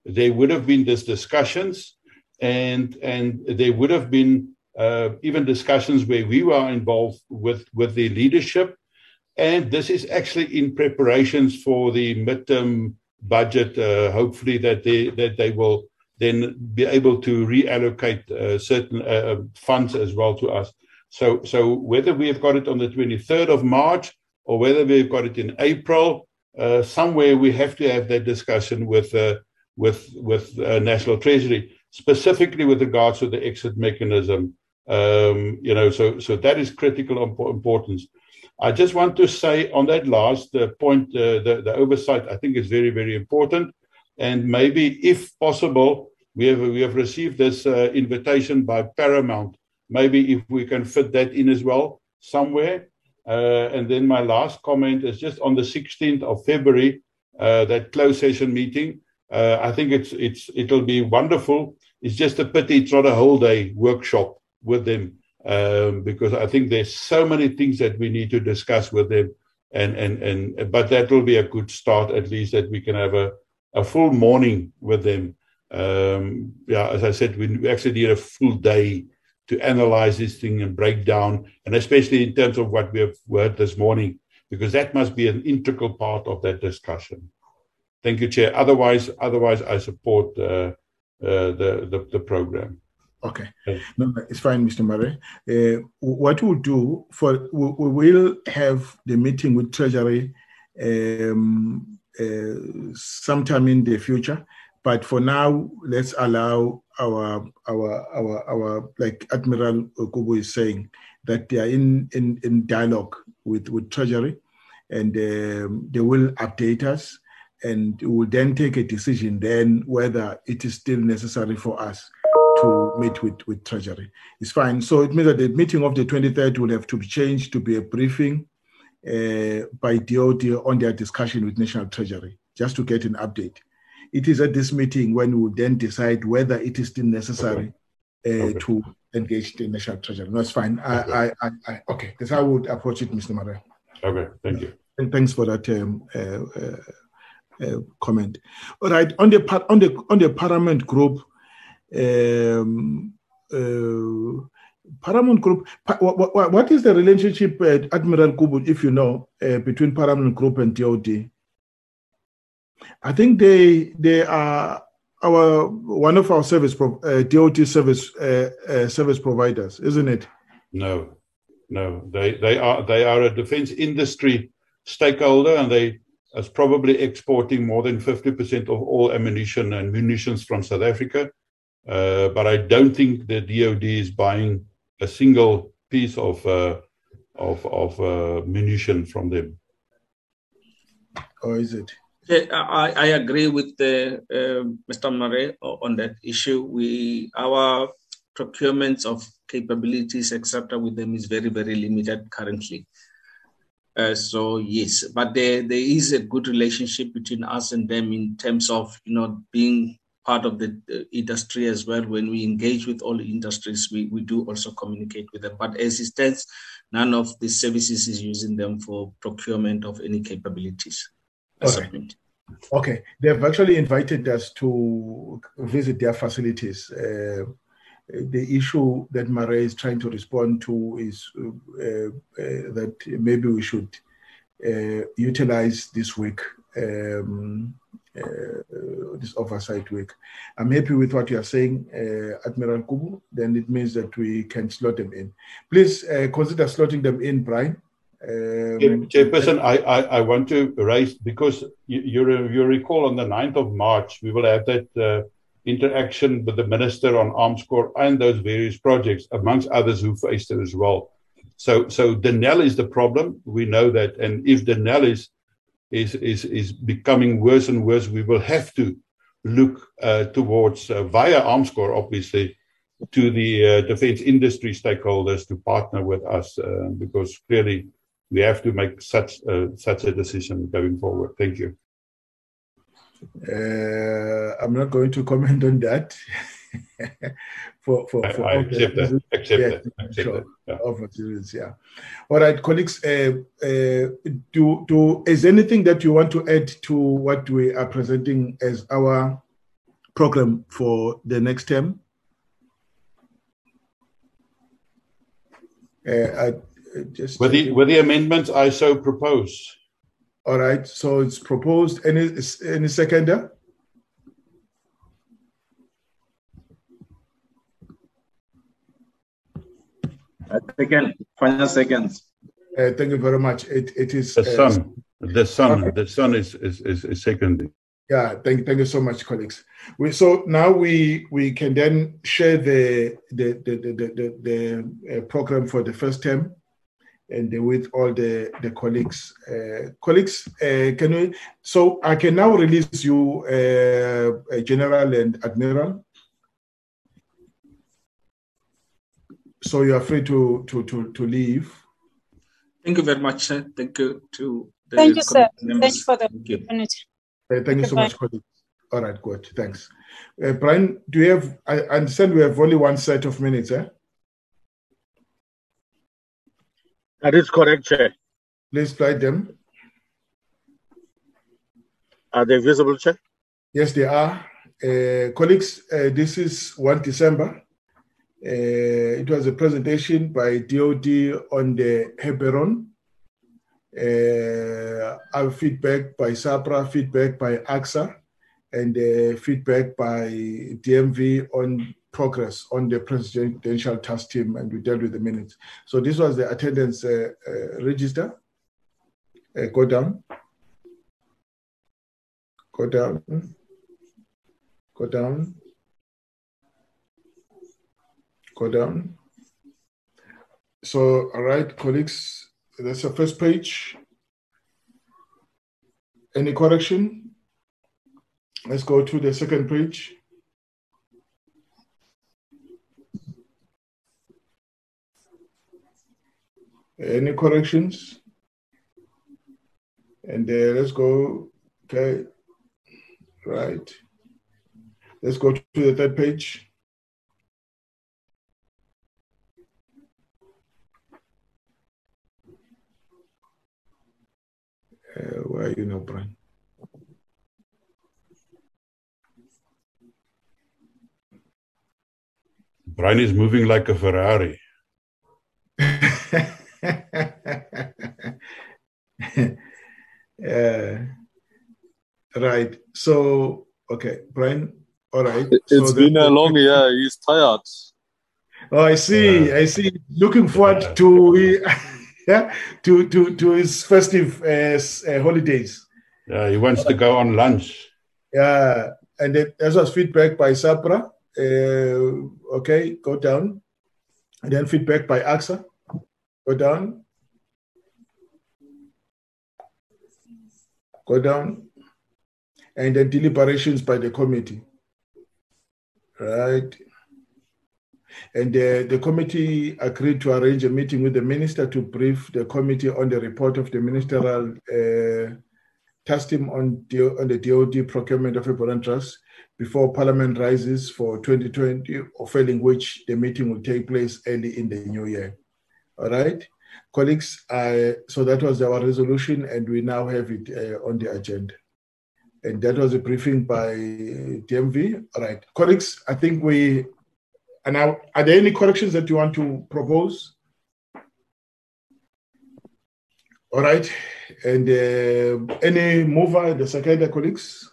there would have been these discussions, and, and there would have been uh, even discussions where we were involved with, with the leadership and this is actually in preparations for the midterm budget. Uh, hopefully, that they that they will then be able to reallocate uh, certain uh, funds as well to us. So, so whether we have got it on the 23rd of March or whether we've got it in April, uh, somewhere we have to have that discussion with uh, with with uh, National Treasury, specifically with regards to the exit mechanism. Um, you know, so so that is critical importance. I just want to say on that last uh, point, uh, the, the oversight, I think is very, very important. And maybe, if possible, we have, we have received this uh, invitation by Paramount. Maybe if we can fit that in as well somewhere. Uh, and then my last comment is just on the 16th of February, uh, that closed session meeting. Uh, I think it's it's it'll be wonderful. It's just a pity it's not a whole day workshop with them um, because I think there's so many things that we need to discuss with them. And, and, and but that will be a good start, at least that we can have a, a full morning with them. Um, yeah, as I said, we actually need a full day to analyze this thing and break down, and especially in terms of what we have heard this morning, because that must be an integral part of that discussion. Thank you, Chair. Otherwise, otherwise, I support uh, uh, the, the the program. Okay, no, it's fine, Mr. Marais. Uh, what we'll do for we, we, will have the meeting with Treasury um, sometime in the future, but for now, let's allow our our our our like Admiral Okubo is saying that they are in in, in dialogue with with Treasury, and um, they will update us, and we will then take a decision then whether it is still necessary for us to meet with, with Treasury. It's fine. So it means that the meeting of the 23rd will have to be changed to be a briefing uh, by DOD on their discussion with National Treasury, just to get an update. It is at this meeting when we will then decide whether it is still necessary okay. Uh, okay. to engage the National Treasury. No, it's fine. Okay. I, I, I, okay, that's how I would approach it, Mr. Marais. Okay, thank you. And thanks for that um, uh, uh, uh comment. All right, on the on the on the Paramount Group, um, uh, Paramount Group. What, what, is the relationship, uh, Admiral Kubu, if you know, uh, between Paramount Group and DOD? I think they they are our one of our service pro, uh, service uh, uh, service providers, isn't it? No, no. They they are they are a defense industry stakeholder, and they is probably exporting more than fifty percent of all ammunition and munitions from South Africa. Uh, but I don't think the DoD is buying a single piece of uh, of, of uh, munition from them. Or is it? Yeah, I, I agree with the, Mr. Marais on that issue. We our procurements of capabilities, etc., with them is very very limited currently. Uh, so yes, but there there is a good relationship between us and them in terms of you know being part of the industry as well. When we engage with all industries, we, we do also communicate with them. But as it stands, none of the services is using them for procurement of any capabilities. Okay. Okay, they've actually invited us to visit their facilities. Uh, the issue that Marais is trying to respond to is uh, uh, that maybe we should uh, utilize this week, um, uh, this oversight week. I'm happy with what you are saying, uh, Admiral Kubu. Then it means that we can slot them in. Please consider slotting them in, Brian. Um, Chairperson, I, I, I, want to raise because you, you, you recall on the 9th of March, we will have that uh, interaction with the Minister on Armscor and those various projects, amongst others Hoefyster as well. So, so Denel is the problem. We know that, and if Denel is is is is becoming worse and worse, we will have to look uh, towards uh, via Armscor, obviously, to the uh, defense industry stakeholders to partner with us uh, because clearly we have to make such uh, such a decision going forward. Thank you. Uh, I'm not going to comment on that. for for, for I, accept that. Accept yeah, that. Accept sure. that. Yeah. yeah. All right, colleagues. Uh, uh, do do is anything that you want to add to what we are presenting as our program for the next term? Uh, I, just with the with the amendments I so propose. All right. So it's proposed. Any any seconder? Second, final seconds. Uh, thank you very much. It it is the uh, sun. The sun. Okay. The sun is is is, is seconding. Yeah, thank, thank you so much, colleagues. We, so now we we can then share the the the the, the, the uh, program for the first term, and with all the the colleagues. Uh, colleagues, uh, can we? So I can now release you, uh, General and Admiral. So you are free to to to to leave. Thank you very much. Sir. Thank you to. Thank you, sir. Members. Thank you for the opportunity. Uh, thank you so much, colleague. All right, good. Thanks. Uh, Brian, do you have, I understand we have only one set of minutes, eh? That is correct, Chair. Please slide them. Are they visible, Chair? Yes, they are. Uh, colleagues, uh, this is 1 December. Uh, it was a presentation by DOD on the Heberon uh, our feedback by SAHPRA, feedback by AXA, and uh, feedback by DMV on progress on the presidential task team, and we dealt with the minutes. So this was the attendance uh, register. Go down. Go down. Go down. Go down. So, all right, colleagues, that's the first page. Any correction? Let's go to the second page. Any corrections? And uh, let's go, okay, right. Let's go to the third page. Uh, where are you now, Brian? Brian is moving like a Ferrari. uh, right. So, okay, Brian. All right. It's so been the, a long year. He's tired. Oh, I see. Uh, I see. Looking forward to yeah, to to to his festive uh, uh, holidays. Yeah, he wants to go on lunch. Yeah, and then as was feedback by SAHPRA. Uh, okay, go down, and then feedback by AXA. Go down. Go down, and then deliberations by the committee. Right. And uh, the committee agreed to arrange a meeting with the minister to brief the committee on the report of the ministerial uh, task team on, the, on the DOD procurement of a trust before Parliament rises for 2020, or failing which the meeting will take place early in the new year. All right, colleagues. Uh, so that was our resolution, and we now have it uh, on the agenda. And that was a briefing by DMV. All right, colleagues, I think we are now. Are there any corrections that you want to propose? All right, and uh, any mover, the second colleagues?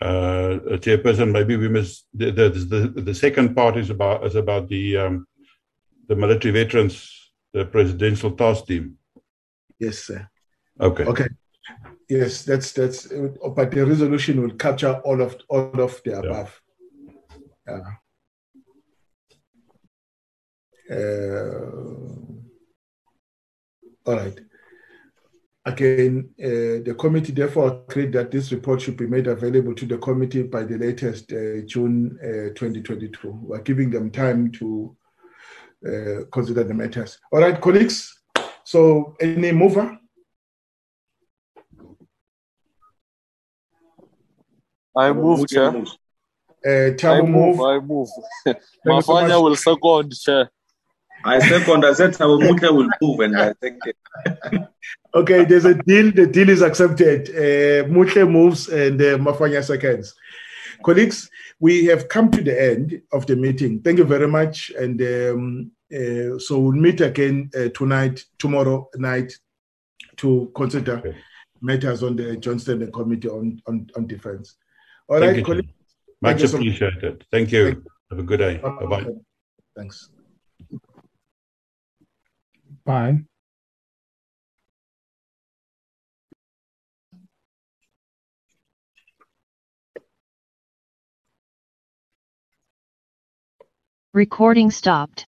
Uh, Chairperson, maybe we must. The, the the the second part is about is about the um, the military veterans, the presidential task team. Yes, sir. Okay. Okay. Yes, that's that's. uh, But the resolution will capture all of all of the above. Yeah. Uh, all right. Again, uh, the committee therefore agreed that this report should be made available to the committee by the latest uh, June uh, 2022. We're giving them time to uh, consider the matters. All right, colleagues. So, any mover? I move, Chair. Uh, I move, move. I move. you so Mafanya will second, Chair. I second, I said Thabo Mmutle will move, and I think Okay, there's a deal. The deal is accepted. Uh, Mmutle moves and uh, Mafanya seconds. Colleagues, we have come to the end of the meeting. Thank you very much. And um, uh, so we'll meet again uh, tonight, tomorrow night, to consider Okay. matters on the Joint Standing Committee on, on, on Defense. All Thank right, colleagues. Much Thank you so appreciated. Thank you. Thank Have a good day. Bye bye. Thanks. Bye. Recording stopped.